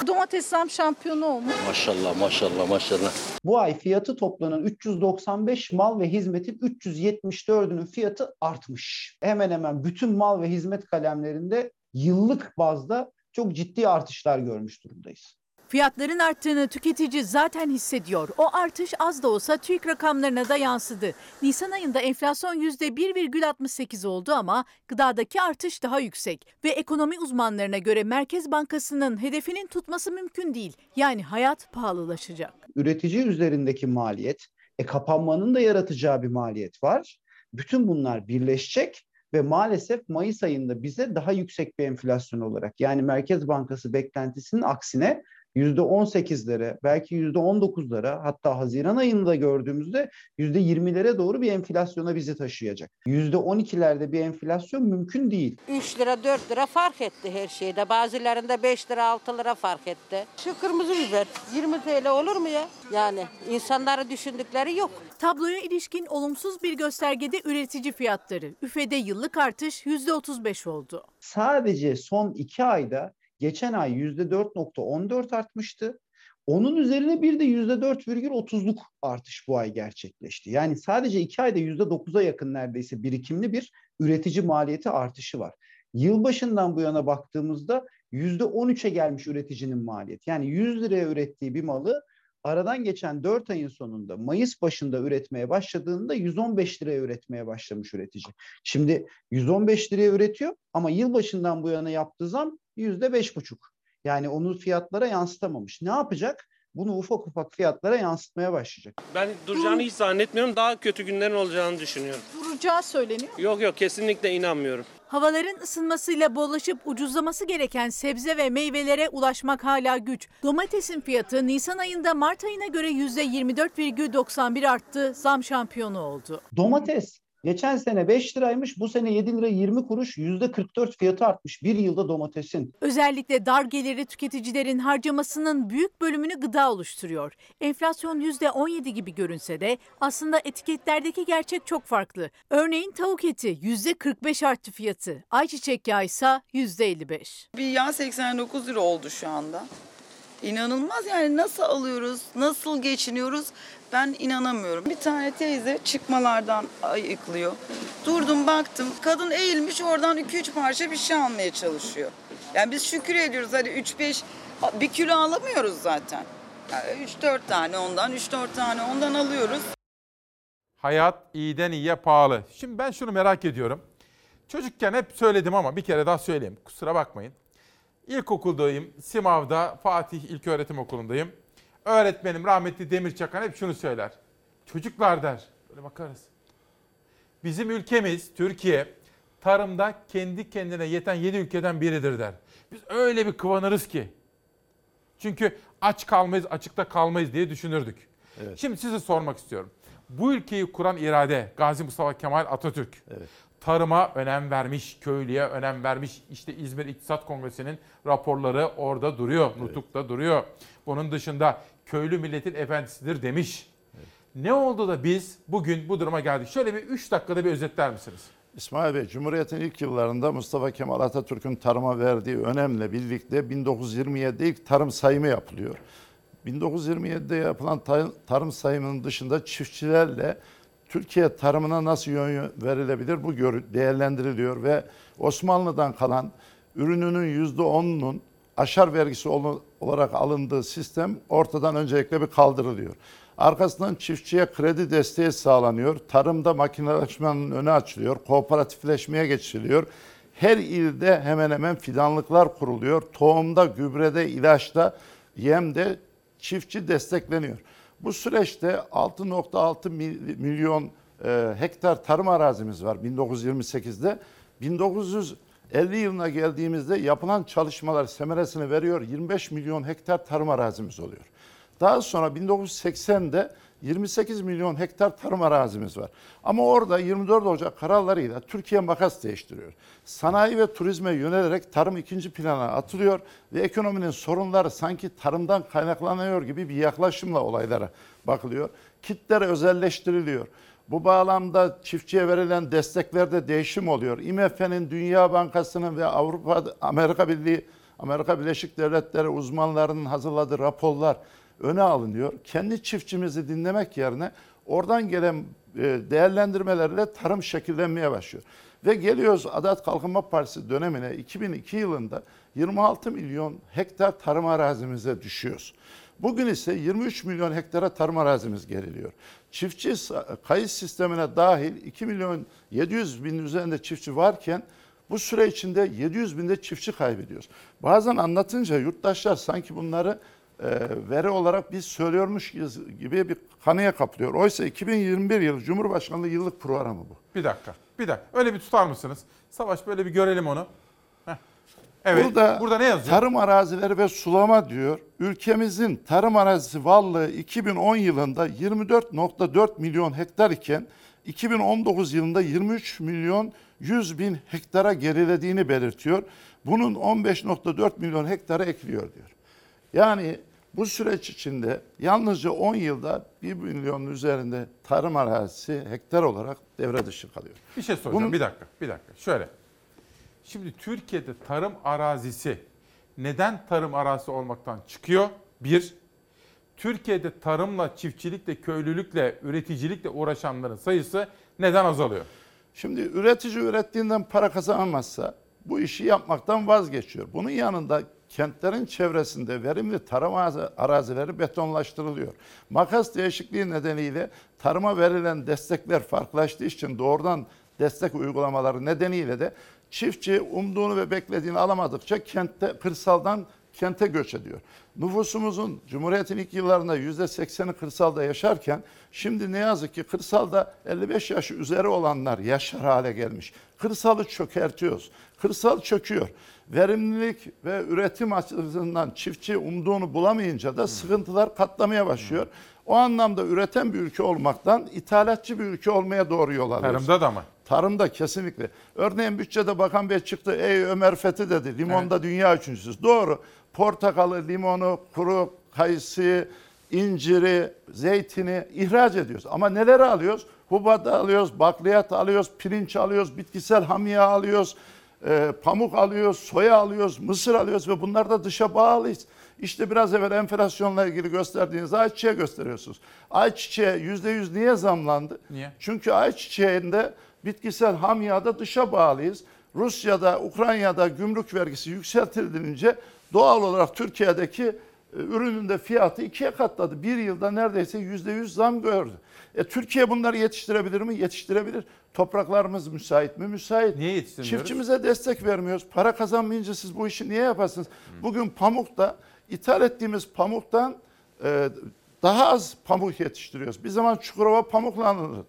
Speaker 39: Domates zam şampiyonu olmuş.
Speaker 40: Maşallah maşallah maşallah.
Speaker 41: Bu ay fiyatı toplanan 395 mal ve hizmetin 374'ünün fiyatı artmış. Hemen hemen bütün mal ve hizmet kalemlerinde yıllık bazda çok ciddi artışlar görmüş durumdayız.
Speaker 42: Fiyatların arttığını tüketici zaten hissediyor. O artış az da olsa TÜİK rakamlarına da yansıdı. Nisan ayında enflasyon %1,68 oldu ama gıdadaki artış daha yüksek. Ve ekonomi uzmanlarına göre Merkez Bankası'nın hedefinin tutması mümkün değil. Yani hayat pahalılaşacak.
Speaker 41: Üretici üzerindeki maliyet, e kapanmanın da yaratacağı bir maliyet var. Bütün bunlar birleşecek ve maalesef Mayıs ayında bize daha yüksek bir enflasyon olarak yani Merkez Bankası beklentisinin aksine %18'lere belki %19'lara hatta Haziran ayında gördüğümüzde %20'lere doğru bir enflasyona bizi taşıyacak. %12'lerde bir enflasyon mümkün değil.
Speaker 43: 3 lira 4 lira fark etti her şeyde. Bazılarında 5 lira 6 lira fark etti. Şu kırmızı biber 20 TL olur mu ya? Yani insanları düşündükleri yok.
Speaker 42: Tabloya ilişkin olumsuz bir göstergede üretici fiyatları. Üfede yıllık artış %35 oldu.
Speaker 41: Sadece son iki ayda geçen ay %4.14 artmıştı. Onun üzerine bir de %4,30'luk artış bu ay gerçekleşti. Yani sadece iki ayda %9'a yakın neredeyse birikimli bir üretici maliyeti artışı var. Yılbaşından bu yana baktığımızda %13'e gelmiş üreticinin maliyeti. Yani 100 liraya ürettiği bir malı aradan geçen 4 ayın sonunda Mayıs başında üretmeye başladığında 115 liraya üretmeye başlamış üretici. Şimdi 115 liraya üretiyor ama yılbaşından bu yana yaptığı zam %5,5. Yani onu fiyatlara yansıtamamış. Ne yapacak? Bunu ufak ufak fiyatlara yansıtmaya başlayacak.
Speaker 44: Ben duracağını hiç zannetmiyorum. Daha kötü günlerin olacağını düşünüyorum.
Speaker 42: Duracağı söyleniyor.
Speaker 44: Yok yok kesinlikle inanmıyorum.
Speaker 42: Havaların ısınmasıyla bollaşıp ucuzlaması gereken sebze ve meyvelere ulaşmak hala güç. Domatesin fiyatı Nisan ayında Mart ayına göre %24,91 arttı, zam şampiyonu oldu.
Speaker 41: Domates geçen sene 5 liraymış, bu sene 7 lira 20 kuruş, %44 fiyatı artmış bir yılda domatesin.
Speaker 42: Özellikle dar gelirli tüketicilerin harcamasının büyük bölümünü gıda oluşturuyor. Enflasyon %17 gibi görünse de aslında etiketlerdeki gerçek çok farklı. Örneğin tavuk eti %45 arttı fiyatı. Ayçiçek yağı ise %55.
Speaker 45: Bir yağ 89 lira oldu şu anda. İnanılmaz yani nasıl alıyoruz, nasıl geçiniyoruz ben inanamıyorum. Bir tane teyze çıkmalardan ayıklıyor. Durdum baktım kadın eğilmiş oradan 2-3 parça bir şey almaya çalışıyor. Yani biz şükür ediyoruz hadi 3-5 bir kilo alamıyoruz zaten. Yani 3-4 tane ondan 3-4 tane ondan alıyoruz.
Speaker 1: Hayat iyiden iyiye pahalı. Şimdi ben şunu merak ediyorum. Çocukken hep söyledim ama bir kere daha söyleyeyim. Kusura bakmayın. İlkokuldayım. Simav'da Fatih İlköğretim Okulu'ndayım. Öğretmenim rahmetli Demir Çakan hep şunu söyler. Çocuklar der. Böyle bakarız. Bizim ülkemiz Türkiye tarımda kendi kendine yeten 7 ülkeden biridir der. Biz öyle bir kıvanırız ki. Çünkü aç kalmayız, açıkta kalmayız diye düşünürdük.
Speaker 38: Evet.
Speaker 1: Şimdi size sormak istiyorum. Bu ülkeyi kuran irade Gazi Mustafa Kemal Atatürk.
Speaker 38: Evet.
Speaker 1: Tarıma önem vermiş, köylüye önem vermiş. İşte İzmir İktisat Kongresi'nin raporları orada duruyor, nutukta duruyor. Bunun dışında köylü milletin efendisidir demiş. Ne oldu da biz bugün bu duruma geldik? Şöyle bir 3 dakikada bir özetler misiniz?
Speaker 38: İsmail Bey, Cumhuriyet'in ilk yıllarında Mustafa Kemal Atatürk'ün tarıma verdiği önemle birlikte 1927'de ilk tarım sayımı yapılıyor. 1927'de yapılan tar- tarım sayımının dışında çiftçilerle Türkiye tarımına nasıl yön verilebilir bu değerlendiriliyor ve Osmanlı'dan kalan ürününün %10'unun aşar vergisi ol- olarak alındığı sistem ortadan öncelikle bir kaldırılıyor. Arkasından çiftçiye kredi desteği sağlanıyor. Tarımda makinelaşmanın önü açılıyor. Kooperatifleşmeye geçiliyor. Her ilde hemen hemen fidanlıklar kuruluyor. Tohumda, gübrede, ilaçta, yemde çiftçi destekleniyor. Bu süreçte 6.6 mil- milyon e, hektar tarım arazimiz var 1928'de. 1950 yılına geldiğimizde yapılan çalışmalar semeresini veriyor. 25 milyon hektar tarım arazimiz oluyor. Daha sonra 1980'de 28 milyon hektar tarım arazimiz var. Ama orada 24 Ocak kararlarıyla Türkiye makas değiştiriyor. Sanayi ve turizme yönelerek tarım ikinci plana atılıyor ve ekonominin sorunları sanki tarımdan kaynaklanıyor gibi bir yaklaşımla olaylara bakılıyor. Kitlere özelleştiriliyor. Bu bağlamda çiftçiye verilen desteklerde değişim oluyor. IMF'nin, Dünya Bankası'nın ve Avrupa Amerika Birliği, Amerika Birleşik Devletleri uzmanlarının hazırladığı raporlar öne alınıyor. Kendi çiftçimizi dinlemek yerine oradan gelen e, değerlendirmelerle tarım şekillenmeye başlıyor. Ve geliyoruz Adalet Kalkınma Partisi dönemine 2002 yılında 26 milyon hektar tarım arazimize düşüyoruz. Bugün ise 23 milyon hektara tarım arazimiz geriliyor. Çiftçi kayıt sistemine dahil 2 milyon 700 bin üzerinde çiftçi varken bu süre içinde 700 binde çiftçi kaybediyoruz. Bazen anlatınca yurttaşlar sanki bunları veri olarak biz söylüyormuş gibi bir kanıya kapılıyor. Oysa 2021 yılı Cumhurbaşkanlığı yıllık programı bu.
Speaker 1: Bir dakika. Bir dakika. Öyle bir tutar mısınız? Savaş böyle bir görelim onu. Heh. Evet.
Speaker 38: Burada,
Speaker 1: Burada ne yazıyor?
Speaker 38: Tarım arazileri ve sulama diyor. Ülkemizin tarım arazisi varlığı 2010 yılında 24.4 milyon hektar iken 2019 yılında 23 milyon 100 bin hektara gerilediğini belirtiyor. Bunun 15.4 milyon hektara ekliyor diyor. Yani bu süreç içinde yalnızca 10 yılda 1 milyonun üzerinde tarım arazisi hektar olarak devre dışı kalıyor.
Speaker 1: Bir şey soracağım.
Speaker 38: Bunun-
Speaker 1: Bir dakika. Bir dakika. Şöyle. Şimdi Türkiye'de tarım arazisi neden tarım arazisi olmaktan çıkıyor? Bir, Türkiye'de tarımla, çiftçilikle, köylülükle, üreticilikle uğraşanların sayısı neden azalıyor?
Speaker 38: Şimdi üretici ürettiğinden para kazanamazsa bu işi yapmaktan vazgeçiyor. Bunun yanında kentlerin çevresinde verimli tarım arazi- arazileri betonlaştırılıyor. Makas değişikliği nedeniyle tarıma verilen destekler farklılaştığı için doğrudan destek uygulamaları nedeniyle de çiftçi umduğunu ve beklediğini alamadıkça kentte kırsaldan kente göç ediyor. Nüfusumuzun Cumhuriyet'in ilk yıllarında %80'i kırsalda yaşarken şimdi ne yazık ki kırsalda 55 yaş üzeri olanlar yaşar hale gelmiş. Kırsalı çökertiyoruz. Kırsal çöküyor. Verimlilik ve üretim açısından çiftçi umduğunu bulamayınca da sıkıntılar katlamaya başlıyor. O anlamda üreten bir ülke olmaktan ithalatçı bir ülke olmaya doğru yol alıyoruz.
Speaker 1: Tarımda da mı?
Speaker 38: Tarımda kesinlikle. Örneğin bütçede Bakan Bey çıktı. Ey Ömer Fethi dedi. Limonda dünya üçüncüsüz. Doğru. Portakalı, limonu, kuru kayısı, inciri, zeytini ihraç ediyoruz. Ama neleri alıyoruz? Hubat alıyoruz, bakliyat alıyoruz, pirinç alıyoruz, bitkisel hamya alıyoruz, e, pamuk alıyoruz, soya alıyoruz, mısır alıyoruz ve bunlar da dışa bağlıyız. İşte biraz evvel enflasyonla ilgili gösterdiğiniz ayçiçeği gösteriyorsunuz. Ayçiçeği %100 niye zamlandı?
Speaker 1: Niye?
Speaker 38: Çünkü ayçiçeğinde bitkisel hamyada dışa bağlıyız. Rusya'da, Ukrayna'da gümrük vergisi yükseltilince doğal olarak Türkiye'deki e, ürünün de fiyatı ikiye katladı. Bir yılda neredeyse yüzde yüz zam gördü. E, Türkiye bunları yetiştirebilir mi? Yetiştirebilir. Topraklarımız müsait mi? Müsait.
Speaker 1: Niye yetiştirmiyoruz?
Speaker 38: Çiftçimize destek vermiyoruz. Para kazanmayınca siz bu işi niye yaparsınız? Bugün pamukta ithal ettiğimiz pamuktan e, daha az pamuk yetiştiriyoruz. Bir zaman Çukurova pamuklanırdı.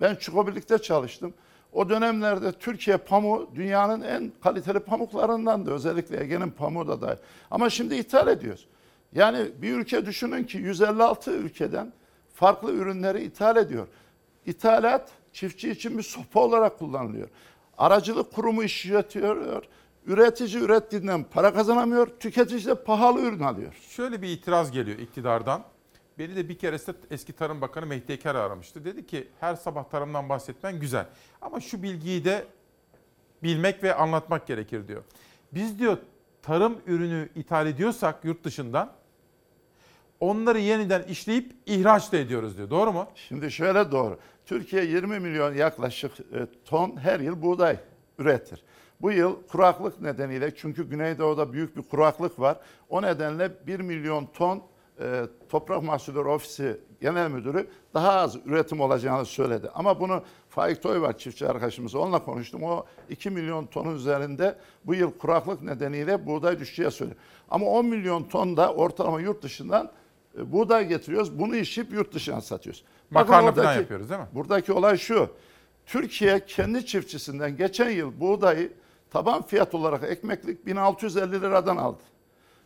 Speaker 38: Ben Çukurobirlik'te çalıştım. O dönemlerde Türkiye pamuğu dünyanın en kaliteli pamuklarındandı. Özellikle Ege'nin pamuğu da dahil. Ama şimdi ithal ediyoruz. Yani bir ülke düşünün ki 156 ülkeden farklı ürünleri ithal ediyor. İthalat çiftçi için bir sopa olarak kullanılıyor. Aracılık kurumu işletiyor. Üretici ürettiğinden para kazanamıyor. Tüketici de pahalı ürün alıyor.
Speaker 1: Şöyle bir itiraz geliyor iktidardan. Beni de bir keresinde eski Tarım Bakanı Mehdi Eker aramıştı. Dedi ki her sabah tarımdan bahsetmen güzel. Ama şu bilgiyi de bilmek ve anlatmak gerekir diyor. Biz diyor tarım ürünü ithal ediyorsak yurt dışından onları yeniden işleyip ihraç da ediyoruz diyor. Doğru mu?
Speaker 38: Şimdi şöyle doğru. Türkiye 20 milyon yaklaşık e, ton her yıl buğday üretir. Bu yıl kuraklık nedeniyle çünkü Güneydoğu'da büyük bir kuraklık var. O nedenle 1 milyon ton e, Toprak Mahsulleri Ofisi Genel Müdürü daha az üretim olacağını söyledi. Ama bunu Faik Toy var çiftçi arkadaşımız onunla konuştum. O 2 milyon tonun üzerinde bu yıl kuraklık nedeniyle buğday düşeceği söylüyor. Ama 10 milyon ton da ortalama yurt dışından buğday getiriyoruz. Bunu işip yurt dışına satıyoruz.
Speaker 1: Makarna falan yapıyoruz değil mi?
Speaker 38: Buradaki olay şu. Türkiye kendi çiftçisinden geçen yıl buğdayı taban fiyat olarak ekmeklik 1650 liradan aldı.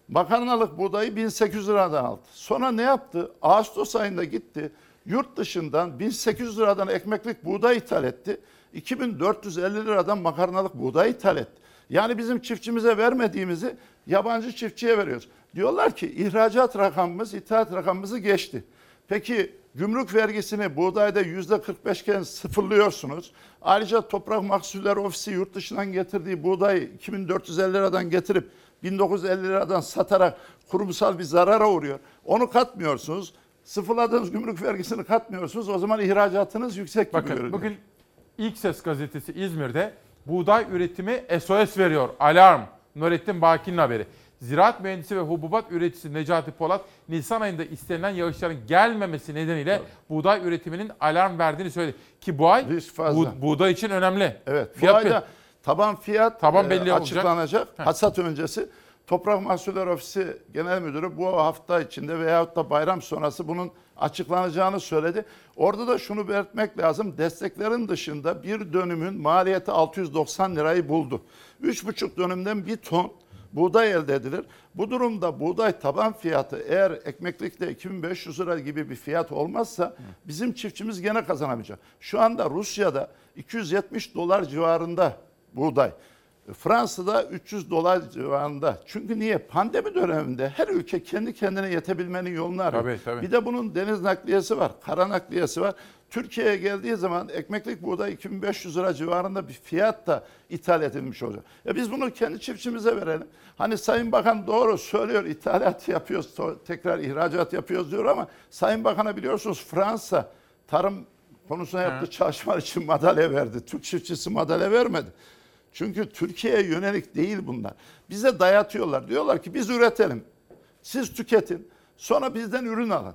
Speaker 38: Makarnalık buğdayı 1800 liradan aldı. Sonra ne yaptı? Ağustos ayında gitti. Yurt dışından 1800 liradan ekmeklik buğday ithal etti. 2450 liradan makarnalık buğday ithal etti. Yani bizim çiftçimize vermediğimizi yabancı çiftçiye veriyoruz. Diyorlar ki ihracat rakamımız ithalat rakamımızı geçti. Peki gümrük vergisini buğdayda yüzde 45 iken sıfırlıyorsunuz. Ayrıca Toprak Mahsulleri Ofisi yurt dışından getirdiği buğdayı 2450 liradan getirip 1950 liradan satarak kurumsal bir zarara uğruyor. Onu katmıyorsunuz. Sıfırladığınız gümrük vergisini katmıyorsunuz. O zaman ihracatınız yüksek gibi
Speaker 1: Bakın
Speaker 38: görünüyor.
Speaker 1: bugün İlk Ses gazetesi İzmir'de buğday üretimi SOS veriyor. Alarm. Nurettin Baki'nin haberi. Ziraat mühendisi ve hububat üreticisi Necati Polat, Nisan ayında istenilen yağışların gelmemesi nedeniyle buğday üretiminin alarm verdiğini söyledi. Ki bu ay bu, buğday için önemli.
Speaker 38: Evet.
Speaker 1: Fiyat
Speaker 38: bu ayda taban fiyat
Speaker 1: Taban
Speaker 38: e,
Speaker 1: belli olacak.
Speaker 38: açıklanacak.
Speaker 1: Heh.
Speaker 38: Hasat öncesi Toprak Mahsulleri Ofisi Genel Müdürü bu hafta içinde veyahut da bayram sonrası bunun açıklanacağını söyledi. Orada da şunu belirtmek lazım. Desteklerin dışında bir dönümün maliyeti 690 lirayı buldu. 3,5 dönümden bir ton buğday elde edilir. Bu durumda buğday taban fiyatı eğer ekmeklikte 2500 lira gibi bir fiyat olmazsa bizim çiftçimiz gene kazanamayacak. Şu anda Rusya'da 270 dolar civarında buğday. Fransa'da 300 dolar civarında. Çünkü niye? Pandemi döneminde her ülke kendi kendine yetebilmenin yolunu arıyor.
Speaker 1: Tabii, tabii.
Speaker 38: Bir de bunun deniz nakliyesi var, kara nakliyesi var. Türkiye'ye geldiği zaman ekmeklik buğday 2500 lira civarında bir fiyat da ithal edilmiş olacak. E biz bunu kendi çiftçimize verelim. Hani Sayın Bakan doğru söylüyor ithalat yapıyoruz, tekrar ihracat yapıyoruz diyor ama Sayın Bakan'a biliyorsunuz Fransa tarım konusunda yaptığı çalışmalar için madalya verdi. Türk çiftçisi madalya vermedi. Çünkü Türkiye'ye yönelik değil bunlar. Bize dayatıyorlar. Diyorlar ki biz üretelim. Siz tüketin. Sonra bizden ürün alın.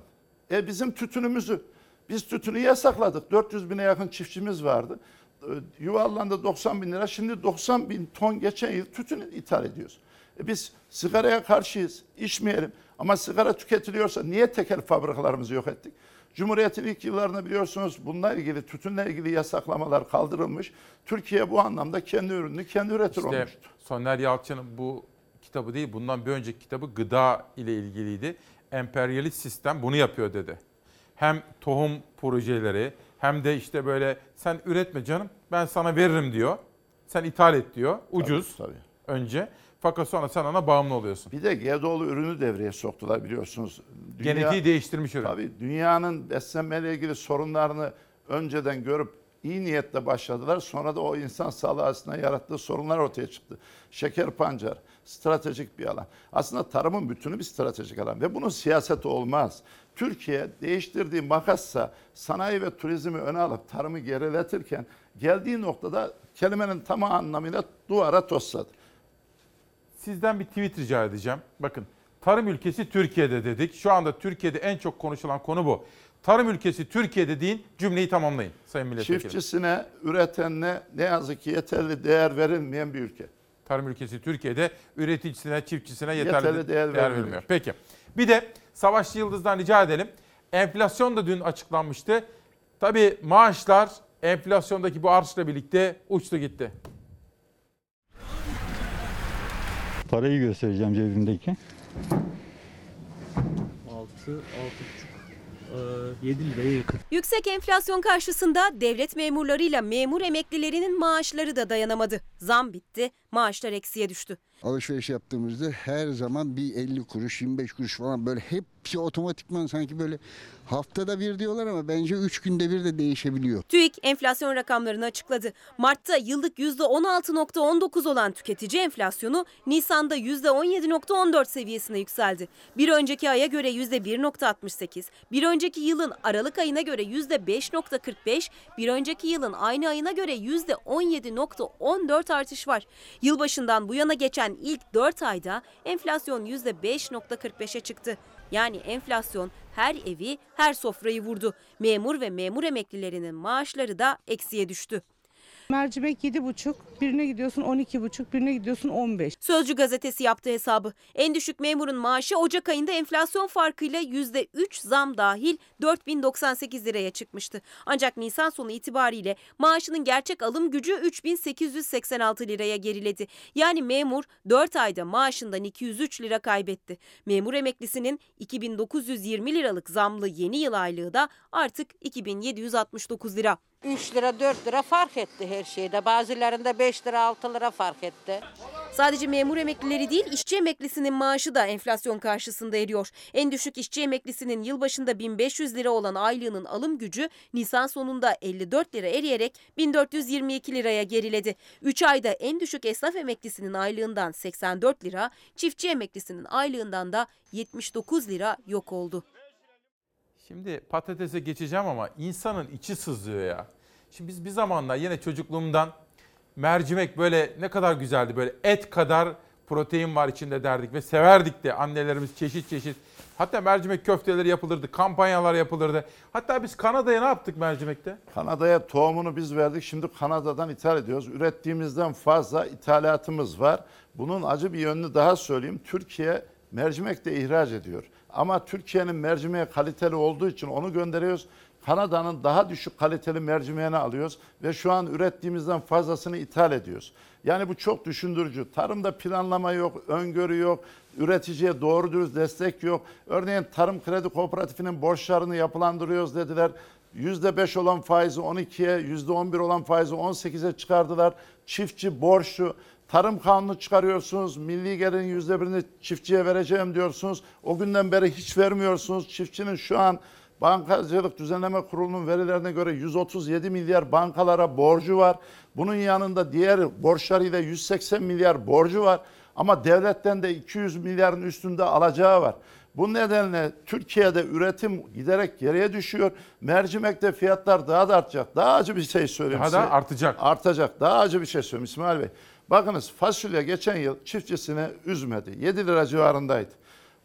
Speaker 38: E bizim tütünümüzü biz tütünü yasakladık. 400 bine yakın çiftçimiz vardı. E, Yuvarlandı 90 bin lira. Şimdi 90 bin ton geçen yıl tütün ithal ediyoruz. E biz sigaraya karşıyız. İçmeyelim. Ama sigara tüketiliyorsa niye tekel fabrikalarımızı yok ettik? Cumhuriyet'in ilk yıllarında biliyorsunuz bununla ilgili tütünle ilgili yasaklamalar kaldırılmış. Türkiye bu anlamda kendi ürününü kendi üretir
Speaker 1: İşte
Speaker 38: olmuştu.
Speaker 1: Soner Yalçın'ın bu kitabı değil, bundan bir önceki kitabı gıda ile ilgiliydi. Emperyalist sistem bunu yapıyor dedi. Hem tohum projeleri hem de işte böyle sen üretme canım ben sana veririm diyor. Sen ithal et diyor. Ucuz
Speaker 38: Tabii,
Speaker 1: önce. Fakat sonra sen ona bağımlı oluyorsun.
Speaker 38: Bir de GDO'lu ürünü devreye soktular biliyorsunuz.
Speaker 1: Genetiği değiştirmiş ürün.
Speaker 38: Tabii dünyanın beslenmeyle ilgili sorunlarını önceden görüp iyi niyetle başladılar. Sonra da o insan sağlığı açısından yarattığı sorunlar ortaya çıktı. Şeker pancar, stratejik bir alan. Aslında tarımın bütünü bir stratejik alan ve bunun siyaseti olmaz. Türkiye değiştirdiği makassa sanayi ve turizmi öne alıp tarımı geriletirken geldiği noktada kelimenin tam anlamıyla duvara tosladı.
Speaker 1: Sizden bir tweet rica edeceğim. Bakın tarım ülkesi Türkiye'de dedik. Şu anda Türkiye'de en çok konuşulan konu bu. Tarım ülkesi Türkiye'de deyin cümleyi tamamlayın Sayın Milletvekili.
Speaker 38: Çiftçisine, üretenine ne yazık ki yeterli değer verilmeyen bir ülke.
Speaker 1: Tarım ülkesi Türkiye'de üreticisine, çiftçisine yeterli,
Speaker 38: Yeterli değer
Speaker 1: değer,
Speaker 38: verilmiyor.
Speaker 1: verilmiyor. Peki. Bir de Savaşçı Yıldız'dan rica edelim. Enflasyon da dün açıklanmıştı. Tabii maaşlar enflasyondaki bu artışla birlikte uçtu gitti.
Speaker 46: Parayı göstereceğim cebimdeki.
Speaker 47: 6, 6,5, 7 liraya yakın.
Speaker 5: Yüksek enflasyon karşısında devlet memurlarıyla memur emeklilerinin maaşları da dayanamadı. Zam bitti, maaşlar eksiye düştü.
Speaker 48: Alışveriş yaptığımızda her zaman bir 50 kuruş 25 kuruş falan böyle hepsi otomatikman sanki böyle haftada bir diyorlar ama bence 3 günde bir de değişebiliyor.
Speaker 5: TÜİK enflasyon rakamlarını açıkladı. Mart'ta yıllık %16.19 olan tüketici enflasyonu Nisan'da %17.14 seviyesine yükseldi. Bir önceki aya göre %1.68, bir önceki yılın Aralık ayına göre %5.45, bir önceki yılın aynı ayına göre %17.14 %4 artış var. Yılbaşından bu yana geçen ilk 4 ayda enflasyon %5.45'e çıktı. Yani enflasyon her evi, her sofrayı vurdu. Memur ve memur emeklilerinin maaşları da eksiye düştü.
Speaker 39: Mercimek 7,5, birine gidiyorsun 12,5, birine gidiyorsun 15.
Speaker 5: Sözcü gazetesi yaptı hesabı. En düşük memurun maaşı Ocak ayında enflasyon farkıyla %3 zam dahil 4098 liraya çıkmıştı. Ancak Nisan sonu itibariyle maaşının gerçek alım gücü 3886 liraya geriledi. Yani memur 4 ayda maaşından 203 lira kaybetti. Memur emeklisinin 2920 liralık zamlı yeni yıl aylığı da artık 2769 lira.
Speaker 43: 3 lira 4 lira fark etti her şeyde. Bazılarında 5 lira 6 lira fark etti.
Speaker 5: Sadece memur emeklileri değil, işçi emeklisinin maaşı da enflasyon karşısında eriyor. En düşük işçi emeklisinin yılbaşında 1500 lira olan aylığının alım gücü Nisan sonunda 54 lira eriyerek 1422 liraya geriledi. 3 ayda en düşük esnaf emeklisinin aylığından 84 lira, çiftçi emeklisinin aylığından da 79 lira yok oldu.
Speaker 1: Şimdi patatese geçeceğim ama insanın içi sızlıyor ya. Şimdi biz bir zamanlar yine çocukluğumdan mercimek böyle ne kadar güzeldi böyle et kadar protein var içinde derdik ve severdik de annelerimiz çeşit çeşit. Hatta mercimek köfteleri yapılırdı, kampanyalar yapılırdı. Hatta biz Kanada'ya ne yaptık mercimekte?
Speaker 38: Kanada'ya tohumunu biz verdik. Şimdi Kanada'dan ithal ediyoruz. Ürettiğimizden fazla ithalatımız var. Bunun acı bir yönünü daha söyleyeyim. Türkiye mercimek de ihraç ediyor. Ama Türkiye'nin mercimeği kaliteli olduğu için onu gönderiyoruz. Kanada'nın daha düşük kaliteli mercimeğini alıyoruz ve şu an ürettiğimizden fazlasını ithal ediyoruz. Yani bu çok düşündürücü. Tarımda planlama yok, öngörü yok, üreticiye doğru dürüst destek yok. Örneğin Tarım Kredi Kooperatifinin borçlarını yapılandırıyoruz dediler. %5 olan faizi 12'ye, %11 olan faizi 18'e çıkardılar. Çiftçi borçlu. Tarım kanunu çıkarıyorsunuz. Milli gelirin yüzde birini çiftçiye vereceğim diyorsunuz. O günden beri hiç vermiyorsunuz. Çiftçinin şu an Bankacılık Düzenleme Kurulu'nun verilerine göre 137 milyar bankalara borcu var. Bunun yanında diğer borçlarıyla 180 milyar borcu var. Ama devletten de 200 milyarın üstünde alacağı var. Bu nedenle Türkiye'de üretim giderek geriye düşüyor. Mercimekte fiyatlar daha da artacak. Daha acı bir şey söyleyeyim
Speaker 1: Daha
Speaker 38: size.
Speaker 1: da artacak.
Speaker 38: Artacak. Daha acı bir şey söyleyeyim İsmail Bey. Bakınız fasulye geçen yıl çiftçisine üzmedi. 7 lira civarındaydı.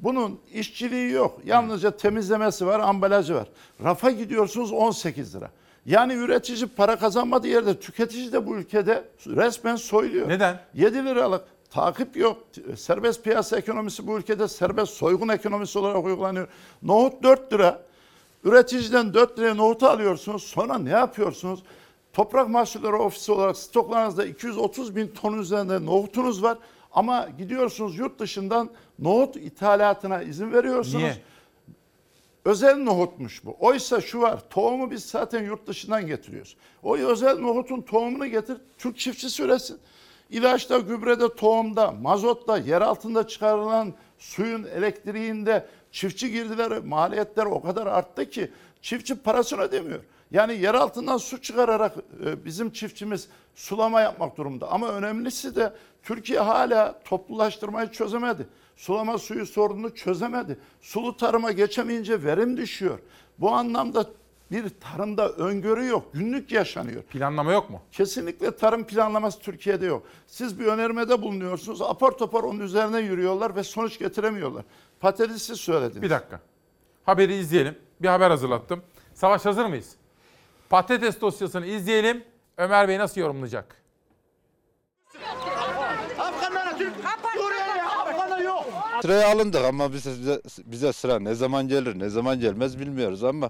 Speaker 38: Bunun işçiliği yok. Yalnızca temizlemesi var, ambalajı var. Rafa gidiyorsunuz 18 lira. Yani üretici para kazanmadığı yerde tüketici de bu ülkede resmen soyuluyor.
Speaker 1: Neden?
Speaker 38: 7 liralık takip yok. Serbest piyasa ekonomisi bu ülkede serbest soygun ekonomisi olarak uygulanıyor. Nohut 4 lira. Üreticiden 4 liraya nohutu alıyorsunuz. Sonra ne yapıyorsunuz? Toprak Mahsulleri Ofisi olarak stoklarınızda 230 bin ton üzerinde nohutunuz var. Ama gidiyorsunuz yurt dışından nohut ithalatına izin veriyorsunuz.
Speaker 1: Niye?
Speaker 38: Özel nohutmuş bu. Oysa şu var, tohumu biz zaten yurt dışından getiriyoruz. O özel nohutun tohumunu getir, Türk çiftçisi üretsin. İlaçta, gübrede, tohumda, mazotta, yer altında çıkarılan suyun, elektriğinde çiftçi girdileri, maliyetler o kadar arttı ki çiftçi parasını ödemiyor. Yani yer altından su çıkararak e, bizim çiftçimiz sulama yapmak durumda. Ama önemlisi de Türkiye hala toplulaştırmayı çözemedi. Sulama suyu sorununu çözemedi. Sulu tarıma geçemeyince verim düşüyor. Bu anlamda bir tarımda öngörü yok. Günlük yaşanıyor.
Speaker 1: Planlama yok mu?
Speaker 38: Kesinlikle tarım planlaması Türkiye'de yok. Siz bir önermede bulunuyorsunuz. Apar topar onun üzerine yürüyorlar ve sonuç getiremiyorlar. Patatesi söylediniz.
Speaker 1: Bir dakika. Haberi izleyelim. Bir haber hazırlattım. Savaş hazır mıyız? Patates dosyasını izleyelim. Ömer Bey nasıl yorumlayacak?
Speaker 49: Afganlara Türk, Suriye'ye Afganlar yok.
Speaker 50: Sıraya alındık ama bize, bize sıra ne zaman gelir ne zaman gelmez bilmiyoruz ama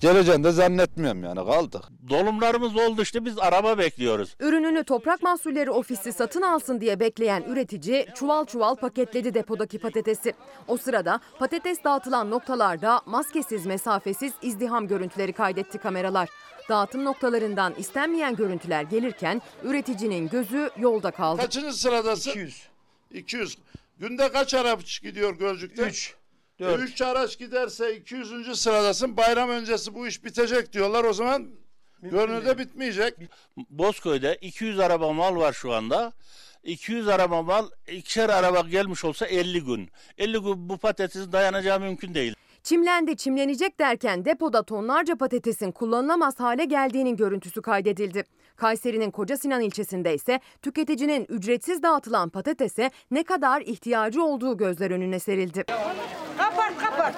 Speaker 50: geleceğini de zannetmiyorum yani kaldık.
Speaker 51: Dolumlarımız oldu işte biz araba bekliyoruz.
Speaker 52: Ürününü Toprak Mahsulleri Ofisi satın alsın diye bekleyen üretici çuval çuval paketledi depodaki patatesi. O sırada patates dağıtılan noktalarda maskesiz mesafesiz izdiham görüntüleri kaydetti kameralar. Dağıtım noktalarından istenmeyen görüntüler gelirken üreticinin gözü yolda kaldı.
Speaker 38: Kaçıncı sıradasın? 200. 200. Günde kaç araç gidiyor Gölcük'te? 3.
Speaker 51: dört.
Speaker 38: 3 araç giderse 200. sıradasın. Bayram öncesi bu iş bitecek diyorlar. O zaman görünürde bitmeyecek.
Speaker 51: Bozköy'de 200 araba mal var şu anda. 200 araba mal, ikişer araba gelmiş olsa 50 gün. 50 gün bu patatesin dayanacağı mümkün değil.
Speaker 2: Çimlendi çimlenecek derken depoda tonlarca patatesin kullanılamaz hale geldiğinin görüntüsü kaydedildi. Kayseri'nin Koca Sinan ilçesinde ise tüketicinin ücretsiz dağıtılan patatese ne kadar ihtiyacı olduğu gözler önüne serildi.
Speaker 53: Kapat kapat.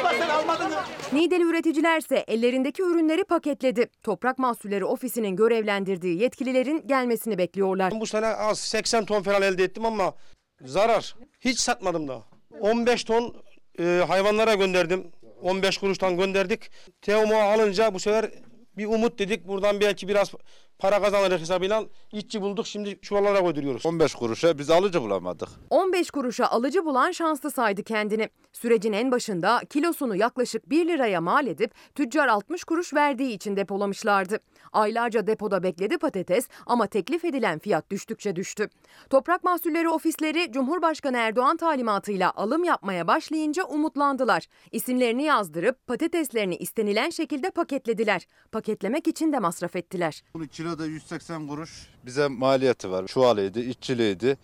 Speaker 53: Abla sen almadın mı?
Speaker 2: Niğdeli üreticilerse ellerindeki ürünleri paketledi. Toprak Mahsulleri Ofisi'nin görevlendirdiği yetkililerin gelmesini bekliyorlar.
Speaker 36: Bu sene az 80 ton falan elde ettim ama zarar. Hiç satmadım da. 15 ton e, hayvanlara gönderdim. 15 kuruştan gönderdik. TMO alınca bu sefer bir umut dedik. Buradan belki biraz para kazanırız hesabıyla işçi bulduk. Şimdi çuvallara koyduruyoruz.
Speaker 54: 15 kuruşa biz alıcı bulamadık.
Speaker 2: 15 kuruşa alıcı bulan şanslı saydı kendini. Sürecin en başında kilosunu yaklaşık 1 liraya mal edip tüccar 60 kuruş verdiği için depolamışlardı. Aylarca depoda bekledi patates ama teklif edilen fiyat düştükçe düştü. Toprak Mahsulleri Ofisleri Cumhurbaşkanı Erdoğan talimatıyla alım yapmaya başlayınca umutlandılar. İsimlerini yazdırıp patateslerini istenilen şekilde paketlediler. Paketlemek için de masraf ettiler.
Speaker 54: Bunu kiloda 180 kuruş bize maliyeti var. Çuvalıydı, işçiliğiydi.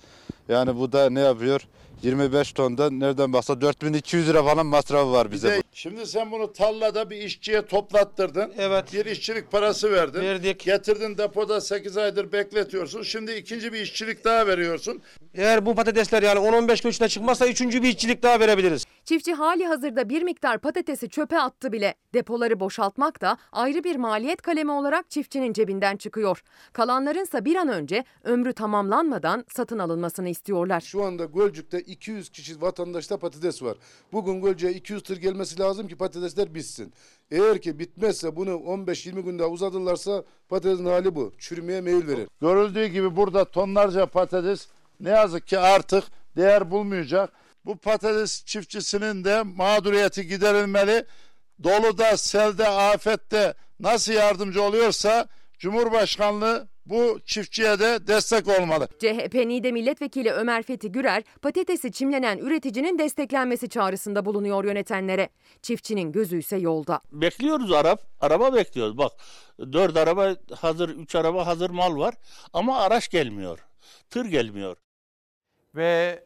Speaker 54: Yani bu da ne yapıyor? 25 tonda nereden baksa 4200 lira falan masrafı var bize. bu.
Speaker 38: Şimdi sen bunu tarlada bir işçiye toplattırdın.
Speaker 36: Evet.
Speaker 38: Bir işçilik parası verdin.
Speaker 36: Verdik.
Speaker 38: Getirdin depoda 8 aydır bekletiyorsun. Şimdi ikinci bir işçilik daha veriyorsun.
Speaker 36: Eğer bu patatesler yani 10-15 gün içinde çıkmazsa üçüncü bir işçilik daha verebiliriz.
Speaker 2: Çiftçi hali hazırda bir miktar patatesi çöpe attı bile. Depoları boşaltmak da ayrı bir maliyet kalemi olarak çiftçinin cebinden çıkıyor. Kalanlarınsa bir an önce ömrü tamamlanmadan satın alınmasını istiyorlar.
Speaker 50: Şu anda Gölcük'te 200 kişi vatandaşta patates var. Bugün Gölcük'e 200 tır gelmesi lazım ki patatesler bitsin. Eğer ki bitmezse bunu 15-20 gün daha uzatırlarsa patatesin hali bu. Çürümeye meyil verir.
Speaker 38: Görüldüğü gibi burada tonlarca patates ne yazık ki artık değer bulmayacak. Bu patates çiftçisinin de mağduriyeti giderilmeli. Doluda, selde, afette nasıl yardımcı oluyorsa Cumhurbaşkanlığı bu çiftçiye de destek olmalı.
Speaker 2: CHP Niğde Milletvekili Ömer Fethi Gürer, patatesi çimlenen üreticinin desteklenmesi çağrısında bulunuyor yönetenlere. Çiftçinin gözü ise yolda.
Speaker 51: Bekliyoruz Arap. Araba bekliyoruz. Bak dört araba hazır, üç araba hazır mal var. Ama araç gelmiyor. Tır gelmiyor.
Speaker 1: Ve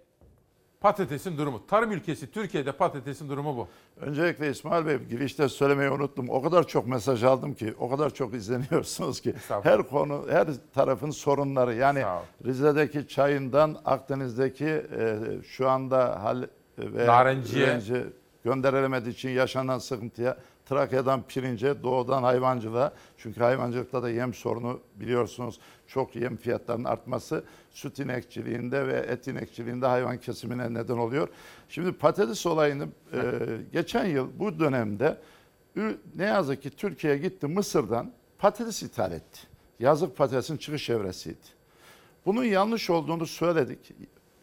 Speaker 1: patatesin durumu. Tarım ülkesi Türkiye'de patatesin durumu bu.
Speaker 38: Öncelikle İsmail Bey girişte söylemeyi unuttum. O kadar çok mesaj aldım ki, o kadar çok izleniyorsunuz ki. Her konu, her tarafın sorunları. Yani Rize'deki çayından Akdeniz'deki e, şu anda hal ve
Speaker 1: Narenciye.
Speaker 38: gönderilemediği için yaşanan sıkıntıya, Trakya'dan pirince, doğudan hayvancılığa. Çünkü hayvancılıkta da yem sorunu biliyorsunuz. Çok yem fiyatlarının artması süt inekçiliğinde ve et inekçiliğinde hayvan kesimine neden oluyor. Şimdi patates olayını e, geçen yıl bu dönemde ne yazık ki Türkiye gitti Mısır'dan patates ithal etti. Yazık patatesin çıkış evresiydi. Bunun yanlış olduğunu söyledik.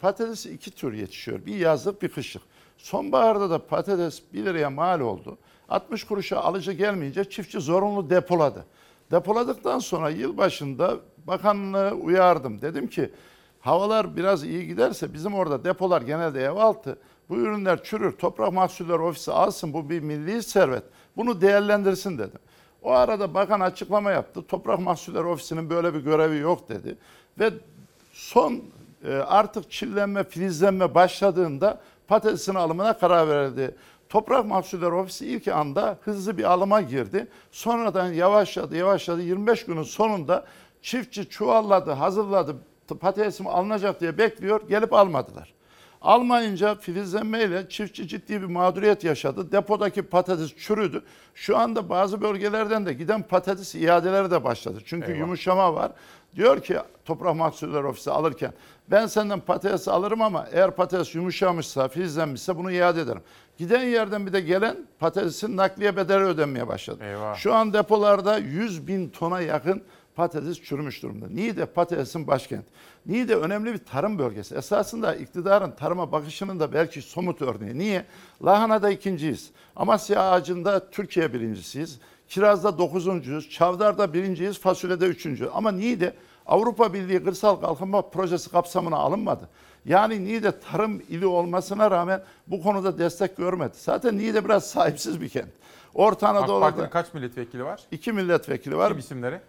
Speaker 38: Patates iki tür yetişiyor. Bir yazlık bir kışlık. Sonbaharda da patates 1 liraya mal oldu. 60 kuruşa alıcı gelmeyince çiftçi zorunlu depoladı. Depoladıktan sonra yıl başında bakanlığı uyardım. Dedim ki havalar biraz iyi giderse bizim orada depolar genelde ev altı. Bu ürünler çürür. Toprak Mahsulleri Ofisi alsın bu bir milli servet. Bunu değerlendirsin dedim. O arada bakan açıklama yaptı. Toprak Mahsulleri Ofisi'nin böyle bir görevi yok dedi. Ve son e, artık çillenme, filizlenme başladığında patatesin alımına karar verildi. Toprak Mahsulleri Ofisi ilk anda hızlı bir alıma girdi. Sonradan yavaşladı, yavaşladı. 25 günün sonunda çiftçi çuvalladı, hazırladı. Patatesim alınacak diye bekliyor. Gelip almadılar. Almayınca filizlenmeyle çiftçi ciddi bir mağduriyet yaşadı. Depodaki patates çürüdü. Şu anda bazı bölgelerden de giden patates iadeleri de başladı. Çünkü
Speaker 1: Eyvah.
Speaker 38: yumuşama var. Diyor ki Toprak Mahsulleri Ofisi alırken ben senden patates alırım ama eğer patates yumuşamışsa, filizlenmişse bunu iade ederim. Giden yerden bir de gelen patatesin nakliye bedeli ödenmeye başladı.
Speaker 1: Eyvah.
Speaker 38: Şu an depolarda 100 bin tona yakın patates çürümüş durumda. Niğde patatesin başkenti. Niğde önemli bir tarım bölgesi. Esasında iktidarın tarıma bakışının da belki somut örneği. Niye? Lahanada ikinciyiz. Amasya ağacında Türkiye birincisiyiz. Kirazda dokuzuncuyuz. Çavdarda birinciyiz. Fasulyede üçüncü. Ama Niğde Avrupa Birliği Kırsal Kalkınma Projesi kapsamına alınmadı. Yani Niğde tarım ili olmasına rağmen bu konuda destek görmedi. Zaten Niğde biraz sahipsiz bir kent. Orta
Speaker 1: AK
Speaker 38: Anadolu'da
Speaker 1: Parti'nin kaç milletvekili var?
Speaker 38: iki milletvekili var.
Speaker 1: Kim isimleri?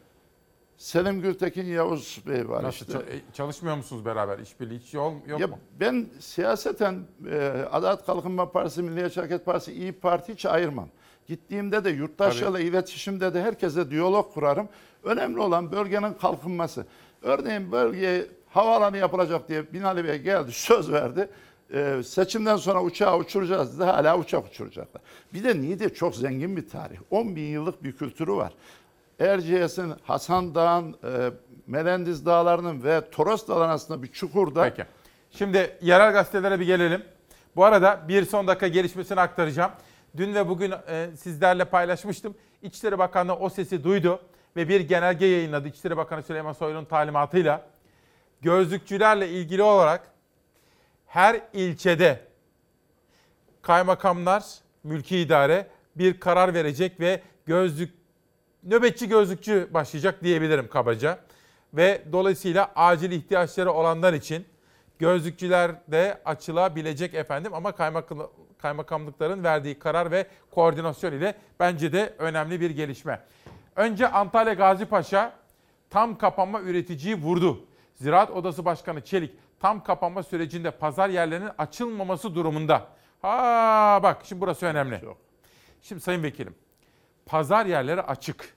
Speaker 38: Selim Gültekin Yavuz Bey var
Speaker 1: Nasıl
Speaker 38: işte.
Speaker 1: e, çalışmıyor musunuz beraber? İşbirliği hiç yok, yok
Speaker 38: ya
Speaker 1: mu?
Speaker 38: ben siyaseten e, Adalet Kalkınma Partisi, Milliyetçi Hareket Partisi, İyi Parti hiç ayırmam. Gittiğimde de yurttaşlarla iletişimde de herkese diyalog kurarım. Önemli olan bölgenin kalkınması. Örneğin bölgeye havaalanı yapılacak diye Binali Bey geldi, söz verdi. E, seçimden sonra uçağı uçuracağız dedi. Hala uçak uçuracaklar. Bir de Niğde çok zengin bir tarih. 10 bin yıllık bir kültürü var. Erciyes'in, Hasan Dağ'ın, e, Melendiz Dağları'nın ve Toros Dağları'nın arasında bir çukurda
Speaker 1: Peki. Şimdi yerel gazetelere bir gelelim. Bu arada bir son dakika gelişmesini aktaracağım. Dün ve bugün e, sizlerle paylaşmıştım. İçişleri Bakanlığı o sesi duydu ve bir genelge yayınladı İçişleri Bakanı Süleyman Soylu'nun talimatıyla. Gözlükçülerle ilgili olarak her ilçede kaymakamlar, mülki idare bir karar verecek ve gözlük nöbetçi gözlükçü başlayacak diyebilirim kabaca. Ve dolayısıyla acil ihtiyaçları olanlar için gözlükçüler de açılabilecek efendim ama kaymakam- kaymakamlıkların verdiği karar ve koordinasyon ile bence de önemli bir gelişme. Önce Antalya Gazi Paşa tam kapanma üreticiyi vurdu. Ziraat Odası Başkanı Çelik tam kapanma sürecinde pazar yerlerinin açılmaması durumunda. Ha bak şimdi burası önemli. Şimdi Sayın Vekilim pazar yerleri açık.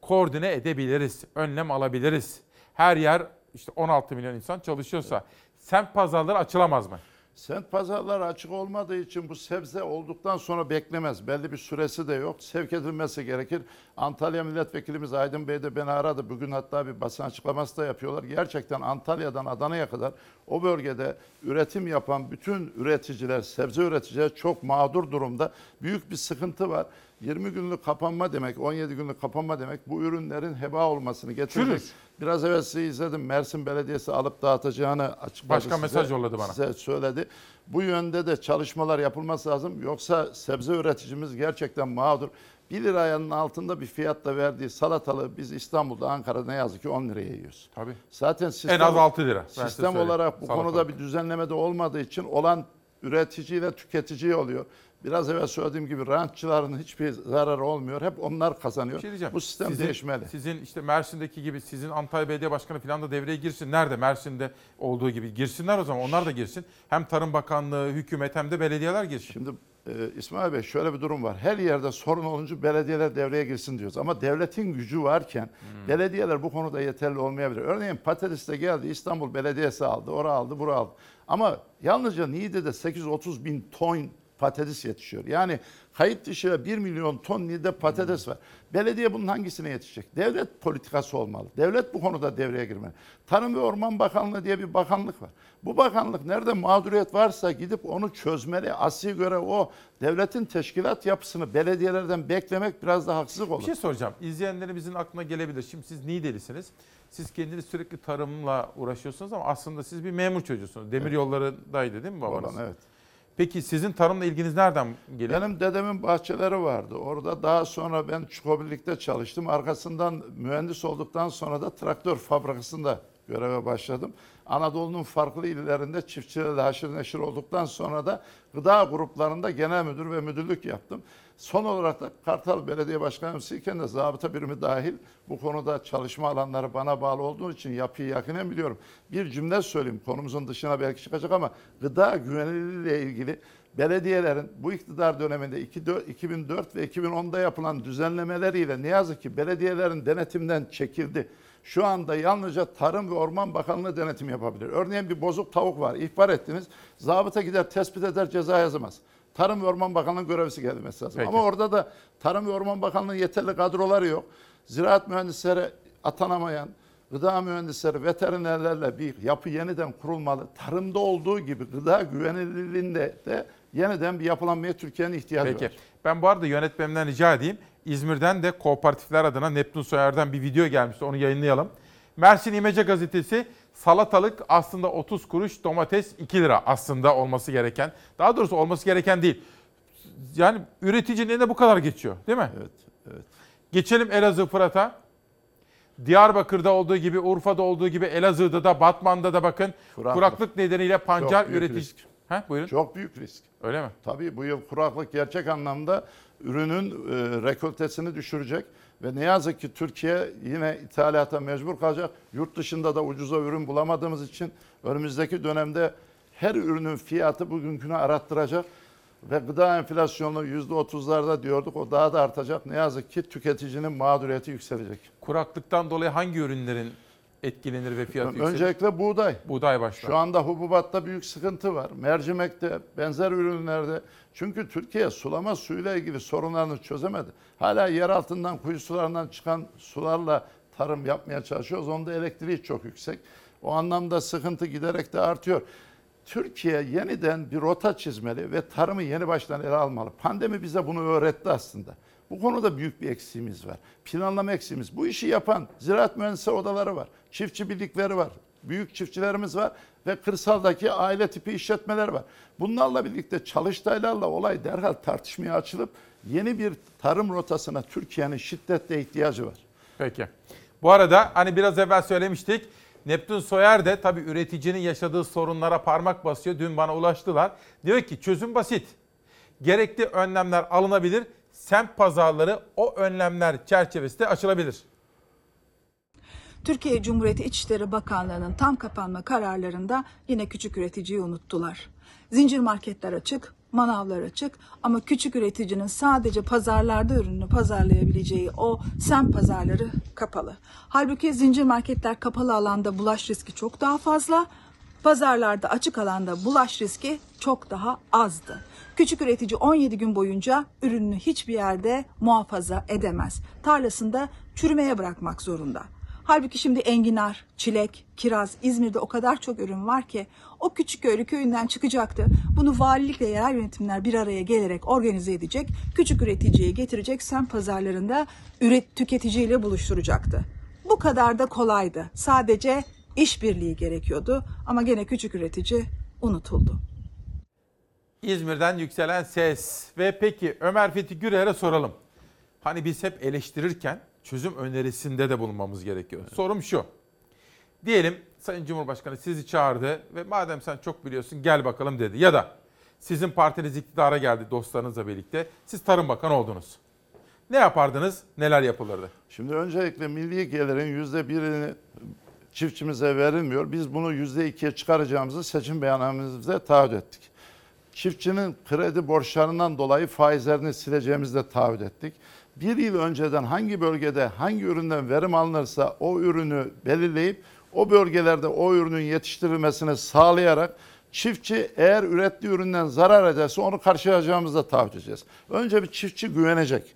Speaker 1: Koordine edebiliriz, önlem alabiliriz. Her yer işte 16 milyon insan çalışıyorsa semt pazarları açılamaz mı?
Speaker 38: Sent pazarları açık olmadığı için bu sebze olduktan sonra beklemez. Belli bir süresi de yok. Sevk edilmesi gerekir. Antalya Milletvekilimiz Aydın Bey de beni aradı. Bugün hatta bir basın açıklaması da yapıyorlar. Gerçekten Antalya'dan Adana'ya kadar o bölgede üretim yapan bütün üreticiler, sebze üreticiler çok mağdur durumda. Büyük bir sıkıntı var. 20 günlük kapanma demek, 17 günlük kapanma demek bu ürünlerin heba olmasını.
Speaker 1: Çürür.
Speaker 38: Biraz evvel size izledim. Mersin Belediyesi alıp dağıtacağını açıkladı.
Speaker 1: Başka
Speaker 38: size.
Speaker 1: mesaj yolladı bana.
Speaker 38: Size söyledi. Bu yönde de çalışmalar yapılması lazım. Yoksa sebze üreticimiz gerçekten mağdur. 1 liranın altında bir fiyatla verdiği salatalığı biz İstanbul'da, Ankara'da ne yazık ki 10 liraya yiyoruz.
Speaker 1: Tabii.
Speaker 38: Zaten sistem,
Speaker 1: az 6 lira, ben
Speaker 38: Sistem olarak bu
Speaker 1: Salatalık.
Speaker 38: konuda bir düzenleme de olmadığı için olan üreticiyle tüketici oluyor. Biraz evvel söylediğim gibi rantçıların hiçbir zararı olmuyor. Hep onlar kazanıyor.
Speaker 1: Bir şey diyeceğim.
Speaker 38: bu sistem
Speaker 1: sizin,
Speaker 38: değişmeli.
Speaker 1: Sizin işte Mersin'deki gibi sizin Antalya Belediye Başkanı falan da devreye girsin. Nerede? Mersin'de olduğu gibi girsinler o zaman. Onlar da girsin. Hem Tarım Bakanlığı, hükümet hem de belediyeler girsin.
Speaker 38: Şimdi e, İsmail Bey şöyle bir durum var. Her yerde sorun olunca belediyeler devreye girsin diyoruz. Ama devletin gücü varken belediyeler bu konuda yeterli olmayabilir. Örneğin patateste geldi İstanbul Belediyesi aldı, ora aldı, bura aldı. Ama yalnızca Niğde'de 830 bin ton patates yetişiyor. Yani kayıt dışı 1 milyon ton Niğde patates var. Belediye bunun hangisine yetişecek? Devlet politikası olmalı. Devlet bu konuda devreye girmeli. Tarım ve Orman Bakanlığı diye bir bakanlık var. Bu bakanlık nerede mağduriyet varsa gidip onu çözmeli. Asli göre o devletin teşkilat yapısını belediyelerden beklemek biraz da haksızlık olur.
Speaker 1: Bir şey soracağım. İzleyenlerimizin aklına gelebilir. Şimdi siz Niğdelisiniz. Siz kendiniz sürekli tarımla uğraşıyorsunuz ama aslında siz bir memur çocuğusunuz. Demir yollarındaydı değil mi babanız?
Speaker 38: Olan, evet.
Speaker 1: Peki sizin tarımla ilginiz nereden geliyor?
Speaker 38: Benim dedemin bahçeleri vardı. Orada daha sonra ben Çukobilik'te çalıştım. Arkasından mühendis olduktan sonra da traktör fabrikasında göreve başladım. Anadolu'nun farklı illerinde çiftçilerle haşır neşir olduktan sonra da gıda gruplarında genel müdür ve müdürlük yaptım. Son olarak da Kartal Belediye Başkanımız iken de zabıta birimi dahil bu konuda çalışma alanları bana bağlı olduğu için yapıyı yakinen biliyorum. Bir cümle söyleyeyim konumuzun dışına belki çıkacak ama gıda güvenilirliğiyle ilgili belediyelerin bu iktidar döneminde 2004 ve 2010'da yapılan düzenlemeleriyle ne yazık ki belediyelerin denetimden çekildi. Şu anda yalnızca Tarım ve Orman Bakanlığı denetim yapabilir. Örneğin bir bozuk tavuk var, ihbar ettiniz. Zabıta gider tespit eder ceza yazamaz. Tarım ve Orman Bakanlığı görevlisi gelmesi lazım.
Speaker 1: Peki.
Speaker 38: Ama orada da Tarım ve Orman Bakanlığı yeterli kadroları yok. Ziraat mühendisleri atanamayan, gıda mühendisleri, veterinerlerle bir yapı yeniden kurulmalı. Tarımda olduğu gibi gıda güvenilirliğinde de yeniden bir yapılanmaya Türkiye'nin ihtiyacı
Speaker 1: Peki.
Speaker 38: var.
Speaker 1: Ben bu arada yönetmenimden rica edeyim. İzmir'den de kooperatifler adına Neptun Soyer'den bir video gelmişti. Onu yayınlayalım. Mersin İmece Gazetesi salatalık aslında 30 kuruş, domates 2 lira aslında olması gereken. Daha doğrusu olması gereken değil. Yani üreticinin eline bu kadar geçiyor değil mi?
Speaker 38: Evet, evet.
Speaker 1: Geçelim Elazığ Fırat'a. Diyarbakır'da olduğu gibi, Urfa'da olduğu gibi Elazığ'da da, Batman'da da bakın
Speaker 38: Kuraklık.
Speaker 1: kuraklık nedeniyle pancar üretici. Ha, buyurun.
Speaker 38: Çok büyük risk.
Speaker 1: Öyle mi?
Speaker 38: Tabii bu yıl kuraklık gerçek anlamda ürünün e, rekoltesini düşürecek. Ve ne yazık ki Türkiye yine ithalata mecbur kalacak. Yurt dışında da ucuza ürün bulamadığımız için önümüzdeki dönemde her ürünün fiyatı bugünkünü arattıracak. Ve gıda enflasyonu %30'larda diyorduk o daha da artacak. Ne yazık ki tüketicinin mağduriyeti yükselecek.
Speaker 1: Kuraklıktan dolayı hangi ürünlerin etkilenir ve fiyatı yükselir?
Speaker 38: Öncelikle buğday.
Speaker 1: Buğday başta.
Speaker 38: Şu anda hububatta büyük sıkıntı var. Mercimekte, benzer ürünlerde. Çünkü Türkiye sulama suyuyla ilgili sorunlarını çözemedi. Hala yer altından, kuyu sularından çıkan sularla tarım yapmaya çalışıyoruz. Onda elektriği çok yüksek. O anlamda sıkıntı giderek de artıyor. Türkiye yeniden bir rota çizmeli ve tarımı yeni baştan ele almalı. Pandemi bize bunu öğretti aslında. Bu konuda büyük bir eksiğimiz var. Planlama eksiğimiz. Bu işi yapan ziraat mühendisleri odaları var. Çiftçi birlikleri var. Büyük çiftçilerimiz var ve kırsaldaki aile tipi işletmeler var. Bunlarla birlikte çalıştaylarla olay derhal tartışmaya açılıp yeni bir tarım rotasına Türkiye'nin şiddetle ihtiyacı var.
Speaker 1: Peki. Bu arada hani biraz evvel söylemiştik. Neptün Soyer de tabii üreticinin yaşadığı sorunlara parmak basıyor. Dün bana ulaştılar. Diyor ki çözüm basit. Gerekli önlemler alınabilir. Semt pazarları o önlemler çerçevesinde açılabilir.
Speaker 55: Türkiye Cumhuriyeti İçişleri Bakanlığı'nın tam kapanma kararlarında yine küçük üreticiyi unuttular. Zincir marketler açık, manavlar açık ama küçük üreticinin sadece pazarlarda ürününü pazarlayabileceği o sem pazarları kapalı. Halbuki zincir marketler kapalı alanda bulaş riski çok daha fazla, pazarlarda açık alanda bulaş riski çok daha azdı. Küçük üretici 17 gün boyunca ürününü hiçbir yerde muhafaza edemez. Tarlasında çürümeye bırakmak zorunda. Halbuki şimdi enginar, çilek, kiraz, İzmir'de o kadar çok ürün var ki o küçük köylü köyünden çıkacaktı. Bunu valilikle yerel yönetimler bir araya gelerek organize edecek, küçük üreticiye getirecek, sem pazarlarında üret tüketiciyle buluşturacaktı. Bu kadar da kolaydı. Sadece işbirliği gerekiyordu ama gene küçük üretici unutuldu.
Speaker 1: İzmir'den yükselen ses ve peki Ömer Fethi Gürer'e soralım. Hani biz hep eleştirirken çözüm önerisinde de bulunmamız gerekiyor. Sorum şu. Diyelim Sayın Cumhurbaşkanı sizi çağırdı ve madem sen çok biliyorsun gel bakalım dedi. Ya da sizin partiniz iktidara geldi dostlarınızla birlikte. Siz Tarım Bakanı oldunuz. Ne yapardınız? Neler yapılırdı?
Speaker 38: Şimdi öncelikle milli gelirin yüzde birini çiftçimize verilmiyor. Biz bunu yüzde ikiye çıkaracağımızı seçim beyannamemizde taahhüt ettik. Çiftçinin kredi borçlarından dolayı faizlerini sileceğimizi de taahhüt ettik. Bir yıl önceden hangi bölgede hangi üründen verim alınırsa o ürünü belirleyip o bölgelerde o ürünün yetiştirilmesini sağlayarak çiftçi eğer ürettiği üründen zarar ederse onu karşılayacağımızı da taahhüt edeceğiz. Önce bir çiftçi güvenecek.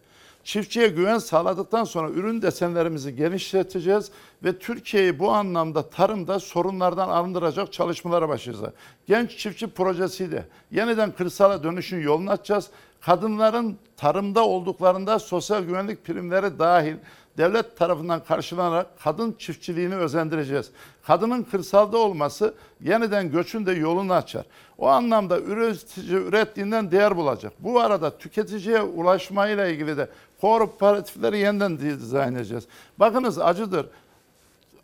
Speaker 38: Çiftçiye güven sağladıktan sonra ürün desenlerimizi genişleteceğiz ve Türkiye'yi bu anlamda tarımda sorunlardan arındıracak çalışmalara başlayacağız. Genç çiftçi projesiyle yeniden kırsala dönüşün yolunu açacağız. Kadınların tarımda olduklarında sosyal güvenlik primleri dahil devlet tarafından karşılanarak kadın çiftçiliğini özendireceğiz. Kadının kırsalda olması yeniden göçün de yolunu açar. O anlamda üretici ürettiğinden değer bulacak. Bu arada tüketiciye ulaşmayla ilgili de kooperatifleri yeniden dizayn edeceğiz. Bakınız acıdır.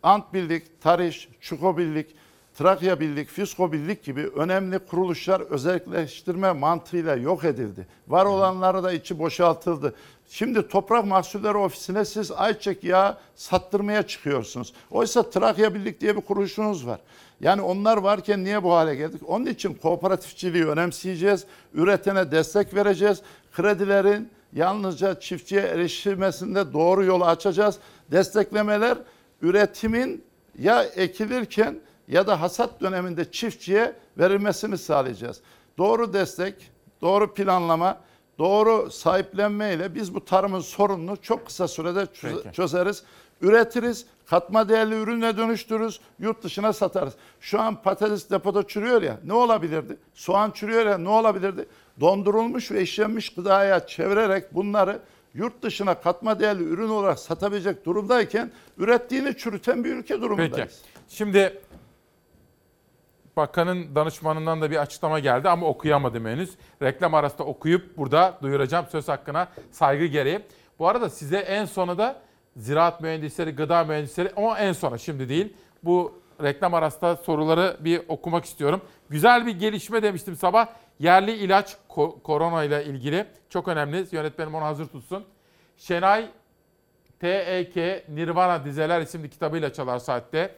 Speaker 38: Ant Birlik, Tariş, Çuko Birlik, Trakya Birlik, Fisko Birlik gibi önemli kuruluşlar özelleştirme mantığıyla yok edildi. Var olanlara da içi boşaltıldı. Şimdi Toprak Mahsulleri Ofisi'ne siz ayçiçek yağı sattırmaya çıkıyorsunuz. Oysa Trakya Birlik diye bir kuruluşunuz var. Yani onlar varken niye bu hale geldik? Onun için kooperatifçiliği önemseyeceğiz. Üretene destek vereceğiz. Kredilerin yalnızca çiftçiye erişilmesinde doğru yolu açacağız. Desteklemeler üretimin ya ekilirken ya da hasat döneminde çiftçiye verilmesini sağlayacağız. Doğru destek, doğru planlama, doğru sahiplenme ile biz bu tarımın sorununu çok kısa sürede
Speaker 1: Peki.
Speaker 38: çözeriz. Üretiriz, katma değerli ürüne dönüştürürüz, yurt dışına satarız. Şu an patates depoda çürüyor ya ne olabilirdi? Soğan çürüyor ya ne olabilirdi? Dondurulmuş ve işlenmiş gıdaya çevirerek bunları yurt dışına katma değerli ürün olarak satabilecek durumdayken ürettiğini çürüten bir ülke durumundayız.
Speaker 1: Peki. Şimdi bakanın danışmanından da bir açıklama geldi ama okuyamadım henüz. Reklam arasında okuyup burada duyuracağım söz hakkına saygı gereği. Bu arada size en sona da ziraat mühendisleri, gıda mühendisleri ama en sona şimdi değil. Bu reklam arasında soruları bir okumak istiyorum. Güzel bir gelişme demiştim sabah. Yerli ilaç ko- korona ile ilgili. Çok önemli. Yönetmenim onu hazır tutsun. Şenay TEK Nirvana Dizeler isimli kitabıyla çalar saatte.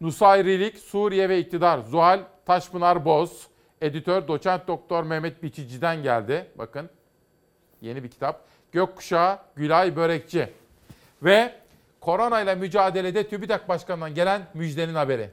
Speaker 1: Nusayrilik, Suriye ve İktidar. Zuhal Taşpınar Boz. Editör Doçent Doktor Mehmet Biçici'den geldi. Bakın yeni bir kitap. Gökkuşağı Gülay Börekçi. Ve korona ile mücadelede TÜBİTAK Başkanı'ndan gelen müjdenin haberi.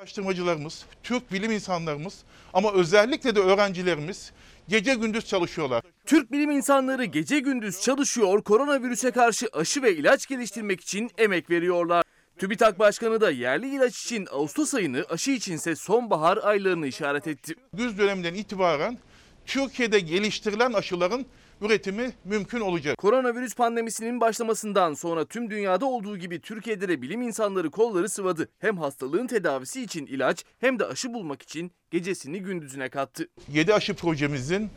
Speaker 56: Araştırmacılarımız, Türk bilim insanlarımız ama özellikle de öğrencilerimiz gece gündüz çalışıyorlar.
Speaker 15: Türk bilim insanları gece gündüz çalışıyor, koronavirüse karşı aşı ve ilaç geliştirmek için emek veriyorlar. TÜBİTAK Başkanı da yerli ilaç için Ağustos ayını, aşı içinse sonbahar aylarını işaret etti.
Speaker 56: Güz döneminden itibaren Türkiye'de geliştirilen aşıların üretimi mümkün olacak.
Speaker 15: Koronavirüs pandemisinin başlamasından sonra tüm dünyada olduğu gibi Türkiye'de de bilim insanları kolları sıvadı. Hem hastalığın tedavisi için ilaç hem de aşı bulmak için gecesini gündüzüne kattı.
Speaker 56: 7 aşı projemizin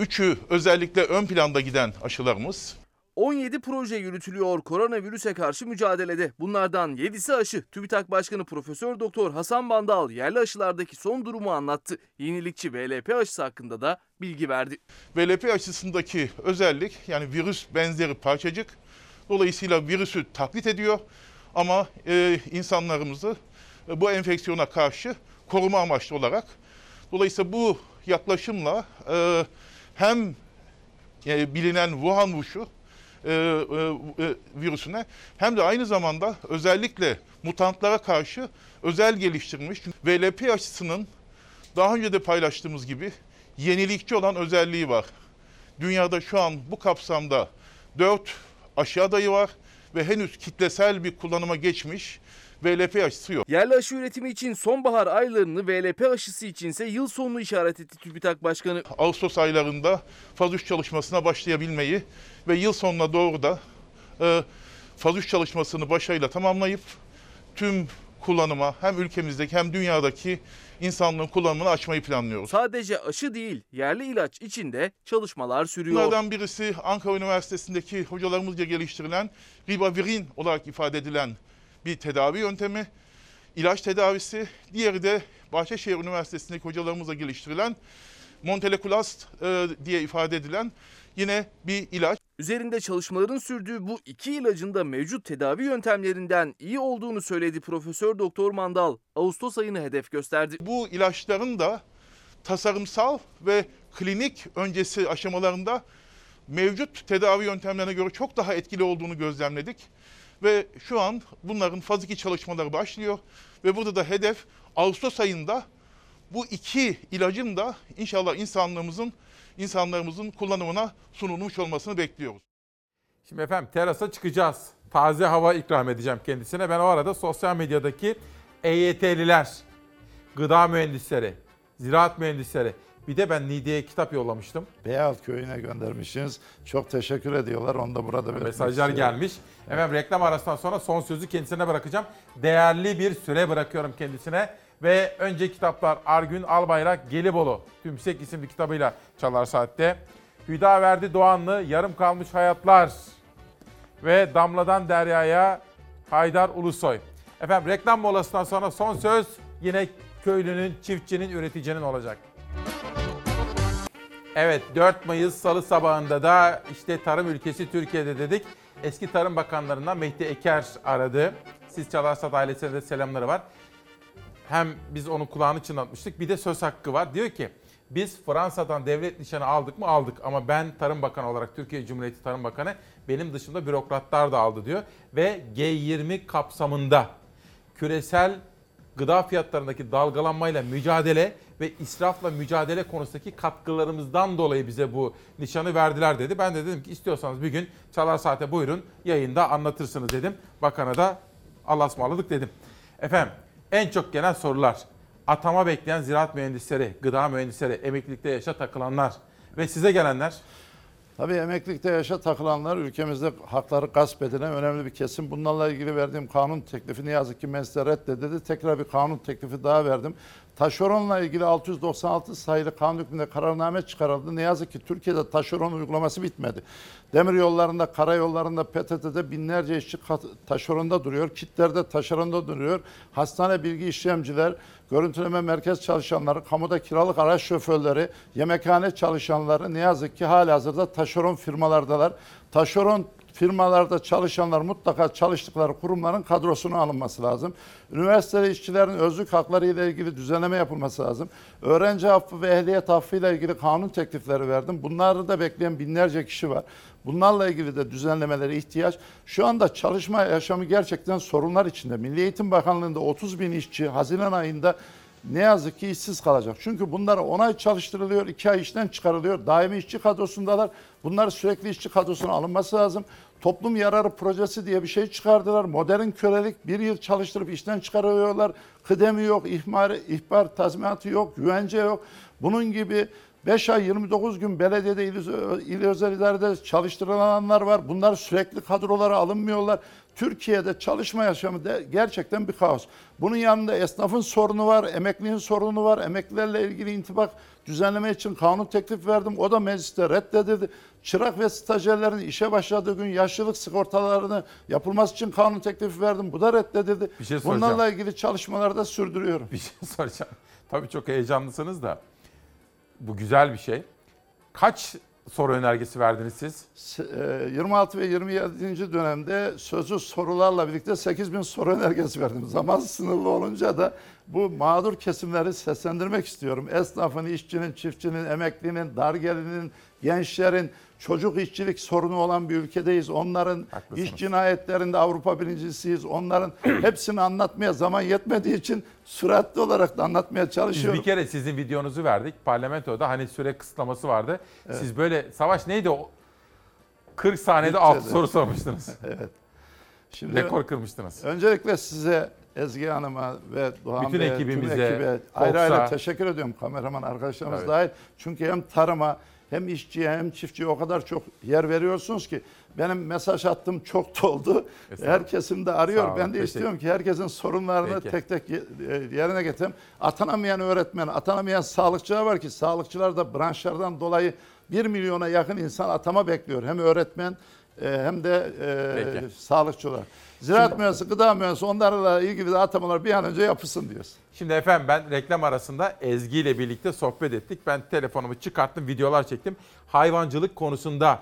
Speaker 56: 3'ü özellikle ön planda giden aşılarımız.
Speaker 15: 17 proje yürütülüyor koronavirüse karşı mücadelede. Bunlardan 7'si aşı. TÜBİTAK Başkanı Profesör Doktor Hasan Bandal yerli aşılardaki son durumu anlattı. Yenilikçi VLP aşısı hakkında da bilgi verdi.
Speaker 56: VLP aşısındaki özellik yani virüs benzeri parçacık. Dolayısıyla virüsü taklit ediyor ama e, insanlarımızı e, bu enfeksiyona karşı koruma amaçlı olarak. Dolayısıyla bu yaklaşımla e, hem e, bilinen Wuhan Wushu e, e, e, virüsüne hem de aynı zamanda özellikle mutantlara karşı özel geliştirilmiş VLP aşısının daha önce de paylaştığımız gibi yenilikçi olan özelliği var. Dünyada şu an bu kapsamda 4 aşı adayı var ve henüz kitlesel bir kullanıma geçmiş VLP aşısı yok.
Speaker 15: Yerli aşı üretimi için sonbahar aylarını VLP aşısı içinse yıl sonunu işaret etti TÜBİTAK Başkanı.
Speaker 56: Ağustos aylarında faz 3 çalışmasına başlayabilmeyi ve yıl sonuna doğru da e, faz 3 çalışmasını başarıyla tamamlayıp tüm kullanıma hem ülkemizdeki hem dünyadaki insanlığın kullanımını açmayı planlıyoruz.
Speaker 15: Sadece aşı değil, yerli ilaç için de çalışmalar sürüyor.
Speaker 56: Bunlardan birisi Ankara Üniversitesi'ndeki hocalarımızca geliştirilen ribavirin olarak ifade edilen bir tedavi yöntemi, ilaç tedavisi. Diğeri de Bahçeşehir Üniversitesi'ndeki hocalarımızla geliştirilen Montelekulast e, diye ifade edilen yine bir ilaç.
Speaker 15: Üzerinde çalışmaların sürdüğü bu iki ilacın da mevcut tedavi yöntemlerinden iyi olduğunu söyledi Profesör Doktor Mandal. Ağustos ayını hedef gösterdi.
Speaker 56: Bu ilaçların da tasarımsal ve klinik öncesi aşamalarında mevcut tedavi yöntemlerine göre çok daha etkili olduğunu gözlemledik. Ve şu an bunların faz 2 çalışmaları başlıyor. Ve burada da hedef Ağustos ayında bu iki ilacın da inşallah insanlığımızın, insanlarımızın kullanımına sunulmuş olmasını bekliyoruz.
Speaker 1: Şimdi efendim terasa çıkacağız. Taze hava ikram edeceğim kendisine. Ben o arada sosyal medyadaki EYT'liler, gıda mühendisleri, ziraat mühendisleri, bir de ben Niğde'ye kitap yollamıştım.
Speaker 38: Beyaz köyüne göndermişsiniz. Çok teşekkür ediyorlar. Onu da burada
Speaker 1: Mesajlar
Speaker 38: istiyorum.
Speaker 1: gelmiş. Efendim reklam arasından sonra son sözü kendisine bırakacağım. Değerli bir süre bırakıyorum kendisine. Ve önce kitaplar Argün Albayrak Gelibolu Tümsek isimli kitabıyla Çalar Saat'te. Hüdaverdi Doğanlı Yarım Kalmış Hayatlar ve Damladan Derya'ya Haydar Ulusoy. Efendim reklam molasından sonra son söz yine köylünün, çiftçinin, üreticinin olacak. Evet 4 Mayıs Salı sabahında da işte tarım ülkesi Türkiye'de dedik. Eski Tarım Bakanlarından Mehdi Eker aradı. Siz Çalarsat ailesine de selamları var. Hem biz onun kulağını çınlatmıştık bir de söz hakkı var. Diyor ki biz Fransa'dan devlet nişanı aldık mı aldık ama ben Tarım Bakanı olarak Türkiye Cumhuriyeti Tarım Bakanı benim dışımda bürokratlar da aldı diyor. Ve G20 kapsamında küresel gıda fiyatlarındaki dalgalanmayla mücadele ve israfla mücadele konusundaki katkılarımızdan dolayı bize bu nişanı verdiler dedi. Ben de dedim ki istiyorsanız bir gün Çalar Saat'e buyurun yayında anlatırsınız dedim. Bakana da Allah'a ısmarladık dedim. Efendim en çok gelen sorular. Atama bekleyen ziraat mühendisleri, gıda mühendisleri, emeklilikte yaşa takılanlar ve size gelenler.
Speaker 38: Tabii emeklilikte yaşa takılanlar ülkemizde hakları gasp edilen önemli bir kesim. Bunlarla ilgili verdiğim kanun teklifi ne yazık ki mecliste reddedildi. Tekrar bir kanun teklifi daha verdim. Taşeronla ilgili 696 sayılı kanun hükmünde kararname çıkarıldı. Ne yazık ki Türkiye'de taşeron uygulaması bitmedi. Demir yollarında, karayollarında, PTT'de binlerce işçi taşeronda duruyor. Kitlerde taşeronda duruyor. Hastane bilgi işlemciler, görüntüleme merkez çalışanları, kamuda kiralık araç şoförleri, yemekhane çalışanları ne yazık ki halihazırda taşeron firmalardalar. Taşeron firmalarda çalışanlar mutlaka çalıştıkları kurumların kadrosuna alınması lazım. Üniversiteli işçilerin özlük hakları ile ilgili düzenleme yapılması lazım. Öğrenci affı ve ehliyet affı ile ilgili kanun teklifleri verdim. Bunları da bekleyen binlerce kişi var. Bunlarla ilgili de düzenlemelere ihtiyaç. Şu anda çalışma yaşamı gerçekten sorunlar içinde. Milli Eğitim Bakanlığı'nda 30 bin işçi Haziran ayında ne yazık ki işsiz kalacak. Çünkü bunlar 10 ay çalıştırılıyor, 2 ay işten çıkarılıyor. Daimi işçi kadrosundalar. Bunlar sürekli işçi kadrosuna alınması lazım. Toplum yararı projesi diye bir şey çıkardılar. Modern kölelik bir yıl çalıştırıp işten çıkarıyorlar. Kıdemi yok, ihbar, ihbar tazminatı yok, güvence yok. Bunun gibi 5 ay 29 gün belediyede il, il özel idarede çalıştırılanlar var. Bunlar sürekli kadrolara alınmıyorlar. Türkiye'de çalışma yaşamı de gerçekten bir kaos. Bunun yanında esnafın sorunu var, emeklinin sorunu var. Emeklilerle ilgili intibak düzenleme için kanun teklif verdim. O da mecliste reddedildi. Çırak ve stajyerlerin işe başladığı gün yaşlılık sigortalarını yapılması için kanun teklifi verdim. Bu da reddedildi.
Speaker 1: Bir şey soracağım.
Speaker 38: Bunlarla ilgili çalışmaları da sürdürüyorum.
Speaker 1: Bir şey soracağım. Tabii çok heyecanlısınız da. Bu güzel bir şey. Kaç soru önergesi verdiniz siz?
Speaker 38: Se- e, 26 ve 27. dönemde sözlü sorularla birlikte 8000 soru önergesi verdim. Zaman sınırlı olunca da bu mağdur kesimleri seslendirmek istiyorum. Esnafın, işçinin, çiftçinin, emeklinin, dar gelinin, gençlerin, çocuk işçilik sorunu olan bir ülkedeyiz. Onların iş cinayetlerinde Avrupa birincisiyiz. Onların hepsini anlatmaya zaman yetmediği için süratli olarak da anlatmaya
Speaker 1: Biz
Speaker 38: çalışıyorum.
Speaker 1: bir kere sizin videonuzu verdik. Parlamentoda hani süre kısıtlaması vardı. Siz böyle savaş neydi o? 40 saniyede 6
Speaker 38: Bütçede.
Speaker 1: soru sormuştunuz.
Speaker 38: evet. Şimdi
Speaker 1: Rekor kırmıştınız.
Speaker 38: Öncelikle size Ezgi Hanım'a ve Doğan
Speaker 1: Bütün
Speaker 38: Bey'e,
Speaker 1: ekibimize,
Speaker 38: tüm ekibe
Speaker 1: Fox'a.
Speaker 38: ayrı ayrı teşekkür ediyorum kameraman arkadaşlarımız
Speaker 1: Evet.
Speaker 38: dahil. Çünkü hem tarıma hem işçiye hem çiftçiye o kadar çok yer veriyorsunuz ki benim mesaj attığım çok doldu.
Speaker 1: Estağfurullah.
Speaker 38: Her kesim de arıyor. Ben de
Speaker 1: teşekkür-
Speaker 38: istiyorum ki herkesin sorunlarını
Speaker 1: Peki.
Speaker 38: tek tek e, yerine getireyim. Atanamayan öğretmen, atanamayan sağlıkçılar var ki sağlıkçılar da branşlardan dolayı 1 milyona yakın insan atama bekliyor. Hem öğretmen e, hem de e,
Speaker 1: Peki.
Speaker 38: sağlıkçılar. Ziraat
Speaker 1: Şimdi-
Speaker 38: mühendisi, gıda mühendisi onlarla ilgili de atamalar bir an önce yapılsın diyoruz.
Speaker 1: Şimdi efendim ben reklam arasında Ezgi ile birlikte sohbet ettik. Ben telefonumu çıkarttım, videolar çektim. Hayvancılık konusunda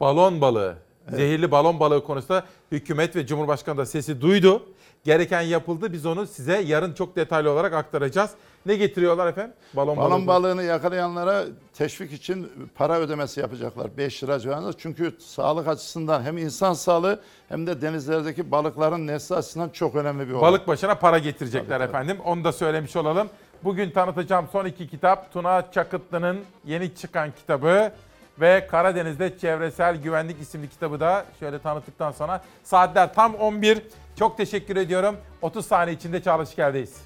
Speaker 1: balon balığı, zehirli balon balığı konusunda hükümet ve Cumhurbaşkanı da sesi duydu. Gereken yapıldı. Biz onu size yarın çok detaylı olarak aktaracağız. Ne getiriyorlar efendim? Balon,
Speaker 38: Balon
Speaker 1: balığı.
Speaker 38: balığını yakalayanlara teşvik için para ödemesi yapacaklar. 5 lira civarında. Çünkü sağlık açısından hem insan sağlığı hem de denizlerdeki balıkların nesli açısından çok önemli bir olay.
Speaker 1: Balık başına para getirecekler efendim. Onu da söylemiş olalım. Bugün tanıtacağım son iki kitap Tuna Çakıtlı'nın yeni çıkan kitabı ve Karadeniz'de Çevresel Güvenlik isimli kitabı da şöyle tanıttıktan sonra saatler tam 11. Çok teşekkür ediyorum. 30 saniye içinde Çağla Şiker'deyiz.